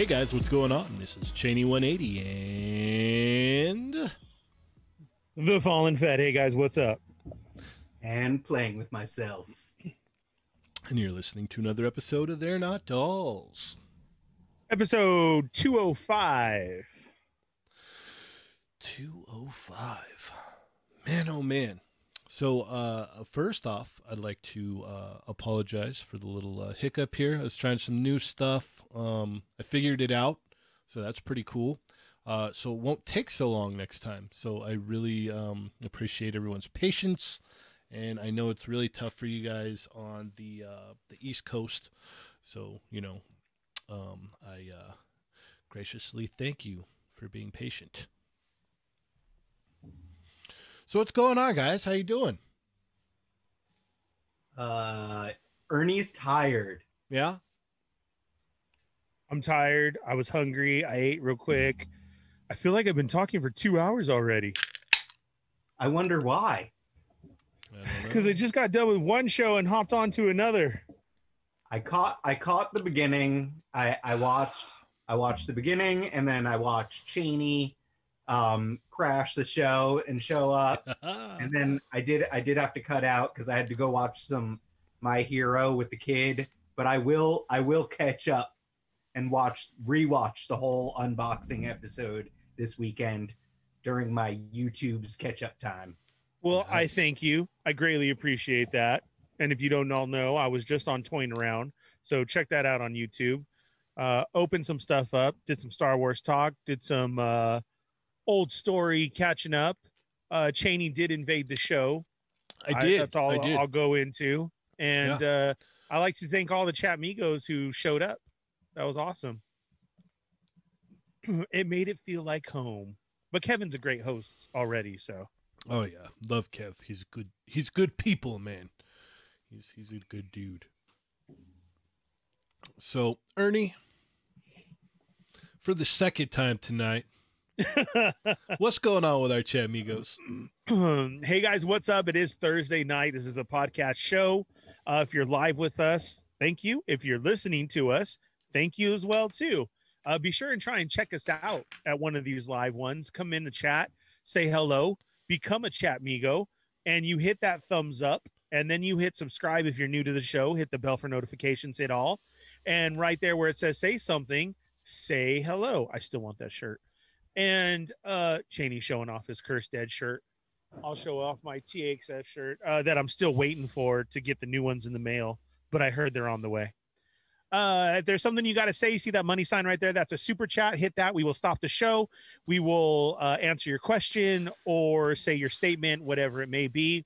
Hey guys, what's going on? This is Cheney 180 and The Fallen Fed. Hey guys, what's up? and playing with myself. and you're listening to another episode of They're Not Dolls. Episode 205. 205. Man, oh man. So, uh, first off, I'd like to uh, apologize for the little uh, hiccup here. I was trying some new stuff. Um, I figured it out, so that's pretty cool. Uh, so it won't take so long next time. So I really um, appreciate everyone's patience, and I know it's really tough for you guys on the uh, the East Coast. So you know, um, I uh, graciously thank you for being patient. So what's going on, guys? How you doing? Uh, Ernie's tired. Yeah. I'm tired. I was hungry. I ate real quick. I feel like I've been talking for two hours already I wonder why. because I just got done with one show and hopped on to another. I caught I caught the beginning. I I watched I watched the beginning and then I watched Cheney um crash the show and show up and then I did I did have to cut out because I had to go watch some My Hero with the kid. But I will I will catch up and watch rewatch the whole unboxing episode this weekend during my YouTube's catch up time. Well, I thank you. I greatly appreciate that. And if you don't all know, I was just on Toying Around. So check that out on YouTube. Uh, opened some stuff up, did some Star Wars talk, did some uh, old story catching up. Uh, Cheney did invade the show. I did. that's all I did. I'll go into. And uh, I like to thank all the chat migos who showed up. That was awesome. it made it feel like home. But Kevin's a great host already, so Oh yeah, love Kev. He's good. He's good people, man. He's he's a good dude. So Ernie, for the second time tonight, what's going on with our chat amigos? hey guys, what's up? It is Thursday night. This is a podcast show. Uh, if you're live with us, thank you. If you're listening to us, thank you as well too. Uh, be sure and try and check us out at one of these live ones. Come in the chat, say hello, become a chat migo, and you hit that thumbs up, and then you hit subscribe if you're new to the show. Hit the bell for notifications. Hit all, and right there where it says say something, say hello. I still want that shirt. And uh Cheney showing off his cursed dead shirt. I'll show off my TXF shirt uh, that I'm still waiting for to get the new ones in the mail, but I heard they're on the way. Uh, if there's something you got to say, see that money sign right there. That's a super chat. Hit that. We will stop the show. We will uh, answer your question or say your statement, whatever it may be.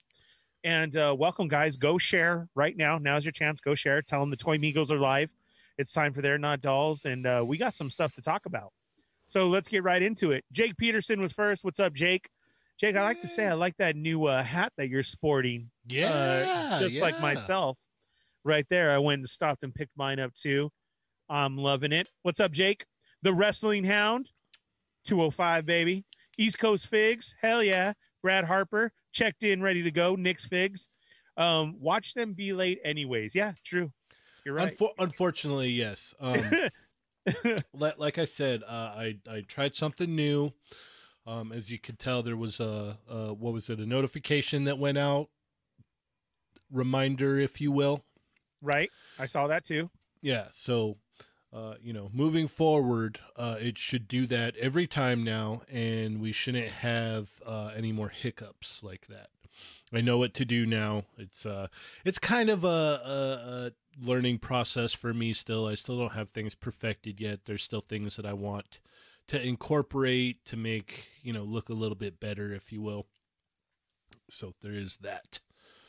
And uh, welcome, guys. Go share right now. Now's your chance. Go share. Tell them the Toy Migos are live. It's time for their not dolls, and uh, we got some stuff to talk about. So let's get right into it. Jake Peterson was first. What's up, Jake? Jake, I like to say I like that new uh, hat that you're sporting. Yeah, uh, just like myself, right there. I went and stopped and picked mine up too. I'm loving it. What's up, Jake? The Wrestling Hound, 205 baby. East Coast Figs, hell yeah. Brad Harper checked in, ready to go. Nick's Figs. Um, watch them be late, anyways. Yeah, true. You're right. Unfor- unfortunately, yes. Um, like, like I said, uh, I I tried something new. Um, as you could tell, there was a, a what was it? A notification that went out, reminder, if you will. right. I saw that too. Yeah. So, uh, you know, moving forward, uh, it should do that every time now, and we shouldn't have uh, any more hiccups like that. I know what to do now. It's uh, it's kind of a, a, a learning process for me still. I still don't have things perfected yet. There's still things that I want to incorporate to make you know look a little bit better, if you will. So there is that.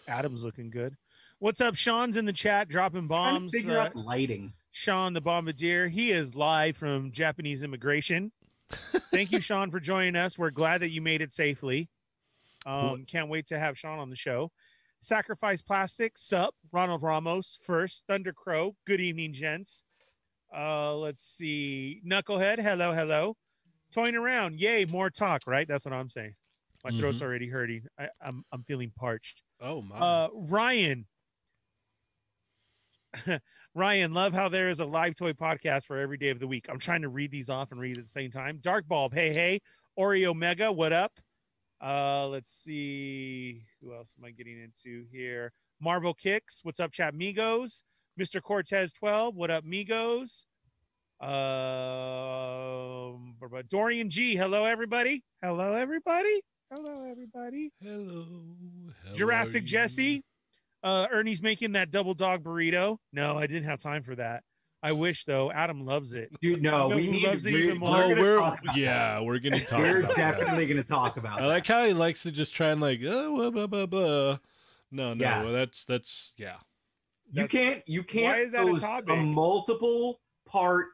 Adam's looking good. What's up? Sean's in the chat dropping Trying bombs. to figure Uh, out lighting. Sean the Bombardier. He is live from Japanese immigration. Thank you, Sean, for joining us. We're glad that you made it safely. Um, can't wait to have Sean on the show. Sacrifice Plastic, Sup, Ronald Ramos, first, Thunder Crow. Good evening, gents. Uh, let's see. Knucklehead, hello, hello. Toying around, yay, more talk, right? That's what I'm saying. My throat's already hurting. I, I'm I'm feeling parched. Oh my! Uh, Ryan. Ryan, love how there is a live toy podcast for every day of the week. I'm trying to read these off and read at the same time. Dark Bulb, hey, hey. Oreo Mega, what up? Uh, let's see. Who else am I getting into here? Marvel Kicks, what's up, chat Migos? Mr. Cortez 12, what up, Migos? Um, Dorian G, hello, everybody. Hello, everybody. Hello, everybody. Hello. how Jurassic? Jesse. Uh, Ernie's making that double dog burrito. No, I didn't have time for that. I wish though. Adam loves it. Dude, no, You know we who need loves it we're, even more? we're Oh, we're talk about yeah, we're gonna talk We're about that. definitely gonna talk about it. I like how he likes to just try and like, oh, blah, blah, blah, blah. No, no, Yeah. well, that's that's yeah. that. You can't you can't why is that a post a, topic? multiple part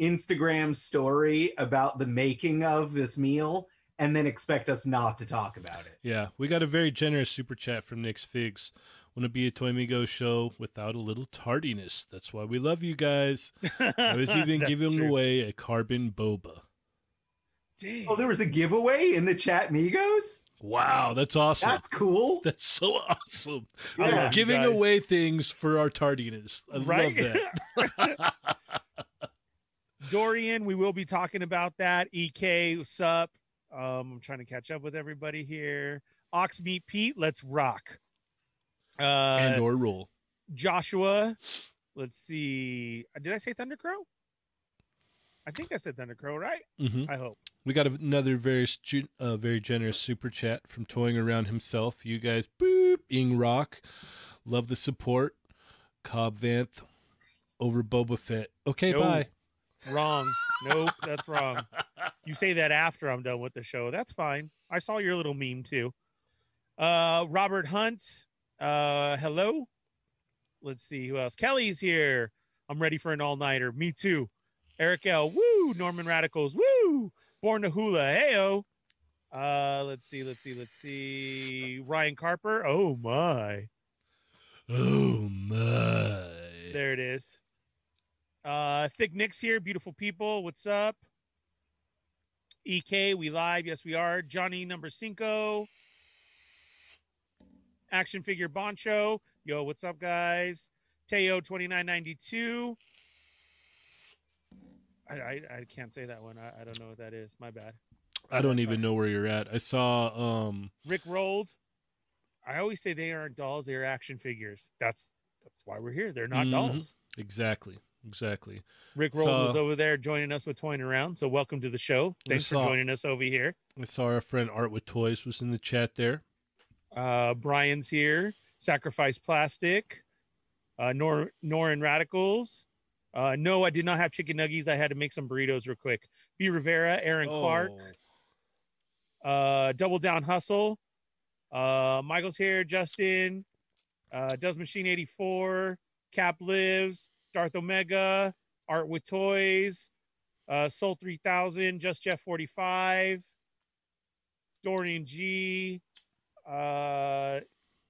Instagram story about the making of this meal and then expect us not to talk about it. Yeah, we got a very generous super chat from Nick's Figs. Want to be a Toy Migo show without a little tardiness. That's why we love you guys. I was even giving true. away a carbon boba. Dang. Oh, there was a giveaway in the chat, Migos. Wow, that's awesome. That's cool. That's so awesome. I Yeah. Giving guys. away things for our tardiness. I Right? love that. Dorian, we will be talking about that. EK, what's up? Um, I'm trying to catch up with everybody here. Ox Meat Pete, let's rock. Uh, and or rule. Joshua, let's see. Did I say Thundercrow? I think I said Thundercrow, right? hmm I hope. We got another very stu- uh, very generous super chat from Toying Around himself. You guys, boop, Ing Rock, love the support. Cobb Vanth over Boba Fett. Okay, No. bye. Wrong. nope, that's wrong. You say that after I'm done with the show. That's fine. I saw your little meme too. Uh Robert Hunt. Uh hello. Let's see who else. Kelly's here. I'm ready for an all-nighter. Me too. Eric L. Woo! Norman Radicals. Woo! Born to Hula. Heyo. Uh let's see, let's see, let's see. Ryan Carper. Oh my. Oh my. There it is. Uh Thick Nick's here, beautiful people. What's up? EK, we live. Yes, we are. Johnny number cinco. Action figure Boncho. Yo, what's up, guys? Teo 2992. I, I, I can't say that one. I, I don't know what that is. My bad. I don't even know where you're at. I saw um Rick rolled. I always say they aren't dolls, they are action figures. That's that's why we're here. They're not Mhm. dolls. exactly. Exactly. Rick Rolled So- was over there joining us with Toying Around. So welcome to the show. Thanks for joining us over here. I saw our friend Art with Toys was in the chat there. Uh, Brian's here. Sacrifice Plastic. Uh, Nor Norin Radicals. Uh, no, I did not have chicken nuggies. I had to make some burritos real quick. B Rivera, Aaron Clark. Oh. Uh, Double Down Hustle. Uh, Michael's here. Justin. Uh, Does Machine 84. Cap Lives. Darth Omega. Art with Toys. Uh, Soul 3000. Just Jeff 45. Dorian G. Uh,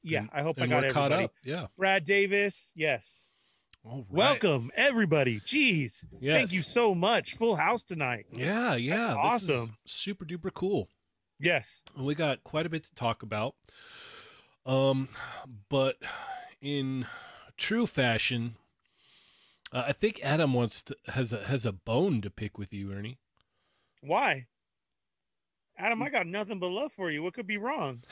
yeah, And- I hope I got caught everybody. up. Yeah. Brad Davis. Yes. All right. Welcome, everybody. Jeez. Yes. Thank you so much. Full house tonight. Yeah, yeah. this is awesome. Super duper cool. Yes. And we got quite a bit to talk about. Um, but in true fashion, uh, I think Adam wants to has a has a bone to pick with you, Ernie. Why? Adam, I got nothing but love for you. What could be wrong?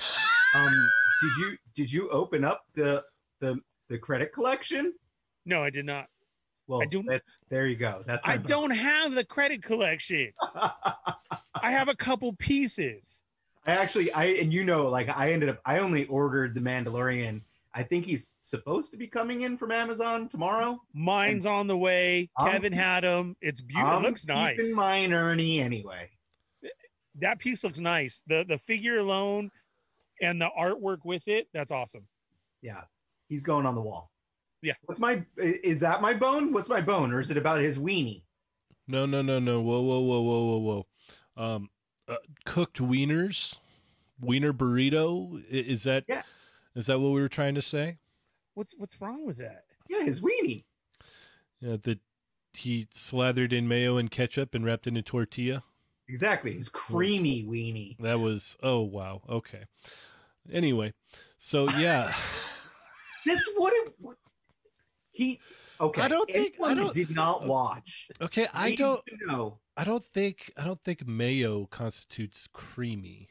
Um, did you did you open up the the the credit collection? No, I did not. Well, I that's there you go. That's I don't have the credit collection. I have a couple pieces. I actually I and you know like I ended up I only ordered the Mandalorian. I think he's supposed to be coming in from Amazon tomorrow. Mine's on the way. I'm Kevin had him. It's beautiful. It looks nice. mine, Ernie. Anyway, That piece looks nice. The the figure alone and the artwork with it, that's awesome. yeah, he's going on the wall. Yeah. What's my is that my bone? What's my bone, or is it about his weenie? No, no, no, no. Whoa, whoa, whoa, whoa, whoa, whoa. Um, uh, cooked wieners, wiener burrito. Is that Yeah. is that what we were trying to say? What's what's wrong with that? Yeah, his weenie. Yeah, that he slathered in mayo and ketchup and wrapped in a tortilla. Exactly, his creamy weenie. That was oh wow okay. Anyway, so yeah, That's what it. He Okay, I don't think- I don't- did not watch. Okay, I don't. know. I don't think. I don't think mayo constitutes creamy.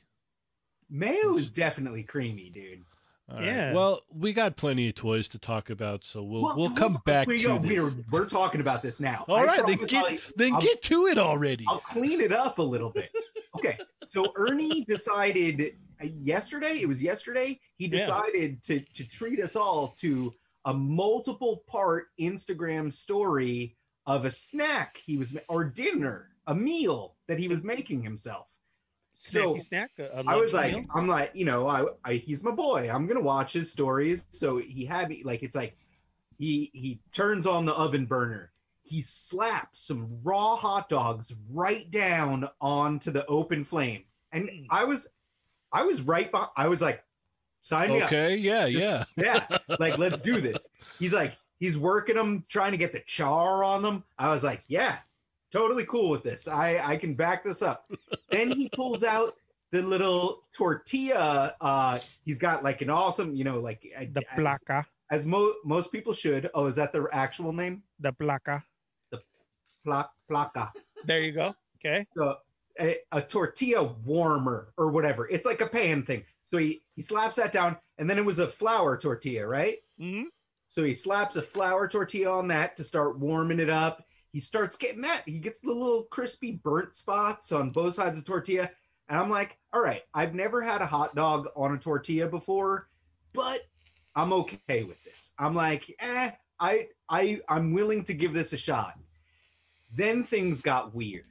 Mayo is definitely creamy, dude. All right. Yeah. Well, we got plenty of toys to talk about, so we'll Well, we'll come back we to go- this. We're, we're talking about this now. All I right, then get I'll- then I'll- get to it already. I'll clean it up a little bit. Okay, so Ernie decided yesterday. It was yesterday. He Yeah. decided to to treat us all to a multiple part Instagram story of a snack he was or dinner, a meal that he was making himself. So, Snacky snack. I was like, meal? I'm like, you know, I, I he's my boy. I'm gonna watch his stories. So he had me like it's like he he turns on the oven burner. He slaps some raw hot dogs right down onto the open flame. And Mm. I was I was right by I was like, sign me up. Okay, yeah, yeah. Yeah, like let's do this. He's like, he's working them, trying to get the char on them. I was like, yeah, totally cool with this. I I can back this up. then he pulls out the little tortilla. Uh, he's got like an awesome, you know, like the as, placa. as mo- most people should. Oh, is that the actual name? The placa. The pla- placa. There you go. Okay. So a, a tortilla warmer or whatever. It's like a pan thing. So he he slaps that down, and then it was a flour tortilla, right? hmm So he slaps a flour tortilla on that to start warming it up. He starts getting that. He gets the little crispy burnt spots on both sides of tortilla. And I'm like, all right, I've never had a hot dog on a tortilla before, but I'm okay with this. I'm like, eh, I I I'm willing to give this a shot. Then things got weird.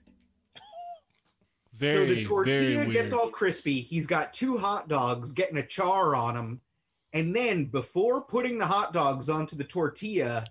Very, so the tortilla gets all crispy. He's got two hot dogs getting a char on them. And then before putting the hot dogs onto the tortilla,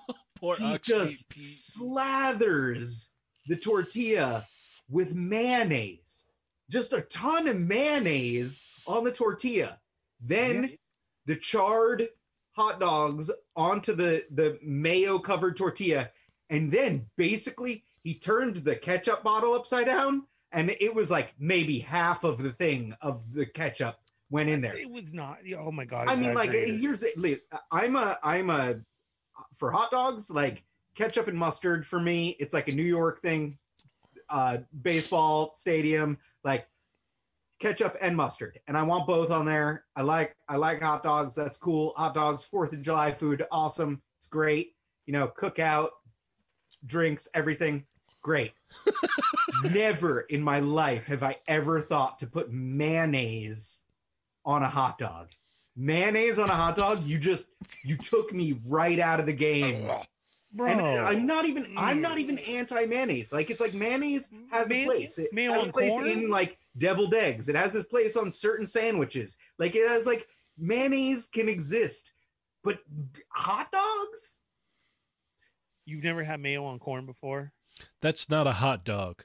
he just slathers the tortilla with mayonnaise. Just a ton of mayonnaise on the tortilla. Then the charred hot dogs onto the the mayo covered tortilla and then basically he turned the ketchup bottle upside down and it was like maybe half of the thing of the ketchup went in there It was not. Oh my god. I mean, like here's it. I'm a I'm a for hot dogs like ketchup and mustard for me. It's like a New York thing. Uh, baseball stadium like ketchup and mustard, and I want both on there. I like I like hot dogs. That's cool. Hot dogs, Fourth of July food, awesome. It's great. You know, cookout, drinks, everything, great. Never in my life have I ever thought to put mayonnaise on a hot dog. Mayonnaise on a hot dog, you just you took me right out of the game. bro. And I'm not even I'm not even anti mayonnaise. Like it's like mayonnaise has a place. It mayo has on a place corn? in like deviled eggs. It has a place on certain sandwiches. Like it has like mayonnaise can exist, but hot dogs. You've never had mayo on corn before? That's not a hot dog.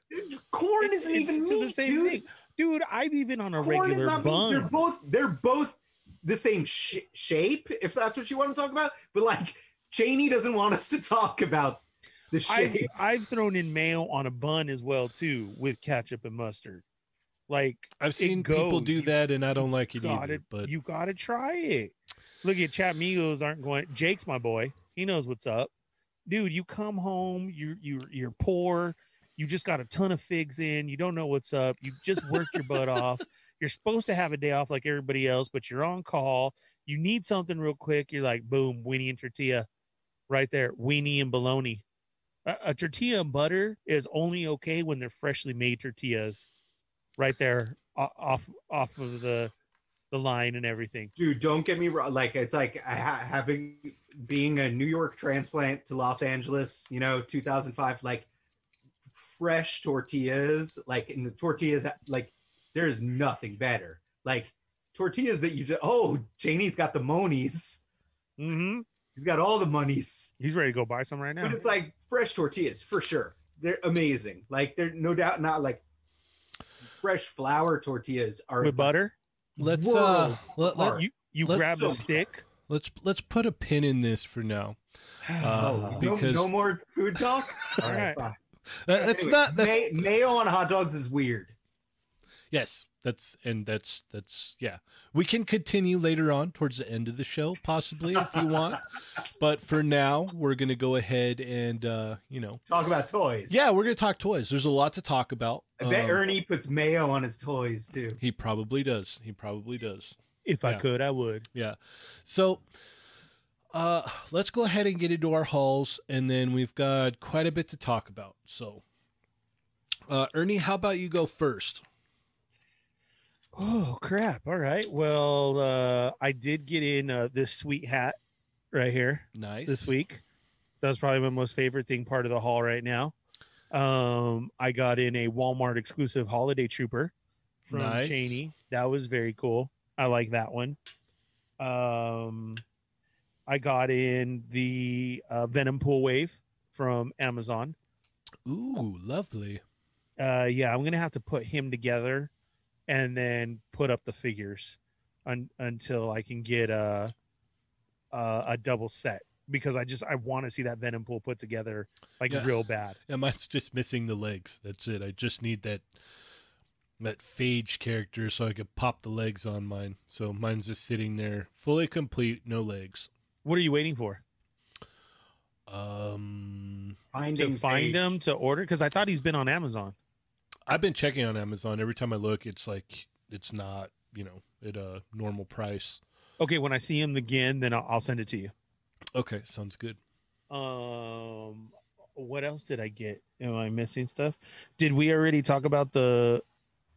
Corn It's- isn't it's even the meat, same dude. thing. Dude, I've even on a Corn is regular not meat. They're both they're both the same sh- shape, if that's what you want to talk about. But like Cheney doesn't want us to talk about the I've, shape. I've thrown in mayo on a bun as well too with ketchup and mustard. Like I've it seen people do that, and I don't like it got either. it, But you got to try it. Look at chat Migos aren't going. Jake's my boy. He knows what's up, dude. You come home, you you you're poor. You just got a ton of figs in. You don't know what's up. You just worked your butt off. You're supposed to have a day off like everybody else, but you're on call. You need something real quick. You're like, boom, weenie and tortilla, right there. Weenie and bologna. A, a tortilla and butter is only okay when they're freshly made tortillas, right there off off of the the line and everything. Dude, don't get me wrong. Like it's like ha- having being a New York transplant to Los Angeles, you know, 2005. Like fresh tortillas, like in the tortillas, like there's nothing better. Like tortillas that you just oh, Janie's got the monies. Mm-hmm. He's got all the monies. He's ready to go buy some right now. But it's like fresh tortillas for sure. They're amazing. Like they're no doubt not like fresh flour tortillas are With butter, let's uh, let, let, you you Let's- grab the stick. let's let's put a pin in this for now. Uh, no, because no more food talk. All All right, right. fine. that, that's Anyway, not that's may- mayo on hot dogs is weird. Yes, that's and that's that's yeah. We can continue later on towards the end of the show, possibly if you want. But for now, we're gonna go ahead and uh, you know, Talk about toys. yeah, we're gonna talk toys. There's a lot to talk about. I bet Um, Ernie puts mayo on his toys too. He probably does. He probably does. If I could, I would. Yeah. So uh let's go ahead and get into our hauls and then we've got quite a bit to talk about. So uh Ernie, how about you go first? Oh crap! All right. Well, uh, I did get in uh, this sweet hat right here Nice. this week. That's probably my most favorite thing part of the haul right now. Um, I got in a Walmart exclusive holiday trooper from Nice. Cheney. That was very cool. I like that one. Um, I got in the uh, Venom Pool Wave from Amazon. Ooh, lovely. uh yeah i'm gonna have to put him together and then put up the figures un- until i can get a a, a double set because i just i want to see that venom pool put together like Yeah. real bad Yeah, mine's just missing the legs. That's it. I just need that that phage character so I could pop the legs on mine. So mine's just sitting there fully complete, no legs. what are you waiting for Um Finding to find Phage. him to order because i thought he's been on amazon I've been checking on Amazon. Every time I look, it's like it's not, you know, at a normal price. okay when i see him again then i'll, I'll send it to you Okay, sounds good. um what else did i get am i missing stuff did we already talk about the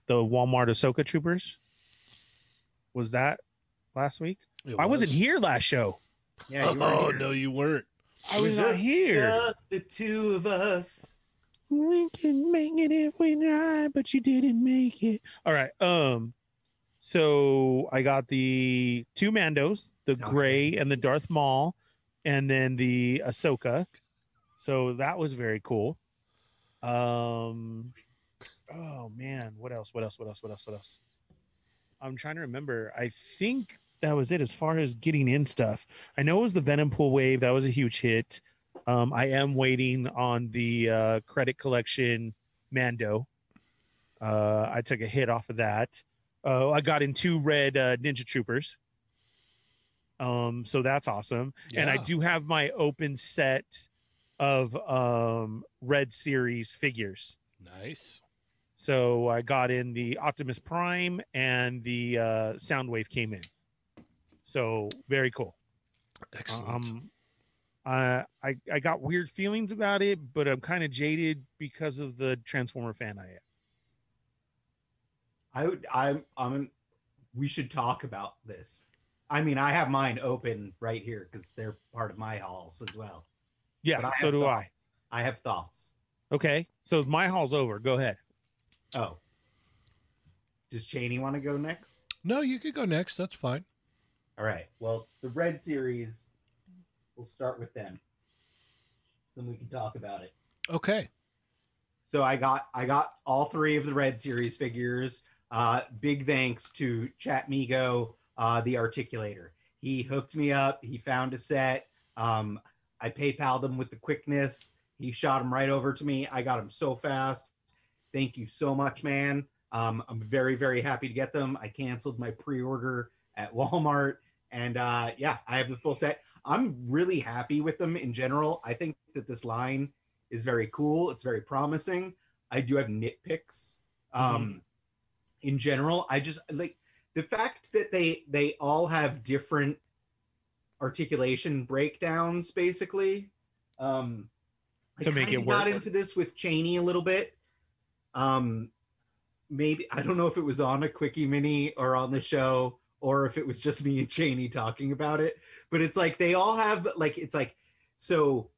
the walmart ahsoka troopers was that last week It I wasn't here last show. Yeah, you Oh here. no, you weren't. I was, was not here. Just the two of us. We can make it if we try, but you didn't make it. All right. Um. So I got the two Mandos, the Gray nice. and the Darth Maul, and then the Ahsoka. So that was very cool. Um. Oh man, what else? What else? What else? What else? What else? I'm trying to remember. I think that was it as far as getting in stuff. I know it was the Venom Pool Wave. That was a huge hit. Um, I am waiting on the uh, credit collection Mando. Uh, I took a hit off of that. Uh, I got in two red uh, Ninja Troopers. Um, so that's awesome. And I do have my open set of um, Red Series figures. Nice. So I got in the Optimus Prime and the uh, Soundwave came in. So very cool. Excellent. Um, I I I got weird feelings about it, but I'm kind of jaded because of the Transformer fan I am. I would. I'm. I'm. We should talk about this. I mean, I have mine open right here because they're part of my halls as well. Yeah, so have do thoughts. I have thoughts. Okay, so my hall's over. Go ahead. Oh. Does Cheney want to go next? no, you could go next. That's fine. All right. Well, the red series, we'll start with them. So then we can talk about it. Okay. So I got I got all three of the red series figures. Uh, big thanks to Chatmigo, uh, the articulator. He hooked me up. He found a set. Um, I PayPal'd him with the quickness. He shot him right over to me. I got him so fast. Thank you so much, man. Um, I'm very, very happy to get them. I canceled my pre-order at Walmart, and uh, yeah, I have the full set. I'm really happy with them in general. I think that this line is very cool. It's very promising. I do have nitpicks. Um, in general, I just like the fact that they they all have different articulation breakdowns, basically. Um, To make it work. Got into this with Cheney a little bit. Um, maybe I don't know if it was on a quickie mini or on the show or if it was just me and Cheney talking about it. But it's like they all have like it's like so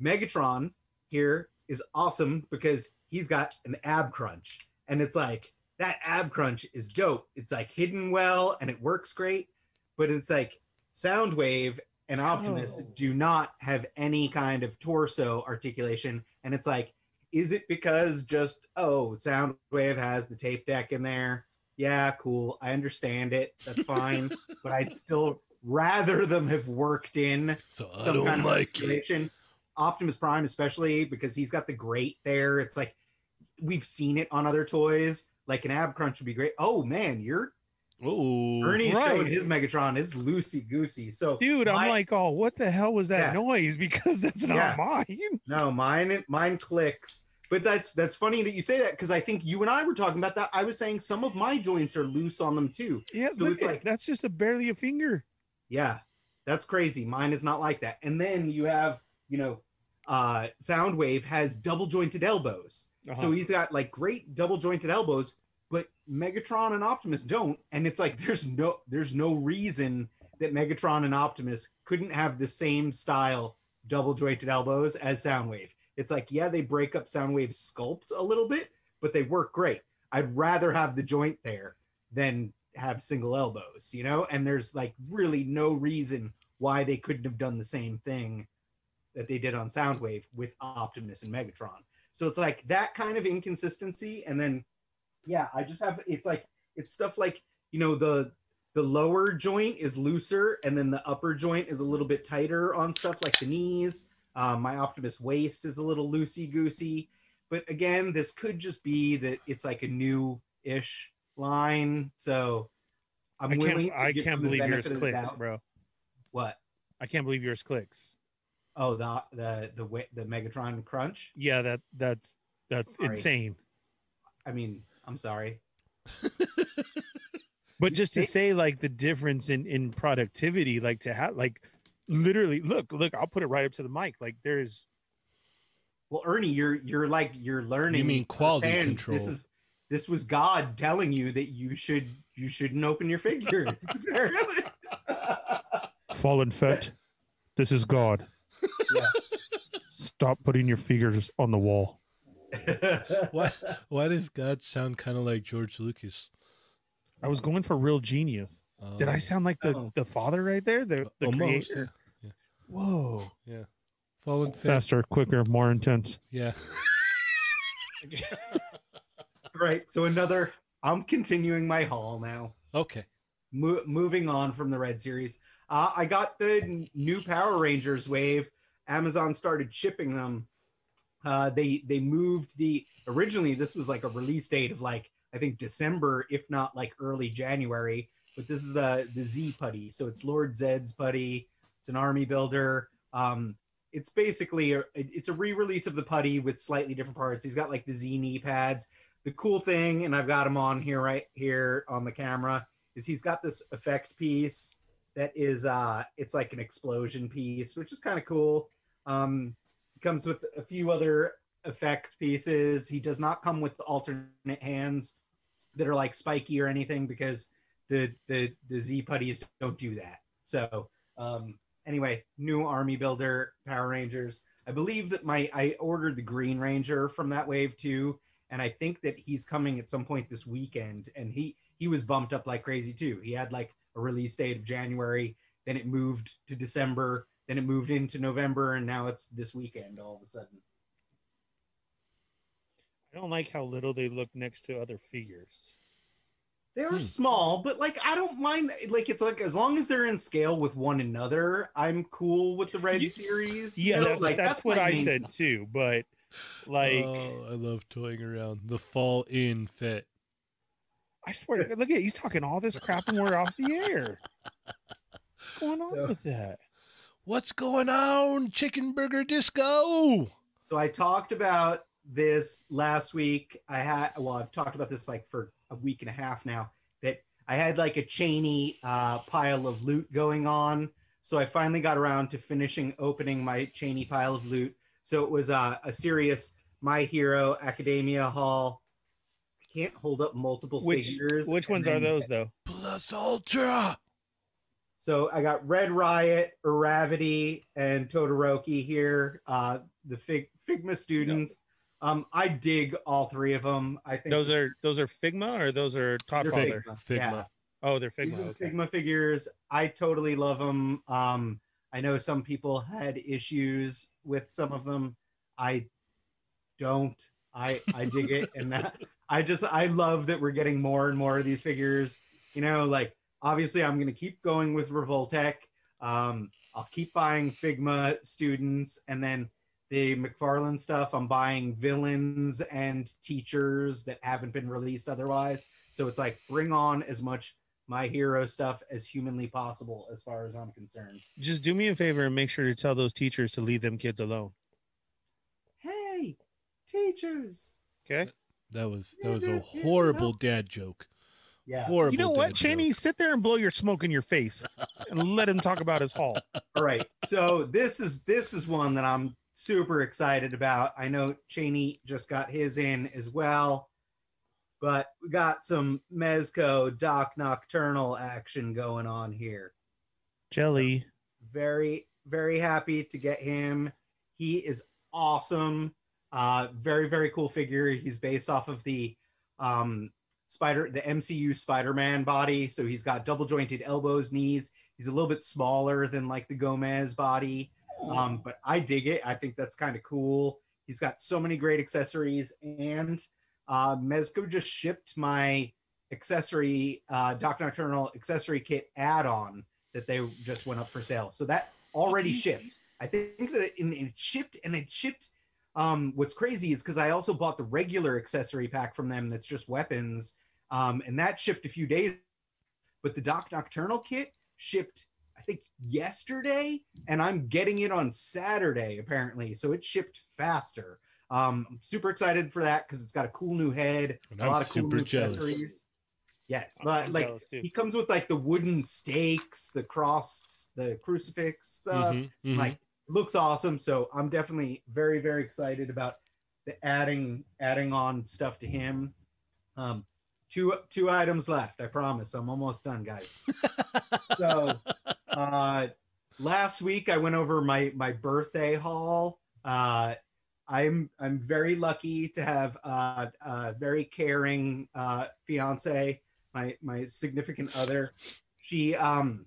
Megatron here is awesome because he's got an ab crunch. And it's like that ab crunch is dope. It's like hidden well and it works great. But it's like Soundwave and Optimus Oh. do not have any kind of torso articulation. And it's like, is it because just, oh, Soundwave has the tape deck in there? Yeah, cool. I understand it. That's fine. but I'd still rather them have worked in So I some don't kind of like it. articulation. Optimus Prime, especially because he's got the grate there. It's like we've seen it on other toys, like an ab crunch would be great. Oh man, you're Oh, Ernie right. showed his Megatron. is loosey goosey. So Dude, I'm like, oh, what the hell was that Yeah. noise? Because that's not Yeah. mine. no, mine mine clicks. But that's that's funny that you say that because I think you and I were talking about that. I was saying some of my joints are loose on them too. Yeah, So it's like- that's just a barely a finger. Yeah, that's crazy. Mine is not like that. And then you have, you know, uh Soundwave has double jointed elbows. So Uh-huh. he's got like great double jointed elbows, but Megatron and Optimus don't. And it's like there's no there's no reason that Megatron and Optimus couldn't have the same style double jointed elbows as Soundwave. It's like, yeah, they break up Soundwave's sculpt a little bit, but they work great. I'd rather have the joint there than have single elbows, you know? And there's like really no reason why they couldn't have done the same thing that they did on Soundwave with Optimus and Megatron. So it's like that kind of inconsistency. And then, yeah, I just have it's like it's stuff like you know the the lower joint is looser, and then the upper joint is a little bit tighter on stuff like the knees. Um, my Optimus waist is a little loosey goosey. But again, this could just be that it's like a new ish line. So I'm I willing. can't. to I can't believe yours benefit of the clicks, bro. What? I can't believe yours clicks. Oh, the the the the Megatron Crunch. Yeah, that that's that's insane. I mean, I'm sorry. But just to say like the difference in in productivity, like to have like literally look look, I'll put it right up to the mic. Like there's Well, Ernie, you're you're like you're learning. You mean quality firsthand. control. This is this was God telling you that you should you shouldn't open your figure. It's very fallen fet. This is God. Yeah. Stop putting your fingers on the wall. why? Why does God sound kind of like George Lucas? I was going for real genius. Did I Um, sound like the, Oh. the father right there? The the almost? creator? Yeah. Whoa. yeah. Fallen Fist. Faster, quicker, more intense. Yeah. right. So another. I'm continuing my haul now. Okay. Mo- moving on from the Red Series, uh, I got the n- new Power Rangers wave. Amazon started shipping them. Uh, they they moved the originally this was like a release date of like I think December, if not like early January. But this is the the Z putty, so it's Lord Zedd's putty. It's an army builder. Um, it's basically a, it's a re-release of the putty with slightly different parts. He's got like the Z knee pads. The cool thing, and I've got him on here right here on the camera is he's got this effect piece that is uh it's like an explosion piece which is kind of cool um comes with a few other effect pieces he does not come with the alternate hands that are like spiky or anything because the the the z putties don't do that so um anyway new army builder power rangers i believe that my i ordered the green ranger from that wave too and i think that he's coming at some point this weekend and he he was bumped up like crazy too. He had like a release date of January, then it moved to December, then it moved into November, and now it's this weekend all of a sudden. I don't like how little they look next to other figures. They are Hmm. small, but like I don't mind. Like it's like as long as they're in scale with one another, I'm cool with the Red You- series. you Yeah, know? that's, like that's, what I main- said too. But like, oh, I love toying around the fall in fit. I swear, look at he's talking all this crap and we're off the air. What's going on Yeah. with that? What's going on, Chicken Burger Disco? So I talked about this last week. I had well, I've talked about this like for a week and a half now. That I had like a Cheney uh, pile of loot going on. So I finally got around to finishing opening my Cheney pile of loot. So it was uh, a serious My Hero Academia haul. I can't hold up multiple Which figures. which ones are those though? Plus Ultra. So I got Red Riot, Uravity, and Todoroki here. Uh, the Fig Figma students. Um, I dig all three of them. I think Those are those are Figma or those are Top they're Father? Figma. Figma. Yeah. Oh, they're Figma. Okay. Figma figures. I totally love them. Um, I know some people had issues with some of them. I don't. I I dig it, and that, I just I love that we're getting more and more of these figures. You know, like obviously I'm going to keep going with Revoltech. Um, I'll keep buying Figma students, and then the McFarlane stuff, I'm buying villains and teachers that haven't been released otherwise. So it's like bring on as much my hero stuff as humanly possible, as far as I'm concerned. Just do me a favor and make sure to tell those teachers to leave them kids alone. Hey, teachers. Okay. That was that was a horrible dad joke. Yeah. Horrible. You know what, dad Cheney? joke. Sit there and blow your smoke in your face and let him talk about his haul. All right. So this is this is one that I'm super excited about. I know Cheney just got his in as well, but we got some Mezco Doc Nocturnal action going on here. Jelly. Very very happy to get him. He is awesome. Uh, very very cool figure. He's based off of the um, Spider the MCU Spider-Man body, so he's got double jointed elbows, knees. He's a little bit smaller than like the Gomez body. Um, but I dig it. I think that's kind of cool. He's got so many great accessories, and uh, Mezco just shipped my accessory uh, Doc Nocturnal accessory kit add-on that they just went up for sale. So that already shipped. I think that it, it shipped, and it shipped. Um, what's crazy is because I also bought the regular accessory pack from them that's just weapons, um, and that shipped a few days. But the Doc Nocturnal kit shipped think yesterday, and I'm getting it on Saturday apparently. So it shipped faster. Um, I'm super excited for that because it's got a cool new head, And a I'm lot of cool super new jealous. accessories. Yes, I'm but like he comes with like the wooden stakes, the cross, the crucifix stuff. Mhm, mhm. Like looks awesome. So I'm definitely very very excited about the adding adding on stuff to him. Um, two two items left. I promise. I'm almost done, guys. so uh last week i went over my my birthday haul uh i'm i'm very lucky to have uh a very caring uh fiance my my significant other she um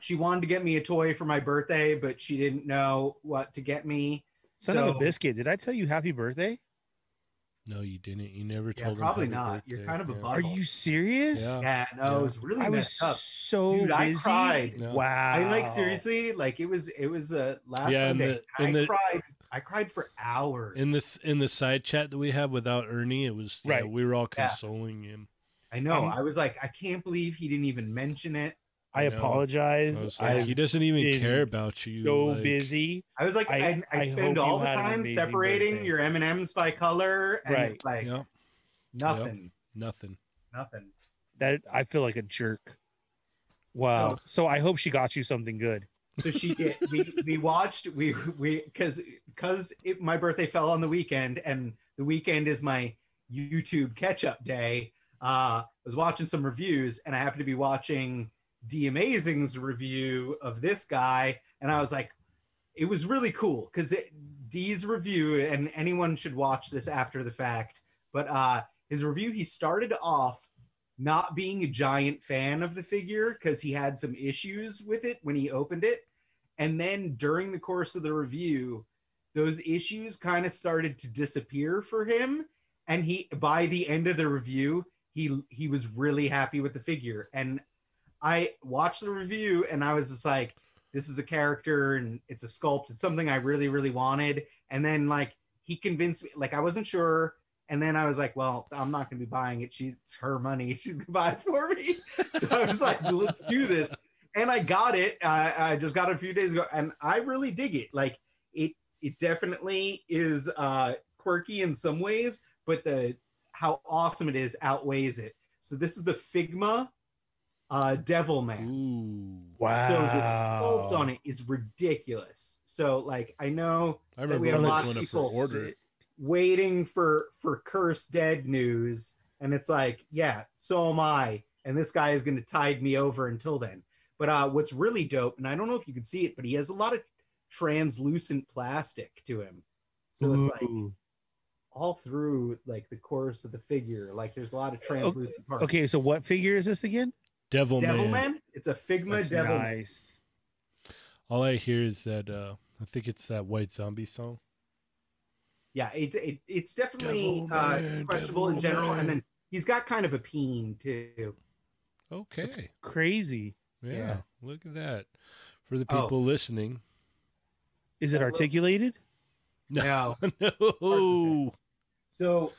she wanted to get me a toy for my birthday but she didn't know what to get me Son of a So- biscuit. Did I tell you happy birthday? No, you didn't. You never Yeah, told him. probably not. You're kind of a Yeah. bug. Are you serious? Yeah. yeah no Yeah. it was really I was messed up so Dude, I busy. cried. Yeah. Wow. I like seriously, like it was it was uh last Yeah, Sunday. the- I the- cried I cried for hours. In this in the side chat that we have without Ernie, it was yeah, Right. we were all Yeah. consoling him. I know. Um, I was like, I can't believe he didn't even mention it. I I know. I apologize. was like, he doesn't even care about you. so like- busy. I was like, I- I, I, I spend hope all the time separating birthday. your M and M's by color, and Right. like Yeah, nothing, nothing. nothing. That I feel like a jerk. Wow. So- So, I hope she got you something good. So she did. we we watched we we because because my birthday fell on the weekend, and the weekend is my YouTube catch up day. Uh, I was watching some reviews, and I happened to be watching D Amazing's review of this guy, and I was like, it was really cool because D's review, and anyone should watch this after the fact. But uh, his review, he started off not being a giant fan of the figure because he had some issues with it when he opened it. And then during the course of the review, those issues kind of started to disappear for him. And he, by the end of the review, he he was really happy with the figure. And I watched the review and I was just like, this is a character and it's a sculpt. It's something I really, really wanted. And then like he convinced me, like I wasn't sure. And then I was like, well, I'm not gonna be buying it. She's it's her money. She's gonna buy it for me. so I was like, let's do this. And I got it. I, I just got it a few days ago, and I really dig it. Like it, it definitely is uh, quirky in some ways, but the how awesome it is outweighs it. So this is the Figma uh, Devil Man. Ooh, Wow. So the sculpt on it is ridiculous. So like I know I that we have when it lots of people for order. waiting for for Curse Dead news, and it's like, yeah, so am I. And this guy is going to tide me over until then. But uh, what's really dope, and I don't know if you can see it, but he has a lot of translucent plastic to him. So it's like all through like the course of the figure, like there's a lot of translucent parts. Okay, so what figure is this again? Devil, Devil Man. Man. It's a Figma That's Devil. Nice. All I hear is that uh I think it's that White Zombie song. Yeah, it, it it's definitely Devil uh, Man, questionable in general, Man. and then he's got kind of a peen too. Okay. Oh, That's- Crazy. yeah, yeah. Look at that. For the Oh. people listening, Is it Yeah, look. articulated? No. no. So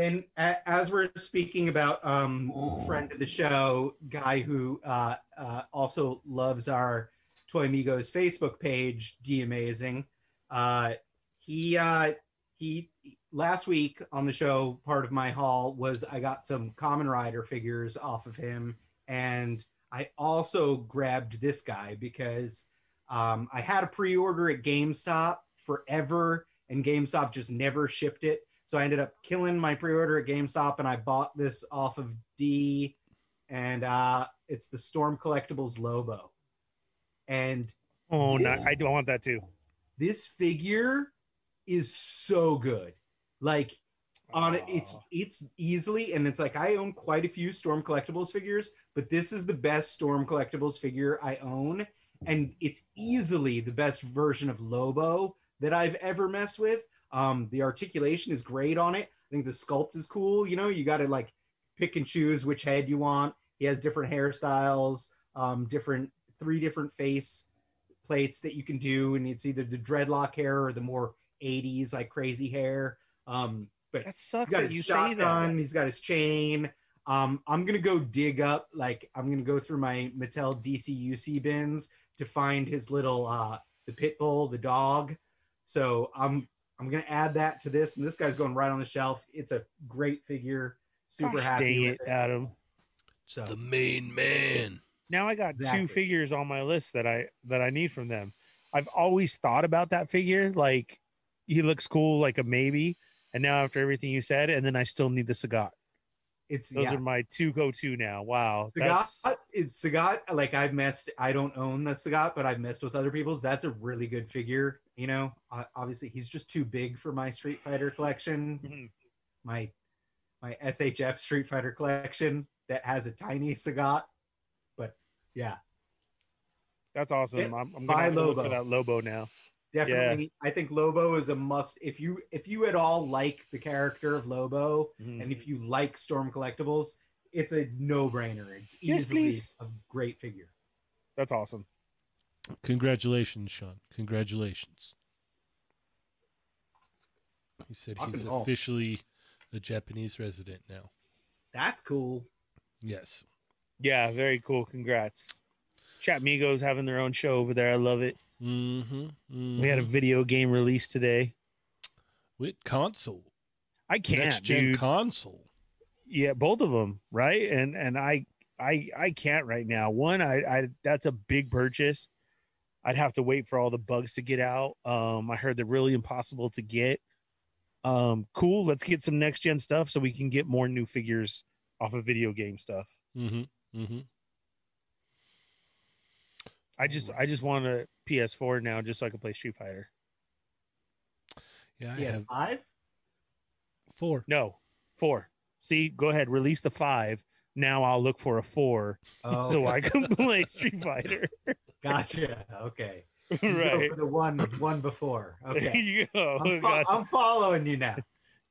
then, as we're speaking about um, friend of the show, guy who uh, uh, also loves our Toy Amigos Facebook page, D Amazing. Uh, he uh, he last week on the show, part of my haul was I got some Common Rider figures off of him, and I also grabbed this guy because um, I had a pre-order at GameStop forever, and GameStop just never shipped it. So I ended up killing my pre-order at GameStop, and I bought this off of D, and uh, it's the Storm Collectibles Lobo. And Oh, no, I don't want that too. this figure is so good. Like on it, it's it's easily, and it's like I own quite a few Storm Collectibles figures, but this is the best Storm Collectibles figure I own, and it's easily the best version of Lobo that I've ever messed with. Um, the articulation is great on it. I think the sculpt is cool. You know, you got to like pick and choose which head you want. He has different hairstyles, um, different three different face plates that you can do, and it's either the dreadlock hair or the more 80s like crazy hair. Um, but That sucks that you say shotgun, that. he's got his chain. Um, I'm gonna go dig up, like I'm gonna go through my Mattel DCUC bins to find his little uh the pit bull, the dog. So I'm I'm gonna add that to this, and this guy's going right on the shelf. It's a great figure. Super Gosh happy dang with it, it. Adam. So The main man. Now I got Exactly. two figures on my list that I that I need from them. I've always thought about that figure, like he looks cool, like a maybe. And now after everything you said, and then I still need the Sagat. it's Those yeah. are my two go-to now. Wow, that's Sagat, it's Sagat. Like I've messed. I don't own the Sagat, but I've messed with other people's. That's a really good figure. You know, obviously he's just too big for my Street Fighter collection. Mhm. My my SHF Street Fighter collection that has a tiny Sagat. But yeah, that's awesome. Yeah, I'm, I'm buy gonna look Lobo. for that Lobo now. definitely. I think Lobo is a must. If you if you at all like the character of Lobo, Mhm. and if you like Storm collectibles, it's a no brainer. It's Yes, easily please. a great figure. That's awesome. Congratulations, Sean. Congratulations. He said he's and officially a Japanese resident now. That's cool. Yes. Yeah, very cool. Congrats. Chat Migos having their own show over there. I love it. Mm-hmm. We had a video game release today. with console. I can't, Next gen console. yeah, both of them, right? And and I I I can't right now. One, I I that's a big purchase. I'd have to wait for all the bugs to get out. Um, I heard they're really impossible to get. Um, cool. Let's get some next gen stuff so we can get more new figures off of video game stuff. Mm-hmm. Mm-hmm. I just I just want a PS4 now just so I can play Street Fighter. Yeah, I PS have five. four. No, four. See, go ahead, release the five. Now I'll look for a four Oh, so I can play Street Fighter. Gotcha. Okay. Right. the one one before. Okay. you go. I'm, fo- I'm following you now.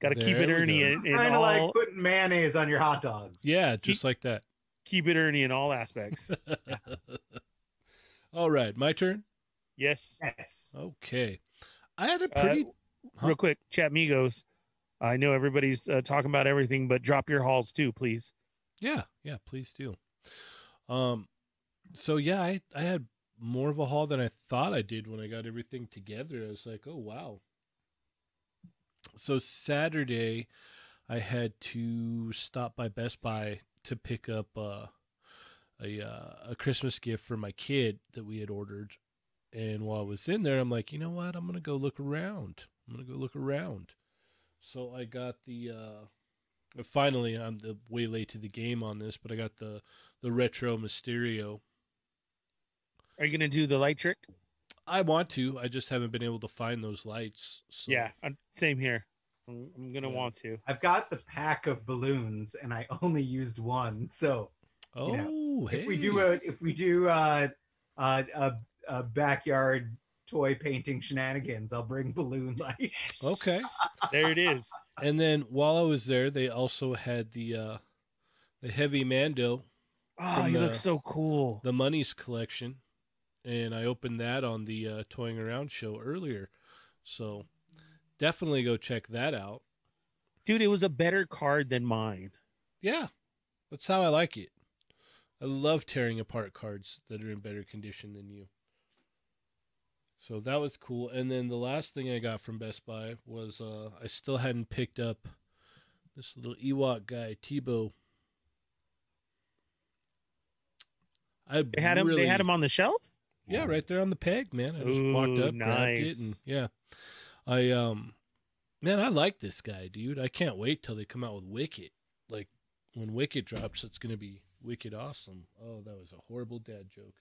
Got to keep it Ernie go. in, It's in kind of all like putting mayonnaise on your hot dogs. Yeah, just like that. keep it Ernie in all aspects. All right, my turn. yes. Yes. Okay, I had a Uh, pretty. Huh? Real quick, chat Migos. I know everybody's uh, talking about everything, but drop your halls too, please. Yeah, yeah, please do. Um, so yeah, I I had more of a haul than I thought I did when I got everything together. I was like, oh wow. So Saturday, I had to stop by Best Buy to pick up uh, a uh, a Christmas gift for my kid that we had ordered. And while I was in there, I'm like, you know what? I'm gonna go look around. I'm gonna go look around. So I got the. Uh, finally, I'm the way late to the game on this, but I got the the retro Mysterio. Are you gonna do the light trick? I want to. I just haven't been able to find those lights. So. Yeah, I'm, same here. I'm, I'm gonna Yeah. want to. I've got the pack of balloons and I only used one. So Oh, you hey. if we do a if we do uh, uh, a, a backyard toy painting shenanigans, I'll bring balloon lights. Okay. There it is. And then while I was there, they also had the uh the heavy Mando, Oh, he the- looks so cool. the money's collection, and I opened that on the uh, Toying Around show earlier. So definitely go check that out. Dude, it was a better card than mine. Yeah, that's how I like it. I love tearing apart cards that are in better condition than you. So that was cool. And then the last thing I got from Best Buy was uh, I still hadn't picked up this little Ewok guy, Teebo. I They had him. They had him on the shelf. Yeah, right there on the peg, man. I just walked up, nice. and yeah. I um, man, I like this guy, dude. I can't wait till they come out with Wicket. Like when Wicket drops, it's gonna be wicked awesome. Oh, that was a horrible dad joke.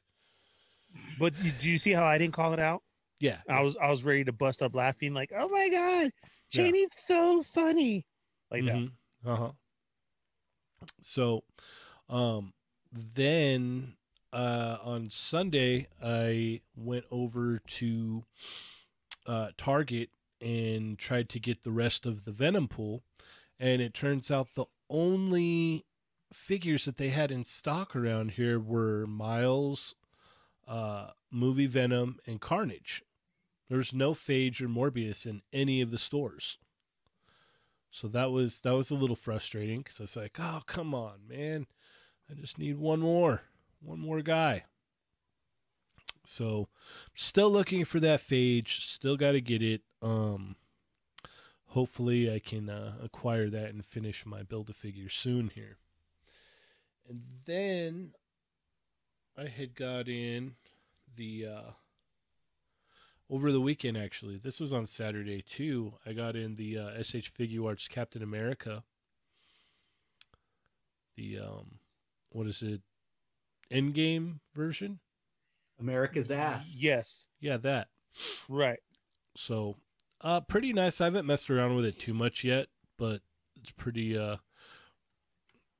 But did you see how I didn't call it out? Yeah, I was I was ready to bust up laughing, like, "Oh my god, Yeah. So funny!" Like that. Uh huh. So, um, then uh, on Sunday, I went over to uh, Target and tried to get the rest of the Venom pool, and it turns out the only figures that they had in stock around here were Miles, uh, Movie Venom, and Carnage. There's no Phage or Morbius in any of the stores. So that was that was a little frustrating because I was like, "Oh, come on, man! I just need one more, one more guy." So, still looking for that Phage. Still got to get it. Um, hopefully, I can uh, acquire that and finish my build a figure soon here. And then I had got in the uh, over the weekend actually. This was on Saturday too. I got in the uh, SH Figuarts Captain America. The um, what is it? Endgame version? America's ass. Yes, Yeah, that. right. So, uh, pretty nice. I haven't messed around with it too much yet, but it's pretty. Uh,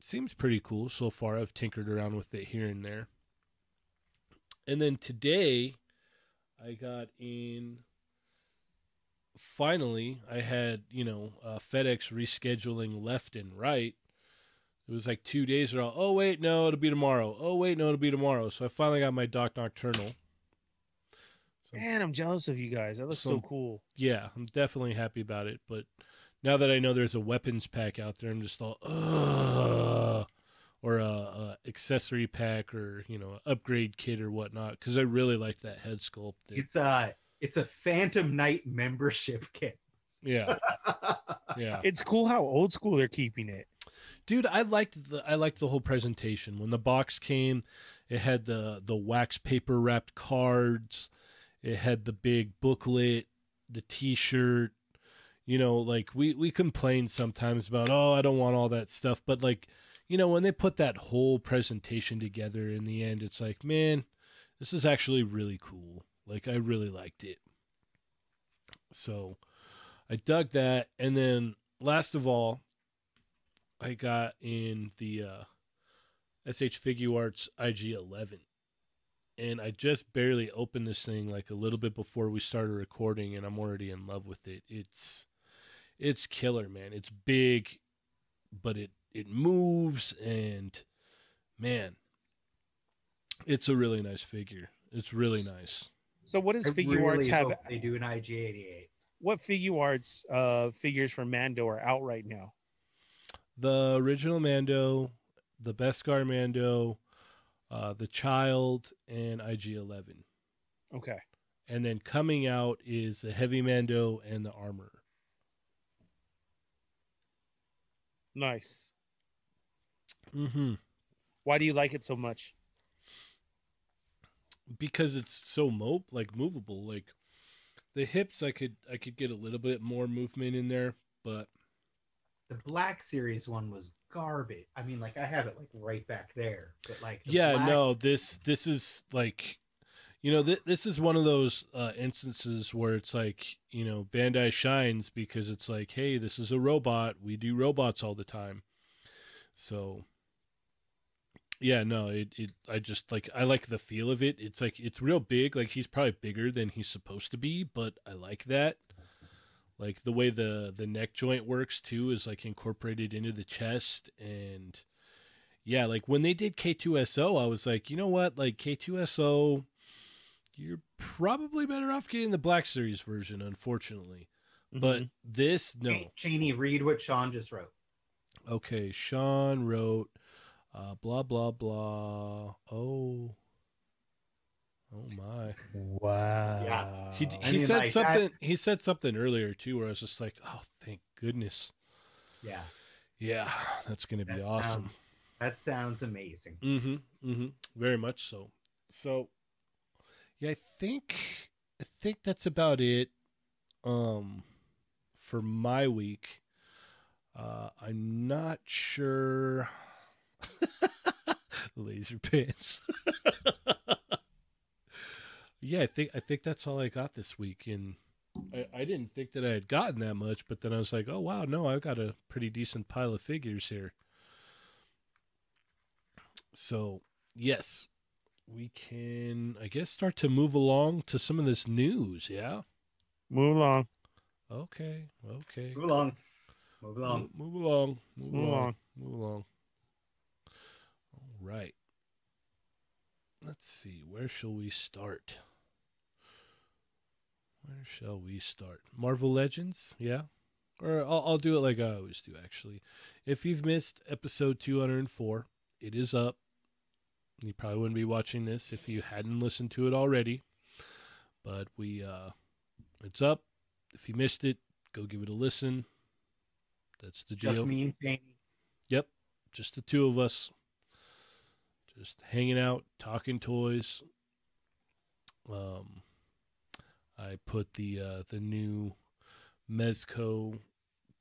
seems pretty cool so far. I've tinkered around with it here and there. And then today, I got in. Finally, I had you know uh, FedEx rescheduling left and right. It was like two days ago. Oh wait, no, it'll be tomorrow. Oh wait, no, it'll be tomorrow. So I finally got my Doc Nocturnal. So Man, I'm jealous of you guys. That looks so Some- cool. yeah, I'm definitely happy about it. But now that I know there's a weapons pack out there, I'm just all, Ugh, or a, a accessory pack, or you know, upgrade kit or whatnot. Because I really like that head sculpt. That- It's a it's a Phantom Knight membership kit. yeah, yeah, It's cool how old school they're keeping it. Dude. I liked the I liked the whole presentation when the box came. It had the the wax paper wrapped cards. It had the big booklet, the T-shirt. You know, like we we complain sometimes about, oh, I don't want all that stuff, but like, you know, when they put that whole presentation together in the end, it's like, man, this is actually really cool. Like I really liked it. So, I dug that, and then last of all, I got in the uh, SH Figuarts IG11 and I just barely opened this thing like a little bit before we started recording, and I'm already in love with it. It's it's killer, man. It's big, but it it moves, and man, it's a really nice figure. It's really nice. So, what does I Figuarts have? hope They do an IG88. What Figuarts uh, figures for Mando are out right now? The original Mando, the Beskar Mando, uh, the Child, and IG11, Okay. and then coming out is the Heavy Mando and the Armor. Nice. Mm-hmm. Why do you like it so much? because it's so mo like movable like the hips i could i could get a little bit more movement in there but The Black Series one was garbage. I mean, like I have it like right back there, but like the yeah Black- no this this is like you know th- this is one of those uh instances where it's like you know bandai shines because it's like hey this is a robot. We do robots all the time. So yeah no it, it i just like i like the feel of it. It's like it's real big. Like he's probably bigger than he's supposed to be but i like that like the way the the neck joint works too is like incorporated into the chest and yeah like when they did k2so i was like you know what like k2so you're probably better off getting the black series version unfortunately But Mhm. this no. Cheney, read what Sean just wrote. Okay, Sean wrote uh blah blah blah. Oh. Oh my. wow. Yeah. He I he mean, said like, that- something he said something earlier too where I was just like, "Oh, thank goodness." Yeah, Yeah, that's going to be that awesome. sounds that sounds amazing. Mm-hmm. Mm-hmm. Very much so. So yeah, I think I think that's about it um for my week. Uh I'm not sure laser pants. yeah, I think I think that's all I got this week and I, I didn't think that I had gotten that much, but then I was like, oh wow, no, I've got a pretty decent pile of figures here. So, yes, we can, I guess, start to move along to some of this news. Yeah. Move along. Okay. Okay. Move along, move along. Mo- Move along. Move, Move along. along. Move along. All right. Let's see. Where shall we start? Where shall we start? Marvel Legends? Yeah. Or I'll, I'll do it like I always do, actually. If you've missed episode 204, it is up. You probably wouldn't be watching this if you hadn't listened to it already. But we, uh, it's up. If you missed it, go give it a listen. That's the Just deal. me and Cheney. Yep, just the two of us, just hanging out, talking toys. Um, I put the uh, the new Mezco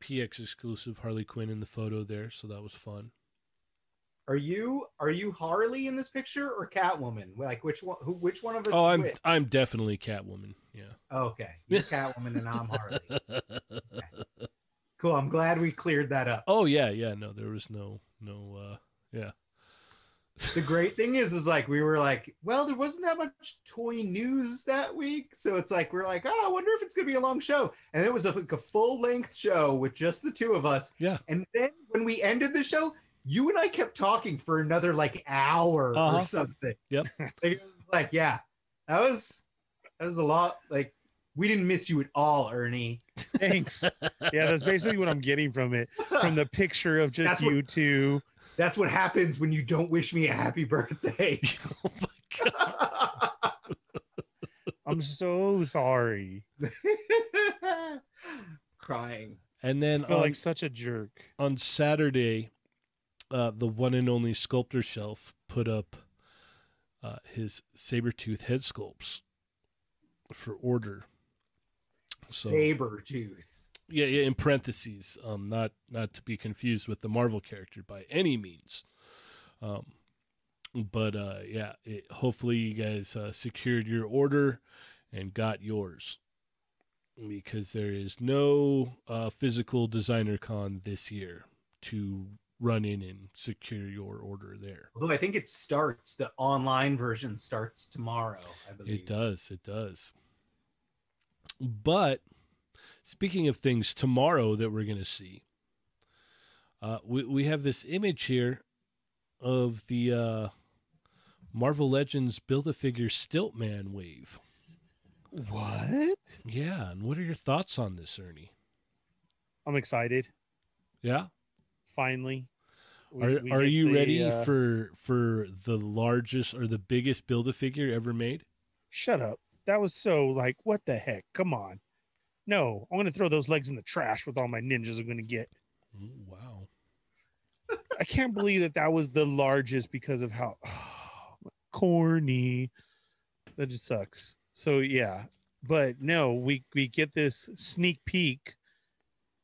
PX exclusive Harley Quinn in the photo there, so that was fun. Are you are you Harley in this picture or Catwoman? Like which one? Who? Which one of us? Oh, is I'm which? I'm definitely Catwoman. Yeah. okay. You're Catwoman and I'm Harley. Cool. I'm glad we cleared that up. oh yeah, yeah. No, there was no no. uh Yeah. The great thing is, is like we were like, well, there wasn't that much toy news that week, so it's like we're like, oh, I wonder if it's gonna be a long show, and it was a, like a full length show with just the two of us. Yeah. And then when we ended the show, you and I kept talking for another like hour Uh-huh. or something. Yep. like, like, yeah, that was that was a lot. Like we didn't miss you at all, Ernie. Thanks. yeah, that's basically what I'm getting from it. From the picture of just That's what- you two. That's what happens when you don't wish me a happy birthday. oh my god. I'm so sorry. Crying. And then I feel on, like such a jerk. on Saturday, uh, the one and only sculptor shelf put up uh, his saber tooth head sculpts for order. So- Saber tooth. Yeah, yeah. In parentheses, um, not not to be confused with the Marvel character by any means. Um, but uh, yeah, it, hopefully you guys uh, secured your order and got yours because there is no uh, physical designer con this year to run in and secure your order there. Although I think it starts, the online version starts tomorrow, I believe. It does. It does. But speaking of things tomorrow that we're going to see, uh, we we have this image here of the uh, Marvel Legends Build a Figure Stilt Man wave. What? Yeah, and what are your thoughts on this, Ernie? I'm excited. Yeah, Finally. We- are we are you the, ready uh, for for the largest or the biggest Build a Figure ever made? Shut up. That was so like, what the heck? Come on. No, I'm gonna throw those legs in the trash with all my ninjas I'm gonna get. Ooh, wow. I can't believe that that was the largest because of how corny. That just sucks. So yeah, but no, we we get this sneak peek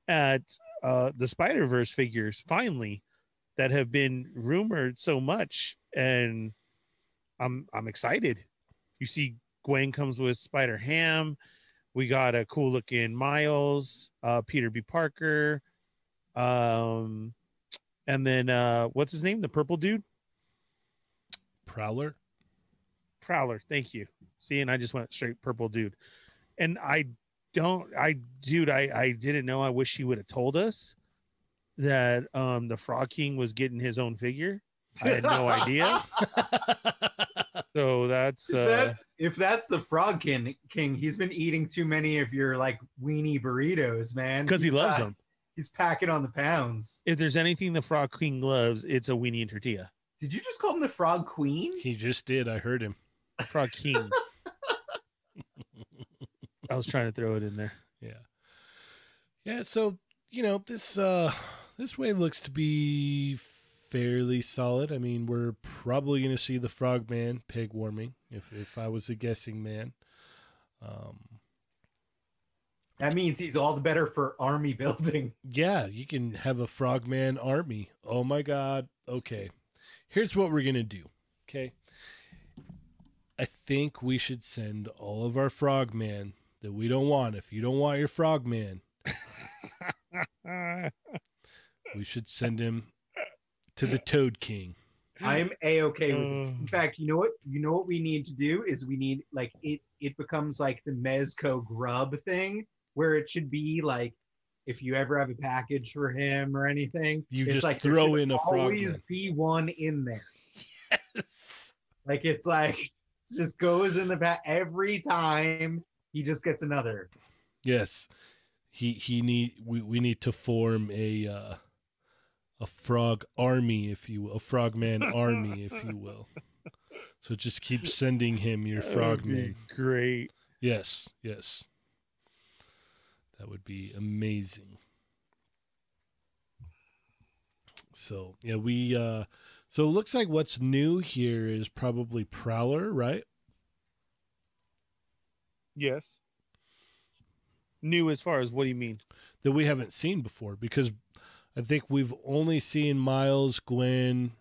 at uh the Spider Verse figures finally that have been rumored so much, and I'm I'm excited. You see, Gwen comes with Spider Ham. We got a cool looking Miles, uh, Peter B. Parker, um, and then uh, what's his name? The purple dude, Prowler. Prowler. Thank you. See, and I just went straight purple dude, and I don't, I dude, I I didn't know. I wish he would have told us that um the Frog King was getting his own figure. I had no idea. So that's If uh, that's if that's the frog king, king, he's been eating too many of your like weenie burritos, man. because he loves pack- them. He's packing on the pounds. If there's anything the Frog King loves, it's a weenie and tortilla. Did you just call him the frog queen? He just did. I heard him. Frog King. I was trying to throw it in there. Yeah. Yeah, so, you know, this uh this wave looks to be fairly solid. I mean, we're probably going to see the frogman peg warming if if I was a guessing man. Um That means he's all the better for army building. yeah, you can have a frogman army. Oh my god. Okay. Here's what we're going to do. Okay? I think we should send all of our frogmen that we don't want. If you don't want your frogman, we should send him to the Toad King. I'm a okay with it. Uh. In fact, you know what? You know what we need to do is we need like it. It becomes like the Mezco grub thing, where it should be like if you ever have a package for him or anything, You it's just like throw in a frog. always frogman. be one in there. Yes. Like it's like it just goes in the back every time. He just gets another. Yes. He he need we, we need to form a uh a frog army, if you will, a frogman army, if you will. So just keep sending him your frogmen. Great. Yes, yes. That would be amazing. So yeah, we uh so it looks like what's new here is probably Prowler, right? Yes. New as far as what do you mean? That we haven't seen before because I think we've only seen Miles, Gwen,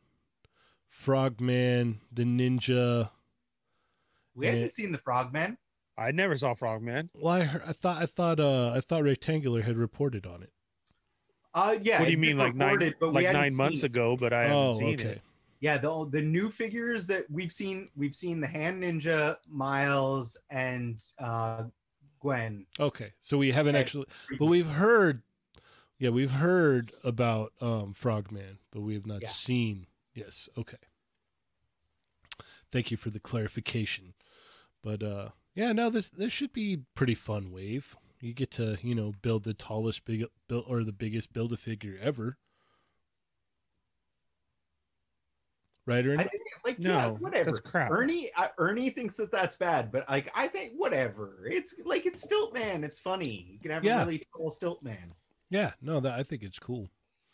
Frogman, the Ninja. We haven't seen the frogman. I never saw Frogman. Well, I, heard, I thought I thought uh I thought Rectangular had reported on it. Uh, yeah. what do you mean, been like nine, reported, but like nine months it. ago? But I haven't oh, seen okay. it. Yeah, the the new figures that we've seen, we've seen the Hand Ninja, Miles, and uh, Gwen. Okay, so we haven't Okay. actually, but we've heard, yeah, we've heard about um, Frogman, but we have not Yeah. seen. Yes, okay. Thank you for the clarification, but uh, yeah, no, this this should be pretty fun wave. You get to you know build the tallest big build or the biggest build a figure ever, right? Ernie? I think, like, No, yeah, whatever. that's crap. Ernie, uh, Ernie thinks that that's bad, but like, I think whatever. It's like it's Stilt Man. It's funny. You can have Yeah. a really tall Stilt Man. Yeah, no, that I think it's cool.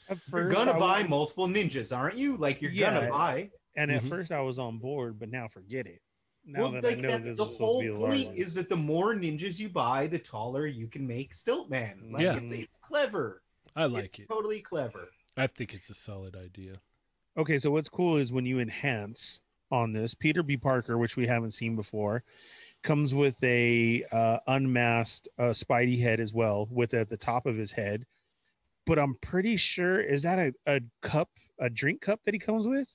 At You're gonna I buy was- multiple ninjas, aren't you? Like you're Yeah. gonna buy. and at Mhm. first I was on board, but now forget it. Now well, that like I know that's this the whole to be a large point one. is that the more ninjas you buy, the taller you can make Stilt Man. Like Yeah. it's it's clever. I like it's it. Totally clever. I think it's a solid idea. Okay, so what's cool is when you enhance on this, Peter B. Parker, which we haven't seen before, comes with a uh, unmasked uh, Spidey head as well, with at the top of his head. But I'm pretty sure is that a, a cup, a drink cup that he comes with?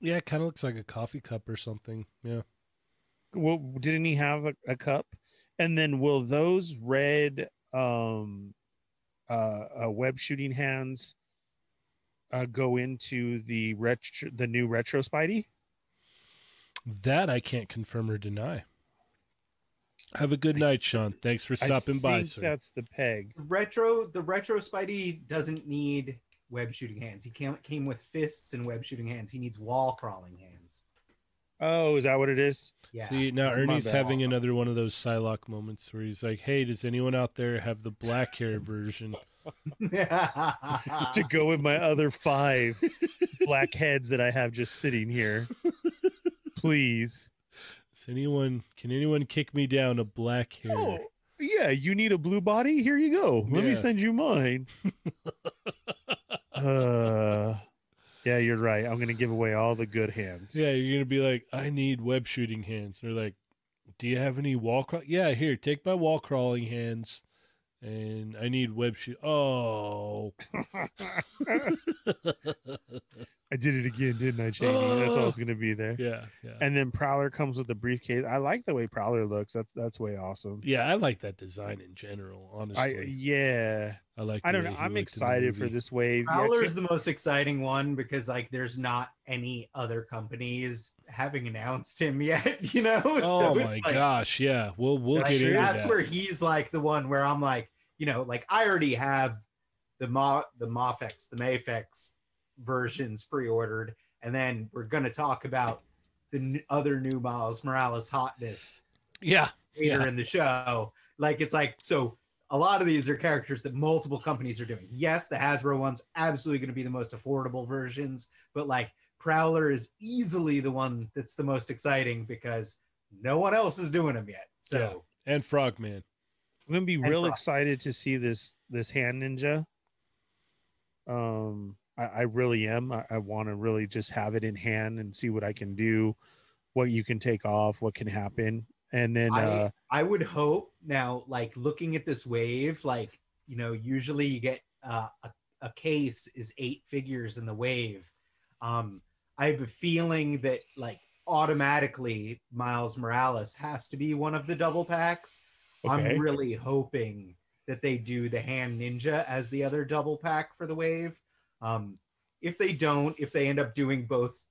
Yeah, it kind of looks like a coffee cup or something. Yeah. Well, didn't he have a, a cup? And then will those red um, uh, uh, web shooting hands uh, go into the retro, the new retro Spidey? That I can't confirm or deny. Have a good night, Sean. Thanks for stopping I by, think sir. That's the peg. Retro the retro Spidey doesn't need web shooting hands. He came came with fists and web shooting hands. He needs wall crawling hands. Oh, is that what it is? Yeah. See, now Ernie's having another one of those Psylocke moments where he's like, hey, does anyone out there have the black hair version? to go with my other five black heads that I have just sitting here. Please. Does anyone, can anyone kick me down a black hair? Oh, yeah. You need a blue body? Here you go. Let me send you mine. uh, yeah, you're right. I'm going to give away all the good hands. Yeah, you're going to be like, I need web shooting hands. They're like, do you have any wall crawl? Yeah, here, take my wall crawling hands. And I need web shoot. Oh. I did it again, didn't I, Cheney? That's all it's gonna be there. Yeah, yeah. And then Prowler comes with the briefcase. I like the way Prowler looks. That's that's way awesome. yeah, I like that design in general. Honestly, I yeah. I like. I don't know. I'm looked in the excited for this wave. Yeah, Prowler Ki- is the most exciting one because like there's not any other companies having announced him yet, you know? Oh it's my like- gosh! Yeah, we'll we'll That's get true. into that's that. where he's like the one where I'm like, you know, like I already have the Mo the Mofex, the Mayfex versions pre-ordered, and then we're gonna talk about the n- other new Miles Morales hotness yeah, later Yeah. in the show. Like it's like so a lot of these are characters that multiple companies are doing. Yes, the Hasbro one's absolutely going to be the most affordable versions, but like Prowler is easily the one that's the most exciting because no one else is doing them yet. So and Frogman. I'm gonna be And real Pro- excited to see this this hand ninja. Um, I, I really am. I, I want to really just have it in hand and see what I can do, what you can take off, what can happen, and then I, uh, I would hope now, like looking at this wave, like you know, usually you get uh, a, a case is eight figures in the wave. Um, I have a feeling that like automatically Miles Morales has to be one of the double packs. Okay. I'm really hoping that they do the hand ninja as the other double pack for the wave. Um, if they don't, if they end up doing both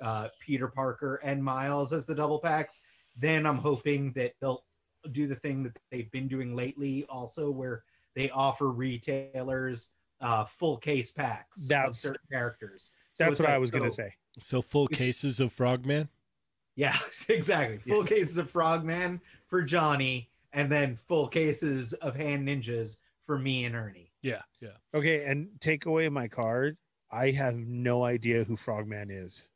uh, Peter Parker and Miles as the double packs, then I'm hoping that they'll do the thing that they've been doing lately, also where they offer retailers uh, full case packs of certain characters. So that's it's what I like, was gonna say. So full cases of Frogman. Yeah, exactly. Full cases of Frogman for Johnny, and then full cases of Hand Ninjas for me and Ernie. Yeah, yeah. Okay, and take away my card. I have no idea who Frogman is.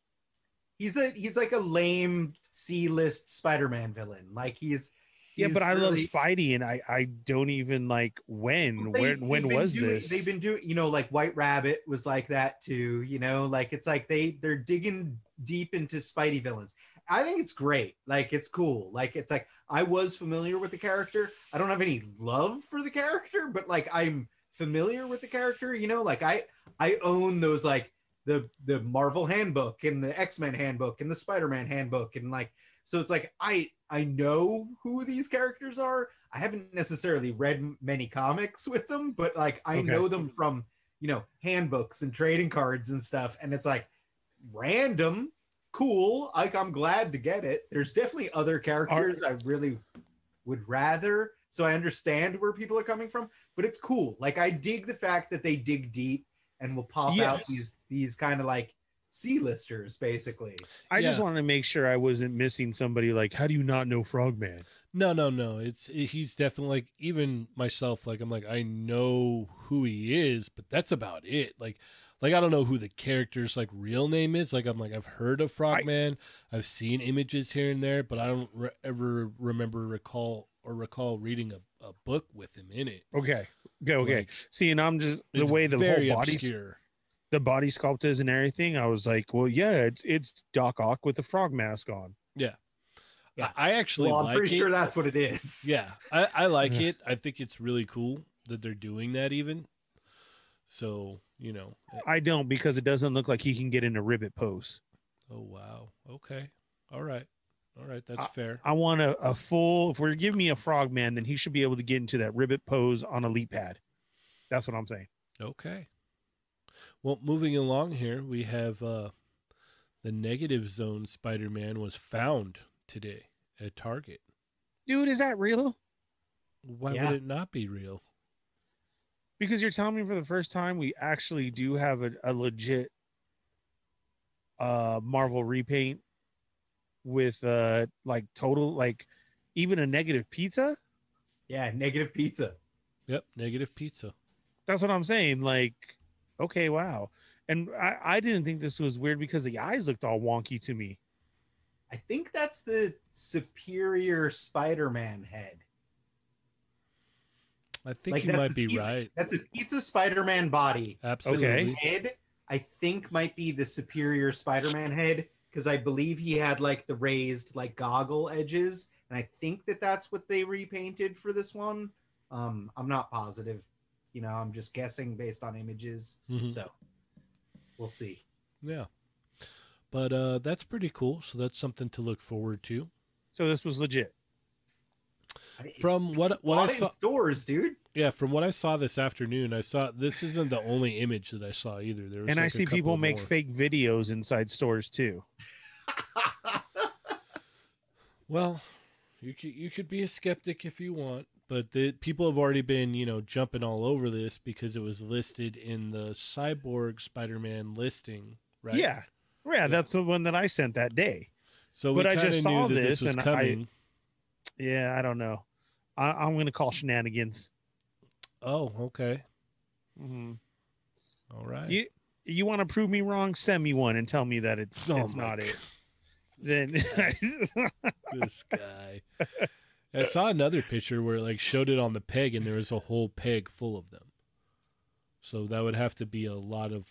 He's a he's like a lame C list Spider Man villain. Like he's Yeah, he's but I love Spidey, and I I don't even like when They- when when was doing- this? They've been doing, you know, like White Rabbit was like that too. You know, like it's like they they're digging deep into Spidey villains. I think it's great. Like it's cool. Like it's like I was familiar with the character. I don't have any love for the character, but like I'm familiar with the character. You know, like I I own those like the the Marvel handbook and the X Men handbook and the Spider Man handbook and like so it's like I I know who these characters are. I haven't necessarily read many comics with them, but like I Okay. know them from you know handbooks and trading cards and stuff. And it's like random, cool. Like I'm glad to get it. There's definitely other characters I really would rather. So I understand where people are coming from, but it's cool. Like I dig the fact that they dig deep and will pop out these these kind of like C-listers, basically. I just Yeah. wanted to make sure I wasn't missing somebody. Like, how do you not know Frogman? No, no, no. It's he's definitely like even myself. Like I'm like I know who he is, but that's about it. Like, like I don't know who the character's like real name is. Like I'm like I've heard of Frogman. I've seen images here and there, but I don't re- ever remember recall or recall reading a, a book with him in it. Okay, okay, okay. Like, See, and I'm just the way the whole body, obscure. the body sculpt is and everything. I was like, well, yeah, it's it's Doc Ock with the frog mask on. Yeah. I, I actually Well, I'm like pretty it. sure that's what it is. Yeah, I, I like Yeah. it. I think it's really cool that they're doing that even. So, you know. Uh, I don't because it doesn't look like he can get in a ribbit pose. Oh wow. Okay. All right. All right, that's I- fair. I want a, a full. If we're giving me a frogman, then he should be able to get into that ribbit pose on a leap pad. That's what I'm saying. Okay. Well, moving along here, we have uh the negative zone Spider-Man was found today at Target. Dude, is that real? Why Yeah. would it not be real? Because you're telling me for the first time we actually do have a, a legit uh Marvel repaint with uh like total like even a negative pizza. Yeah, negative pizza. Yep, negative pizza. That's what I'm saying. Like, okay, wow. And I, I didn't think this was weird because the eyes looked all wonky to me. I think that's the superior Spider-Man head. I think Like, you might be pizza- right. That's a pizza Spider-Man body. Absolutely. Head, I think might be the superior Spider-Man head because I believe he had like the raised like goggle edges, and I think that that's what they repainted for this one. Um, I'm not positive. You know, I'm just guessing based on images. Mhm. So we'll see. Yeah. But uh, that's pretty cool. So that's something to look forward to. So this was legit. From what what I Bought it in saw, stores, dude. yeah, from what I saw this afternoon, I saw this isn't the only image that I saw either. There was And I like a see people make more. fake videos inside stores too. Well, you could you could be a skeptic if you want, but the people have already been you know jumping all over this because it was listed in the Cyborg Spider-Man listing, right? Yeah. yeah. that's the one that I sent that day. So, But we I just saw knew that this was and I- Yeah, I don't know. I, I'm going to call shenanigans. Oh, okay, hmm all right. You you want to prove me wrong? Send me one and tell me that it's Oh it's not God. it. Then this guy. I saw another picture where it like showed it on the peg and there was a whole peg full of them. So that would have to be a lot of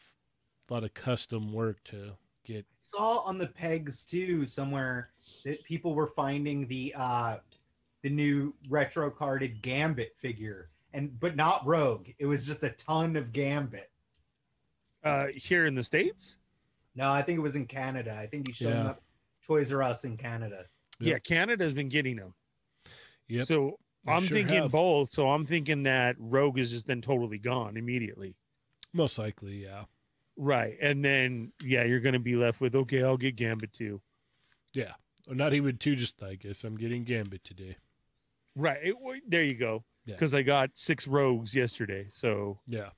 a lot of custom work to get saw on the pegs too somewhere that people were finding the uh the new retro carded gambit figure and but not rogue it was just a ton of gambit uh, here in the states, no i think it was in canada i think he showed Yeah. up toys r us in canada yeah, Yep. Canada's been getting them. Yeah. So They I'm sure thinking have. both. So I'm thinking that Rogue is just then totally gone immediately. most likely, yeah. Right. And then yeah, you're gonna be left with okay, I'll get Gambit too. Yeah. Or not even two just I guess I'm getting Gambit today. Right. It- there you go. Yeah. Because I got six rogues yesterday. So Yeah.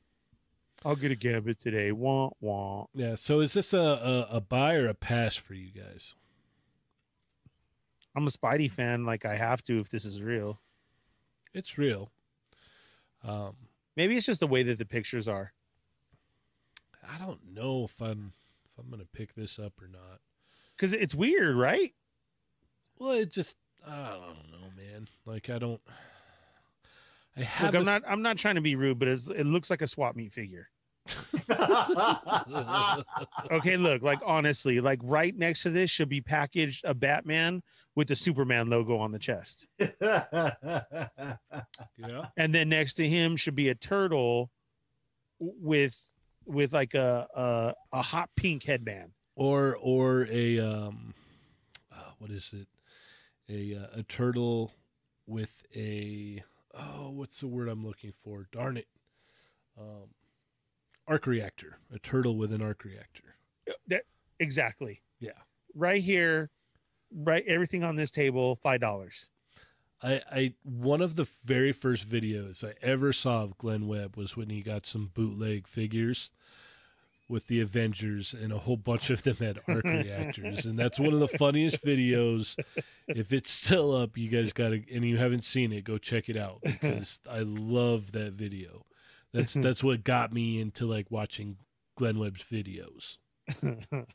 I'll get a Gambit today. Wah wah. Yeah. So is this a, a, a buy or a pass for you guys? I'm a Spidey fan, like I have to if this is real. It's real. Um Maybe it's just the way that the pictures are. I don't know if I'm if I'm gonna pick this up or not. Because it's weird, right? Well, it just I don't know, man. Like I don't. I have. Look, I'm a s- not I'm not trying to be rude, but it's, it looks like a swap meet figure. Okay, look, like honestly, like right next to this should be packaged a Batman with the Superman logo on the chest. Yeah. And then next to him should be a turtle with with like a a, a hot pink headband. Or or a um, uh, what is it? A uh, a turtle with a oh, what's the word I'm looking for? Darn it. Um, arc reactor. A turtle with an arc reactor. That exactly. Yeah. Right here, right everything on this table, five dollars. I, I one of the very first videos I ever saw of Glenn Webb was when he got some bootleg figures with the Avengers and a whole bunch of them had arc reactors and that's one of the funniest videos. If it's still up, you guys got to and you haven't seen it, go check it out because I love that video. That's that's what got me into like watching Glenn Webb's videos.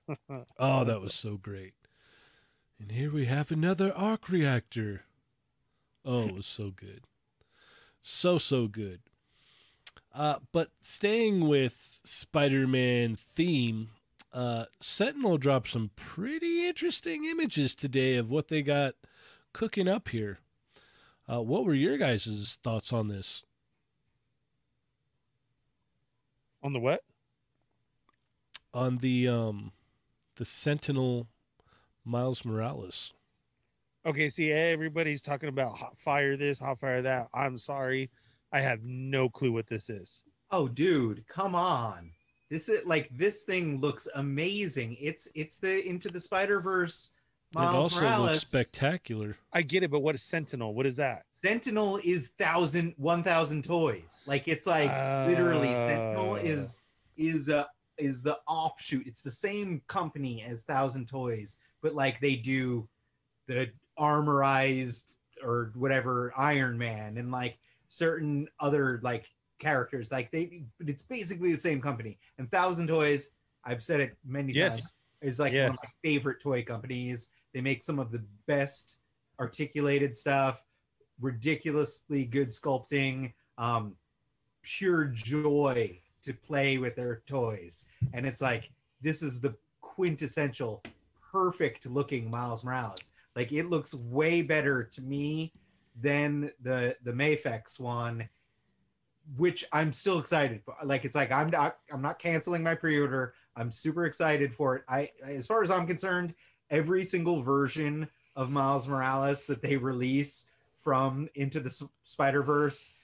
Oh, that was so great. And here we have another arc reactor. Oh, it was so good. So, so good. Uh, but staying with Spider Man theme, uh, Sentinel dropped some pretty interesting images today of what they got cooking up here. Uh, what were your guys' thoughts on this? on the what? On the um, the Sentinel Miles Morales. Okay, see, everybody's talking about hot fire this, hot fire that. I'm sorry, I have no clue what this is. oh dude come on this is like this thing looks amazing it's it's the into the spider verse Miles it also morales looks spectacular. I get it, but what is Sentinel? What is that? sentinel is thousand one thousand toys like it's like literally sentinel Oh. is is uh is the offshoot it's the same company as thousand toys but like they do the armorized or whatever iron man and like certain other like characters. Like they but it's basically the same company. And thousand toys i've said it many Yes. times is like one of my favorite toy companies. They make some of the best articulated stuff ridiculously good sculpting um pure joy to play with their toys. And it's like this is the quintessential perfect looking miles morales. Like it looks way better to me than the the Mafex one which I'm still excited for. Like it's like I'm not I'm not canceling my pre-order. I'm super excited for it. I as far as I'm concerned, every single version of Miles Morales that they release from Into the Spider Verse,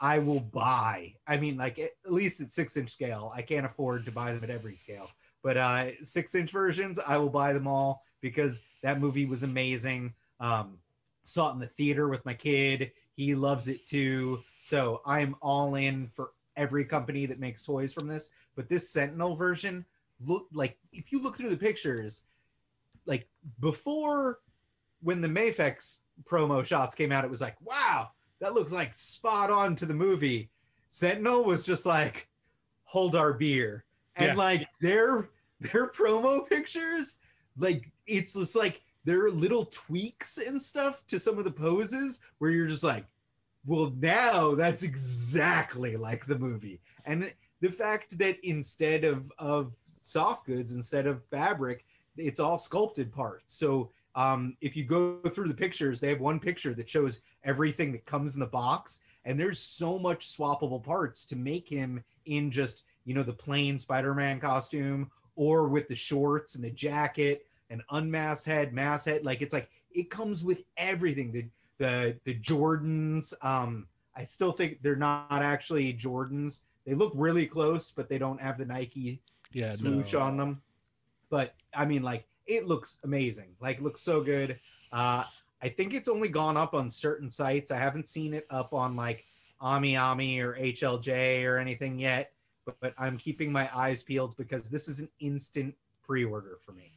I will buy. I mean, like at least at six inch scale. I can't afford to buy them at every scale, but uh, six inch versions, I will buy them all because that movie was amazing. Um, saw it in the theater with my kid. He loves it too. So I'm all in for every company that makes toys from this. But this Sentinel version, look like if you look through the pictures, like before when the Mafex promo shots came out, it was like, wow, that looks like spot on to the movie. Sentinel was just like, hold our beer. And yeah. like their their promo pictures, like it's just like there are little tweaks and stuff to some of the poses where you're just like, well, now that's exactly like the movie. And the fact that instead of of soft goods, instead of fabric, it's all sculpted parts. So um, if you go through the pictures, they have one picture that shows everything that comes in the box, and there's so much swappable parts to make him in just you know the plain Spider-Man costume or with the shorts and the jacket and unmasked head, masked head. Like it's like it comes with everything. The the the Jordans. Um, I still think they're not actually Jordans. They look really close, but they don't have the Nike yeah, swoosh no. on them. But I mean, like it looks amazing. Like looks so good. Uh, I think it's only gone up on certain sites. I haven't seen it up on like AmiAmi or HLJ or anything yet. But, but I'm keeping my eyes peeled because this is an instant pre-order for me.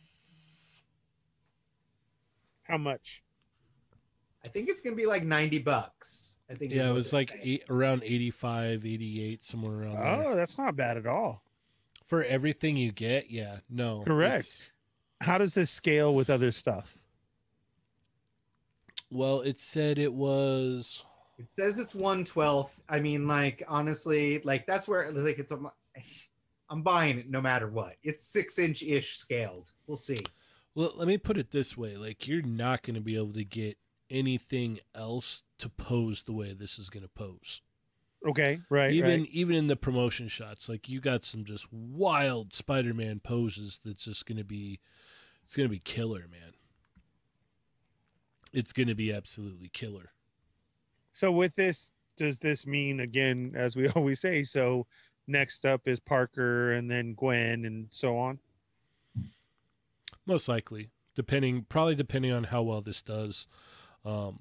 How much? I think it's gonna be like 90 bucks. I think. Yeah, it was like eight, around 85, 88, somewhere around. Oh, there. that's not bad at all. For everything you get, yeah, no, correct. How does this scale with other stuff? Well, it said it was. It says it's one twelfth. I mean, like honestly, like that's where like it's. A, I'm buying it no matter what. It's six inch ish scaled. We'll see. Well, let me put it this way: like you're not going to be able to get anything else to pose the way this is going to pose. Okay, right. Even right. even in the promotion shots, like you got some just wild Spider-Man poses that's just going to be it's going to be killer, man. It's going to be absolutely killer. So with this does this mean again as we always say so next up is Parker and then Gwen and so on? Most likely, depending probably depending on how well this does um,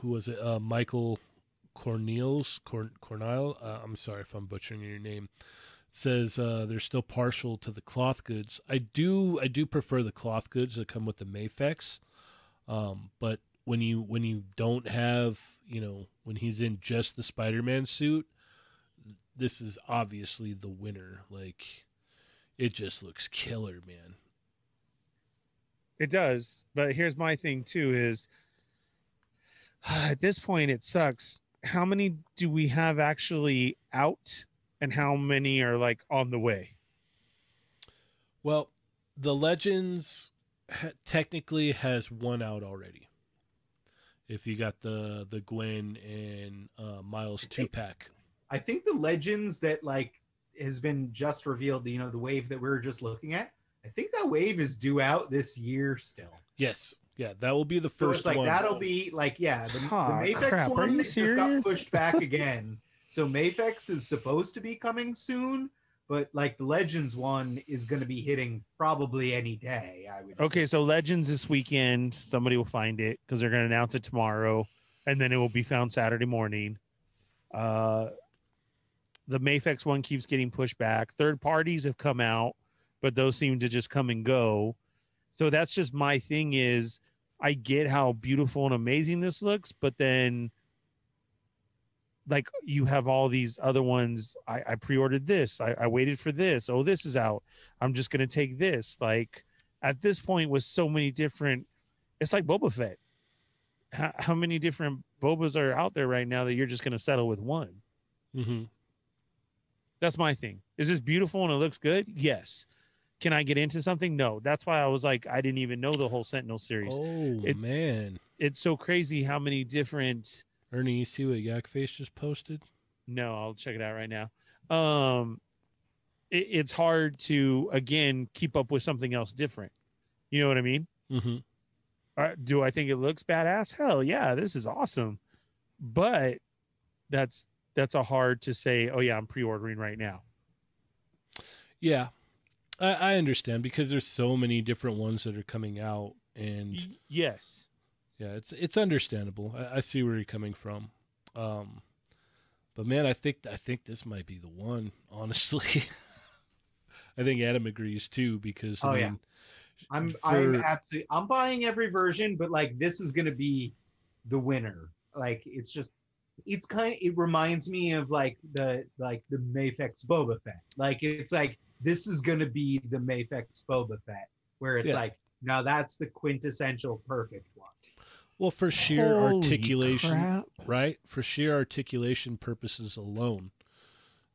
who was it? Uh, Michael Cornels Corn Cornell. Uh, I'm sorry if I'm butchering your name. Says uh, they're still partial to the cloth goods. I do I do prefer the cloth goods that come with the Mafex. Um, but when you when you don't have you know when he's in just the Spider-Man suit, this is obviously the winner. Like it just looks killer, man. It does. But here's my thing too is at this point it sucks. How many do we have actually out and how many are like on the way? Well, the Legends ha- technically has one out already. If you got the the Gwen and uh, Miles two pack, I think the Legends that like has been just revealed. You know, the wave that we are just looking at I think that wave is due out this year still. Yes. Yeah, that will be the first so like, one. That'll be like yeah, the, huh, the Mafex crap. one got pushed back again. so Mafex is supposed to be coming soon, but like the Legends one is going to be hitting probably any day. I would. Okay, say. so Legends this weekend. Somebody will find it because they're going to announce it tomorrow, and then it will be found Saturday morning. Uh, the Mafex one keeps getting pushed back. Third parties have come out but those seem to just come and go. So that's just my thing is I get how beautiful and amazing this looks, but then like you have all these other ones. I, I pre-ordered this. I, I waited for this. Oh, this is out. I'm just gonna take this. Like at this point, with so many different, it's like Boba Fett. How, how many different Bobas are out there right now that you're just gonna settle with one? Mm-hmm. That's my thing. Is this beautiful and it looks good? Yes. Can I get into something? No. That's why I was like, I didn't even know the whole Sentinel series. Oh it's, man, it's so crazy how many different Ernie, you see what Yak Face just posted? No, I'll check it out right now. Um, it, it's hard to again keep up with something else different. You know what I mean? Mm-hmm. Uh, do I think it looks badass? Hell yeah, this is awesome. But that's that's a hard to say. Oh yeah, I'm pre-ordering right now. Yeah, I, I understand because there's so many different ones that are coming out, and Y- yes, yeah, it's it's understandable. I, I see where you're coming from. Um, but man, I think I think this might be the one. Honestly, I think Adam agrees too because I Oh, yeah. mean, I'm for- I'm absolutely I'm buying every version, but like this is gonna be the winner. Like it's just it's kind of it reminds me of like the like the Mafex Boba Fett. Like it's like this is gonna be the Mafex Boba Fett, where it's Yeah. like now that's the quintessential perfect one. well, for sheer Holy articulation, crap. right? For sheer articulation purposes alone,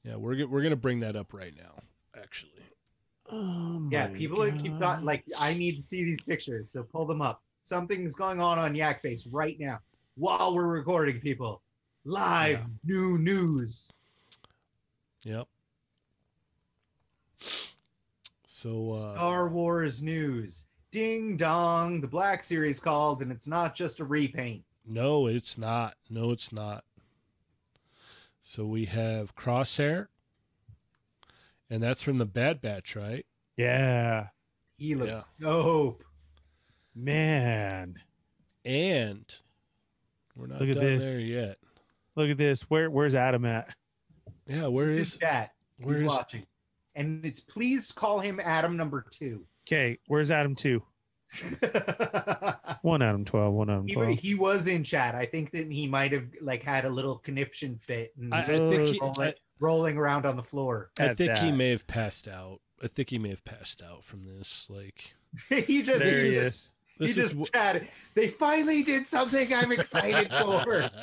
yeah, we're we're gonna bring that up right now. Actually, Oh Yeah, people that keep God. got like I need to see these pictures, so pull them up. Something's going on on Yak Face right now while we're recording. People, live Yeah. new news. yep. So uh, Star Wars news. Ding dong, the Black Series called, and it's not just a repaint. No, it's not. No, it's not. So we have Crosshair, and that's from the Bad Batch, right? Yeah, He looks dope. man. And we're not Look at done this. there yet. Look at this. Where where's Adam at? Yeah, where is that? is chat. where He's is watching. And it's please call him Adam number two. Okay, where's Adam two? One Adam twelve. One Adam twelve. he was in chat. I think that he might have like had a little conniption fit and I, I think he, rolling, I, rolling around on the floor. I At think he may have passed out. I think he may have passed out from this. Like he just There he he just, is. he just is wh- chatted. They finally did something I'm excited for.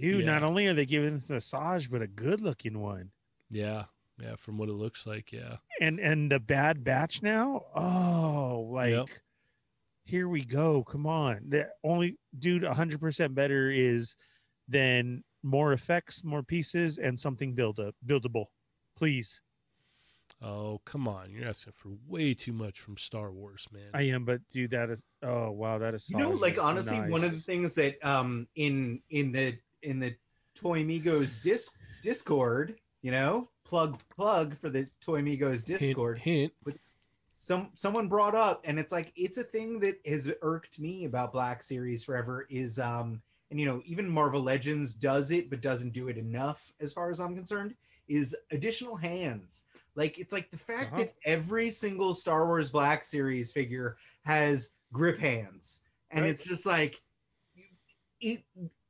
Dude, Yeah. not only are they giving us a Asajj, but a good looking one. yeah, yeah. From what it looks like, yeah. And and the bad batch now. Oh, like Yep. here we go. Come on. The only dude, hundred percent better is than more effects, more pieces, and something build up buildable. Please. Oh come on, you're asking for way too much from Star Wars, man. I am, but dude, that is oh wow, that is You know, like solid. honestly, one of the things that um in in the in the Toy Migos disc Discord, you know, plug plug for the Toy Migos Hint, Discord. hint. But some someone brought up, and it's like it's a thing that has irked me about Black Series forever. Is um and you know even Marvel Legends does it, but doesn't do it enough as far as I'm concerned. Is additional hands. Like it's like the fact Uh-huh. that every single Star Wars Black Series figure has grip hands, and Right. it's just like it.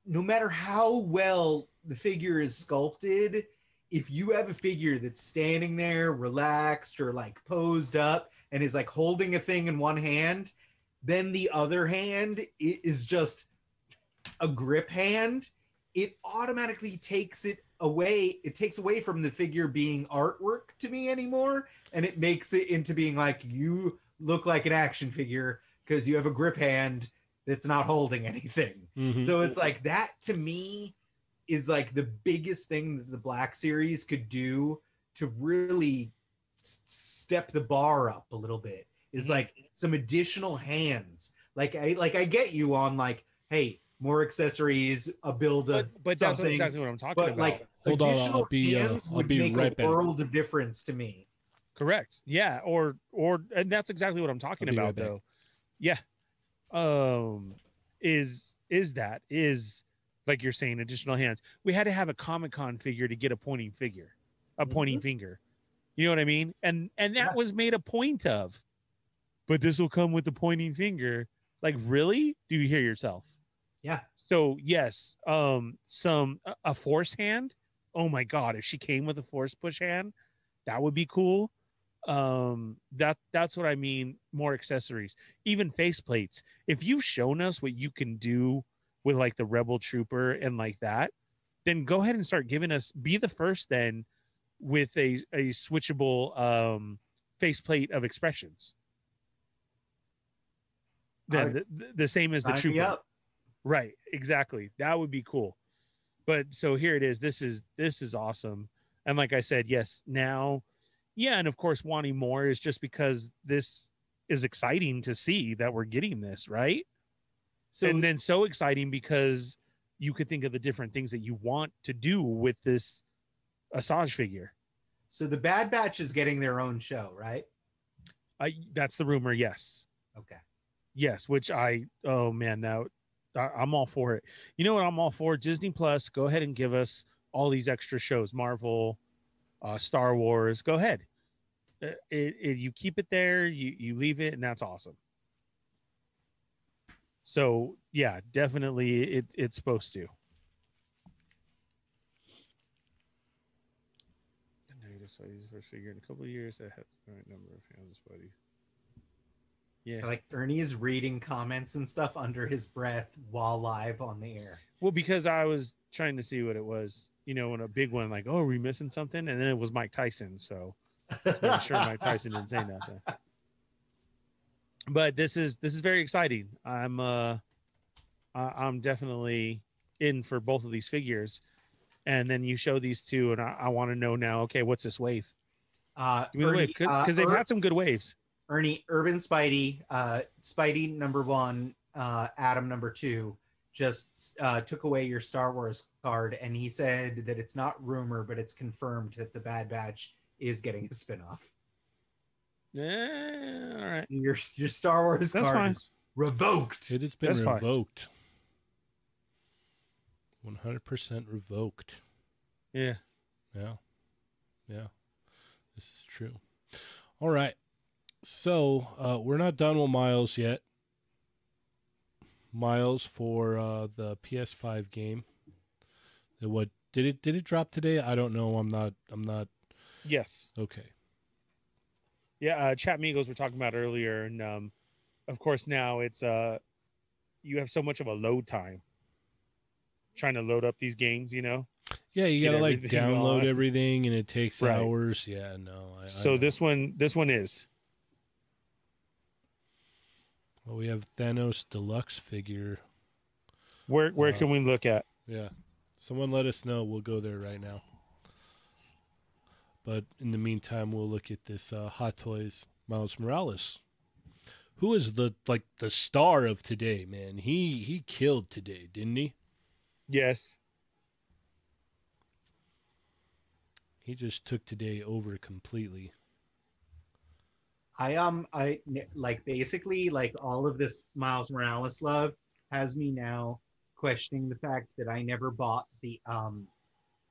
No matter how well the figure is sculpted, if you have a figure that's standing there relaxed or like posed up and is like holding a thing in one hand, then the other hand is just a grip hand, it automatically takes it away. It takes away from the figure being artwork to me anymore. And it makes it into being like you look like an action figure because you have a grip hand that's not holding anything. Mhm. So it's like that to me is like the biggest thing that the Black Series could do to really s- step the bar up a little bit is like some additional hands. Like I like I get you on like, hey, more accessories, a build but, of but that's exactly what I'm talking about. but about. like Hold on, I'll additional be, uh, hands I'll would be make right a back. world of difference to me. Correct. Yeah. Or or and that's exactly what I'm talking I'll be right about back. though. Yeah. Um is is that is like you're saying additional hands. We had to have a Comic Con figure to get a pointing figure, a pointing finger. You know what I mean? And and that Yeah. was made a point of. But this will come with the pointing finger. Like really? Do you hear yourself? Yeah. So yes, um, some a- a force hand. Oh my god, if she came with a force push hand, that would be cool. Um, that that's what I mean. More accessories, even face plates. If you've shown us what you can do with like the rebel trooper and like that, then go ahead and start giving us. Be the first then with a a switchable um faceplate of expressions. Then the, the same as the trooper. Right, exactly. That would be cool. But so here it is. This is this is awesome. And like I said, yes, now, yeah, and of course wanting more is just because this is exciting to see that we're getting this, right? So and then so exciting because you could think of the different things that you want to do with this Asajj figure. so the Bad Batch is getting their own show, right? I that's the rumor, yes. Okay. Yes, which I oh man, now I, I'm all for it. You know what I'm all for? Disney Plus, go ahead and give us all these extra shows, Marvel, uh, Star Wars. Go ahead. Uh, It, it, you keep it there, you you leave it, and that's awesome. So yeah, definitely, it it's supposed to. I saw his first figure in a couple of years that has the right number of hands, buddy. Yeah. Like Ernie is reading comments and stuff under his breath while live on the air. Well, because I was trying to see what it was, you know, when a big one like, oh, are we missing something? And then it was Mike Tyson, so I'm sure Mike Tyson didn't say nothing. But this is this is very exciting. I'm uh I'm definitely in for both of these figures. And then you show these two, and I, I want to know now. Okay, what's this wave? Uh, Give me wave because uh, they've had some good waves. Ernie, Urban Spidey, uh, Spidey number one, uh, Adam number two, just uh, took away your Star Wars card, and he said that it's not rumor, but it's confirmed that the Bad Batch is getting a spinoff. Yeah, all right, Your your Star Wars that's card fine. is revoked. It has been That's revoked. One hundred percent revoked. Yeah, Yeah. Yeah. This is true. All right. So uh, we're not done with Miles yet. Miles for uh, the PS5 game. What did it did it drop today? I don't know. I'm not I'm not yes. okay. Yeah, uh, chat Migos were talking about earlier, and um, of course now it's uh, you have so much of a load time trying to load up these games, you know. Yeah, you gotta like download on. everything, and it takes Right. hours. Yeah, no. I, I So know. this one, this one is well, we have Thanos deluxe figure. where where Uh, can we look at? Yeah. Someone let us know. We'll go there right now. But in the meantime, we'll look at this uh, Hot Toys Miles Morales, who is the like the star of today, man. He he killed today, didn't he? Yes, He just took today over completely. I um I like basically like all of this Miles Morales love has me now questioning the fact that I never bought the um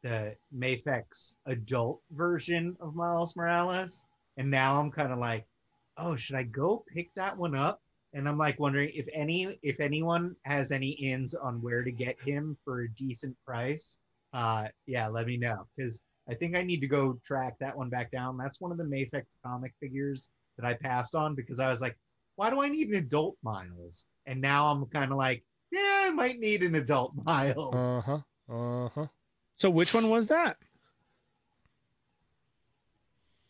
the Mafex adult version of Miles Morales. And now I'm kind of like oh should I go pick that one up? And I'm like wondering if any if anyone has any ins on where to get him for a decent price uh yeah let me know. Because I think I need to go track that one back down. That's one of the Mafex comic figures that I passed on because I was like, why do I need an adult Miles? And now I'm kind of like, yeah, I might need an adult Miles. Uh huh. Uh huh. So which one was that?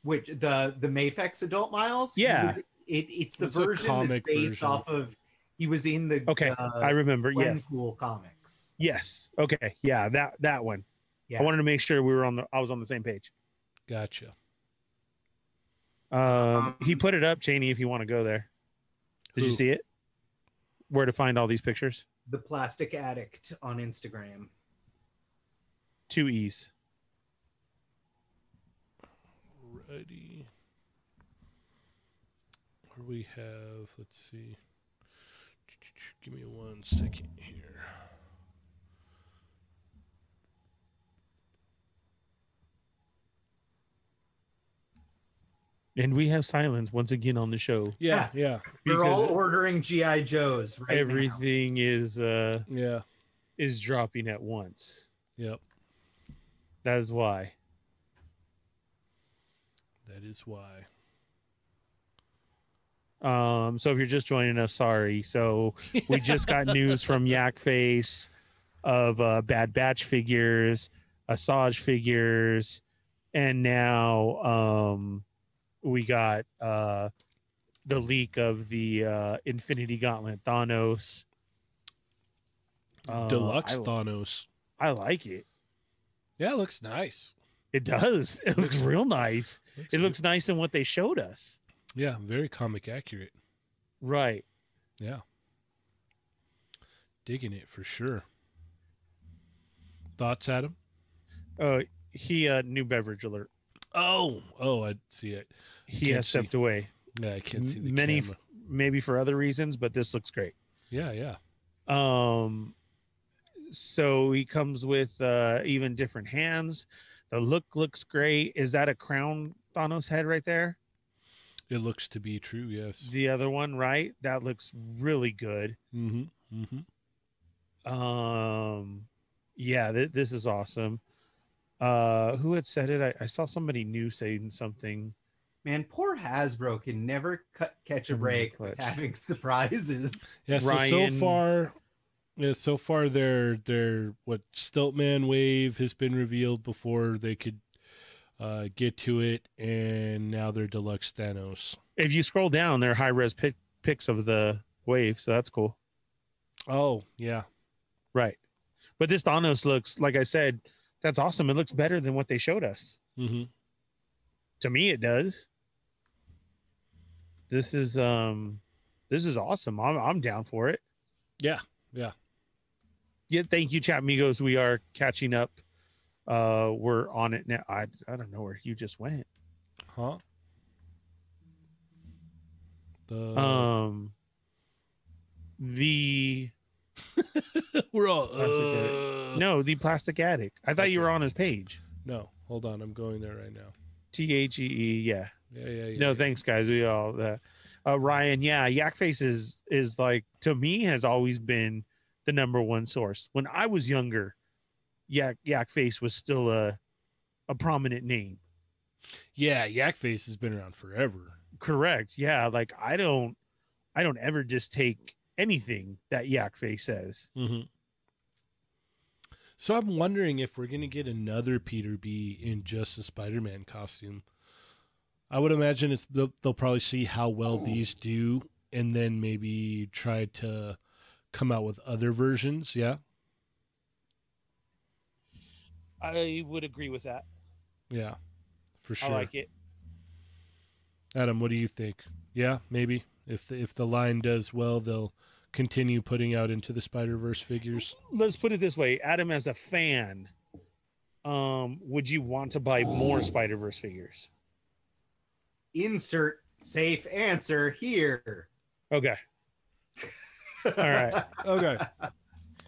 Which the the Mafex adult Miles? Yeah. was- it, it's the It's version that's based version. off of. He was in the Okay, uh, I remember. Yes, Gwenpool comics. yes. Okay, yeah, that that one. Yeah. I wanted to make sure we were on the. I was on the same page. Gotcha. Um, he put it up, Cheney. If you want to go there, did you see it? Where to find all these pictures? Thee Plastic Addict on Instagram. Two E's. Righty. Where we have, let's see. Give me one second here. And we have silence once again on the show. Yeah, yeah, We're all ordering GI Joes right now. Everything is uh yeah. is dropping at once. Yep. That is why. That is why. Um, so if you're just joining us, sorry. So we just got news from Yak Face of uh, Bad Batch figures, Asajj figures, and now um, we got uh, the leak of the uh, Infinity Gauntlet Thanos. Uh, Deluxe I, Thanos. I like it. Yeah, it looks nice. It does. It looks real nice. It good. looks nice in what they showed us. yeah, very comic accurate. Right. Yeah. Digging it for sure. Thoughts, Adam? Uh, he uh, new beverage alert. Oh, oh, I see it. He has see. stepped away. Yeah, I can't see the Many, camera. maybe for other reasons, but this looks great. Yeah, yeah. Um, so he comes with uh even different hands. The look looks great. Is that a crown Thanos head right there? It looks to be true. Yes. The other one, right? That looks really good. Mm-hmm. Mm-hmm. Um, yeah, th- this is awesome. Uh, who had said it? I, I saw somebody new saying something. Man, poor Hasbro can never cut, catch a break with having surprises. Yeah. So Ryan- so far, yeah. So far, their their what Stiltman wave has been revealed before they could uh, get to it, and now they're deluxe Thanos. If you scroll down, there are high res pic- pics of the wave, so that's cool. Oh yeah. Right. But this Thanos looks, like I said, that's awesome. It looks better than what they showed us. Mm-hmm. To me, it does. This is um this is awesome. I'm I'm down for it. Yeah. Yeah. Yeah, thank you, chat amigos. We are catching up. Uh we're on it now. I I don't know where you just went. Huh. The Um the we're all uh, no, the plastic addict. I thought you were on his page. no. Hold on, I'm going there right now. T H E E, yeah. Yeah, yeah, yeah. no yeah. thanks guys we all uh, uh ryan yeah yak face is is like to me has always been the number one source when i was younger yak yak face was still a a prominent name Yeah, Yak Face has been around forever. correct yeah like i don't i don't ever just take anything that yak face says Mm-hmm. So I'm wondering if we're gonna get another Peter B in just a Spider-Man costume. I would imagine it's they'll, they'll probably see how well these do, and then maybe try to come out with other versions. Yeah, i would agree with that yeah, for sure. i like it Adam, what do you think? Yeah, maybe if the, if the line does well, they'll continue putting out into the Spider Verse figures. let's put it this way adam as a fan um would you want to buy more spider verse figures Insert safe answer here. okay all right Okay.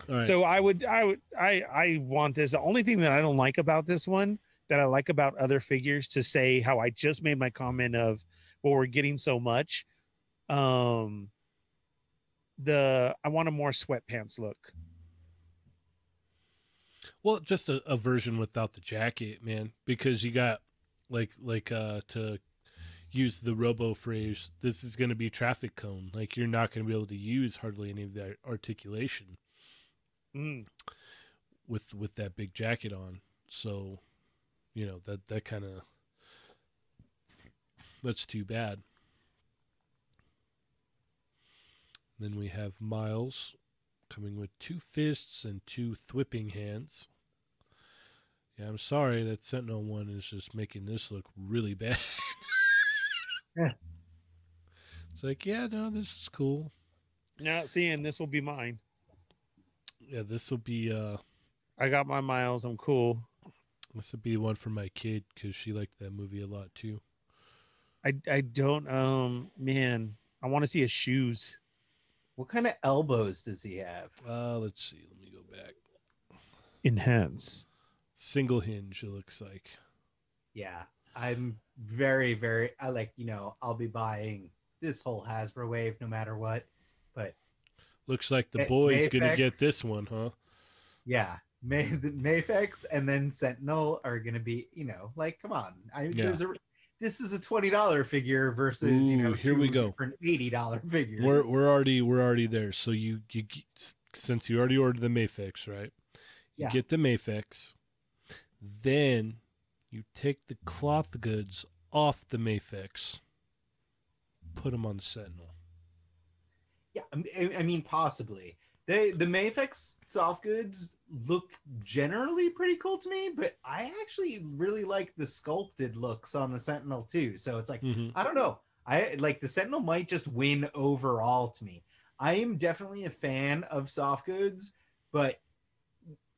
All right. So I would, I would, I, I want this. The only thing that I don't like about this one, that I like about other figures, to say how I just made my comment of, well, we're getting so much. Um, the I want a more sweatpants look. Well, just a, a version without the jacket, man, because you got like like uh to use the robo phrase, this is going to be traffic cone. Like you're not going to be able to use hardly any of that articulation Mm. with with that big jacket on. So, you know, that that kind of that's too bad. Then we have Miles coming with two fists and two thwipping hands. Yeah, I'm sorry that Sentinel one is just making this look really bad. Yeah. It's like, yeah, no, this is cool. Now, seeing this will be mine. Yeah, this will be uh I got my miles. I'm cool. this will be one for my kid because she liked that movie a lot too. I, I don't. Um, man, I want to see his shoes. What kind of elbows does he have? Uh, let's see. Let me go back. Enhance. Single hinge. It looks like. Yeah, I'm very, very. I like, you know, I'll be buying this whole Hasbro wave no matter what. But Looks like the boy's gonna get this one, huh? yeah, May the Mafex and then Sentinel are gonna be, you know, like, come on. I Yeah. there's a this is a twenty dollar figure versus you know here we go. different eighty dollar figures. We're we're already we're already there. So you you since you already ordered the Mafex, right? You Yeah. get the Mafex, then you take the cloth goods off the Mafex, put them on the Sentinel. Yeah, I mean- possibly, They the Mafex soft goods look generally pretty cool to me, but I actually really like the sculpted looks on the Sentinel too. So it's like Mhm. I don't know. I like the Sentinel might just win overall to me. I am definitely a fan of soft goods, but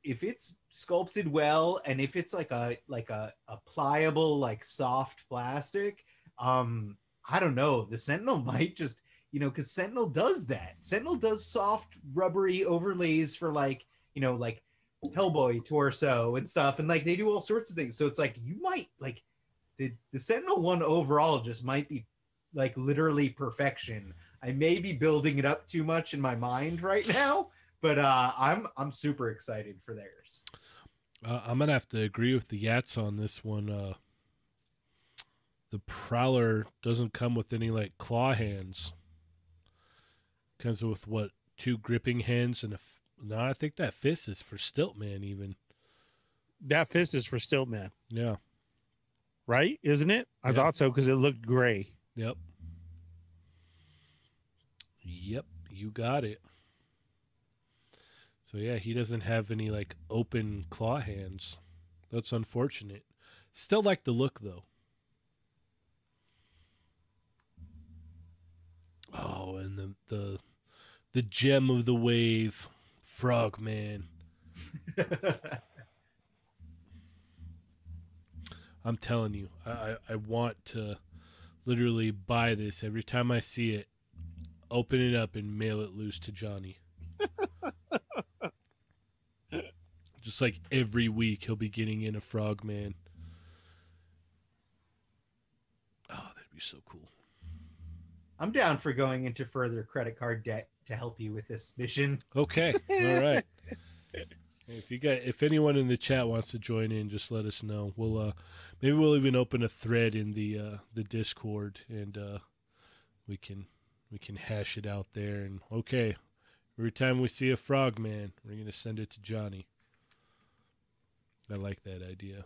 if it's sculpted well and if it's like a like a, a pliable like soft plastic, um, I don't know. The Sentinel might just you know because Sentinel does that. Sentinel does soft rubbery overlays for like you know like Hellboy torso and stuff, and like they do all sorts of things. So it's like you might like the the Sentinel one overall just might be like literally perfection. I may be building it up too much in my mind right now, but uh, I'm I'm super excited for theirs. Uh, I'm gonna have to agree with the Yats on this one. Uh, the Prowler doesn't come with any like claw hands. Comes with what two gripping hands and a. F- no, I think that fist is for Stiltman even. That fist is for Stiltman, Yeah. right? Isn't it? I Yeah. thought so because it looked gray. Yep. Yep, you got it. So yeah, he doesn't have any like open claw hands. That's unfortunate. Still like the look though. Oh, and the the the gem of the wave, Frogman. I'm telling you, I, I, I want to literally buy this every time I see it, open it up and mail it loose to Johnny. Just like every week, he'll be getting in a Frogman. Oh, that'd be so cool. I'm down for going into further credit card debt to help you with this mission. Okay, all right. If you got, if anyone in the chat wants to join in, just let us know. We'll uh, maybe we'll even open a thread in the uh, the Discord, and uh, we can we can hash it out there. And okay, every time we see a frogman, we're gonna send it to Johnny. I like that idea.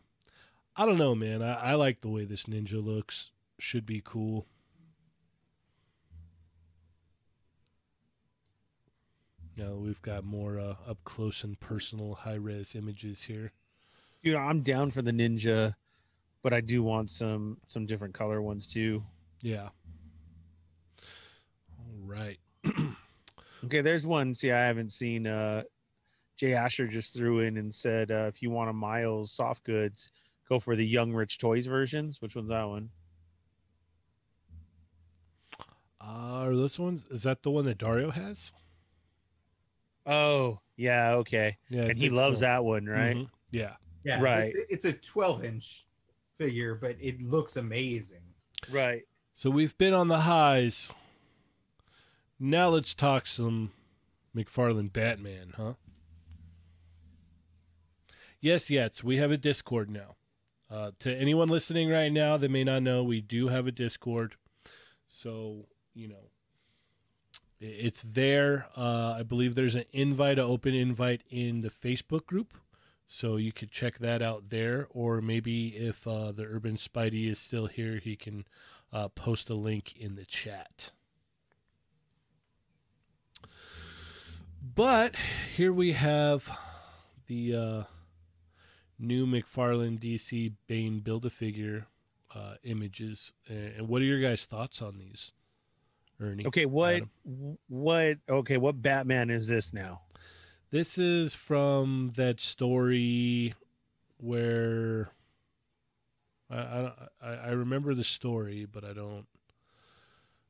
I don't know, man. I, I like the way this ninja looks. Should be cool. Now we've got more uh, up close and personal high res images here. Dude, I'm down for the ninja, but I do want some some different color ones too. Yeah. All right. Okay, there's one. See, I haven't seen. uh Jay Asher just threw in and said, uh, if you want a Miles soft goods, go for the Young Rich Toys versions. Which one's that one? Uh, are those ones? Is that the one that Dario has? Oh, yeah, okay. Yeah, and he loves so. that one, right? Mhm. Yeah. Yeah, Right. it- it's a 12 inch figure, but it looks amazing. Right. So we've been on the highs. Now let's talk some McFarlane Batman, huh? Yes, yes, we have a Discord now. Uh, to anyone listening right now that may not know, we do have a Discord. So, you know, it's there. Uh, I believe there's an invite, an open invite in the Facebook group. So you could check that out there. Or maybe if uh, the Urban Spidey is still here, he can uh, post a link in the chat. But here we have the uh, new McFarlane DC Bane Build a Figure uh, images. And what are your guys' thoughts on these, Ernie? Okay, what Adam? what okay, what Batman is this now? This is from that story where I, I I I remember the story, but I don't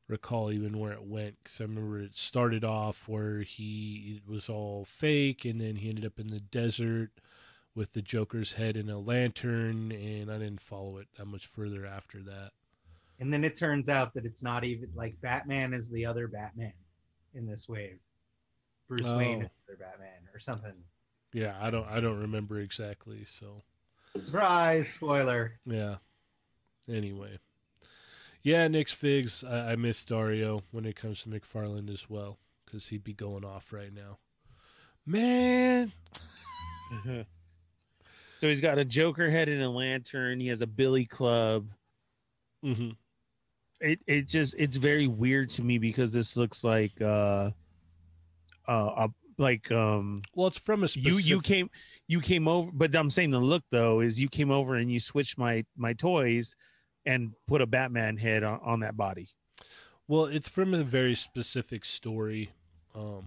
recall even where it went because I remember it started off where he it was all fake, and then he ended up in the desert with the Joker's head in a lantern, and I didn't follow it that much further after that. And then it turns out that it's not even like Batman is the other Batman in this wave. Bruce oh. Wayne Oh. is the other Batman or something. Yeah, I don't I don't remember exactly, so. Surprise! Spoiler. Yeah. Anyway. Yeah, Nick's figs. I, I miss Dario when it comes to McFarlane as well, because he'd be going off right now. Man. so he's got a Joker head and a lantern. He has a Billy Club. hmm It it just it's very weird to me because this looks like uh, uh, a like um Well, it's from a you you came you came over but i'm saying the look though is you came over and you switched my my toys and put a batman head on, on that body Well, it's from a very specific story. Um,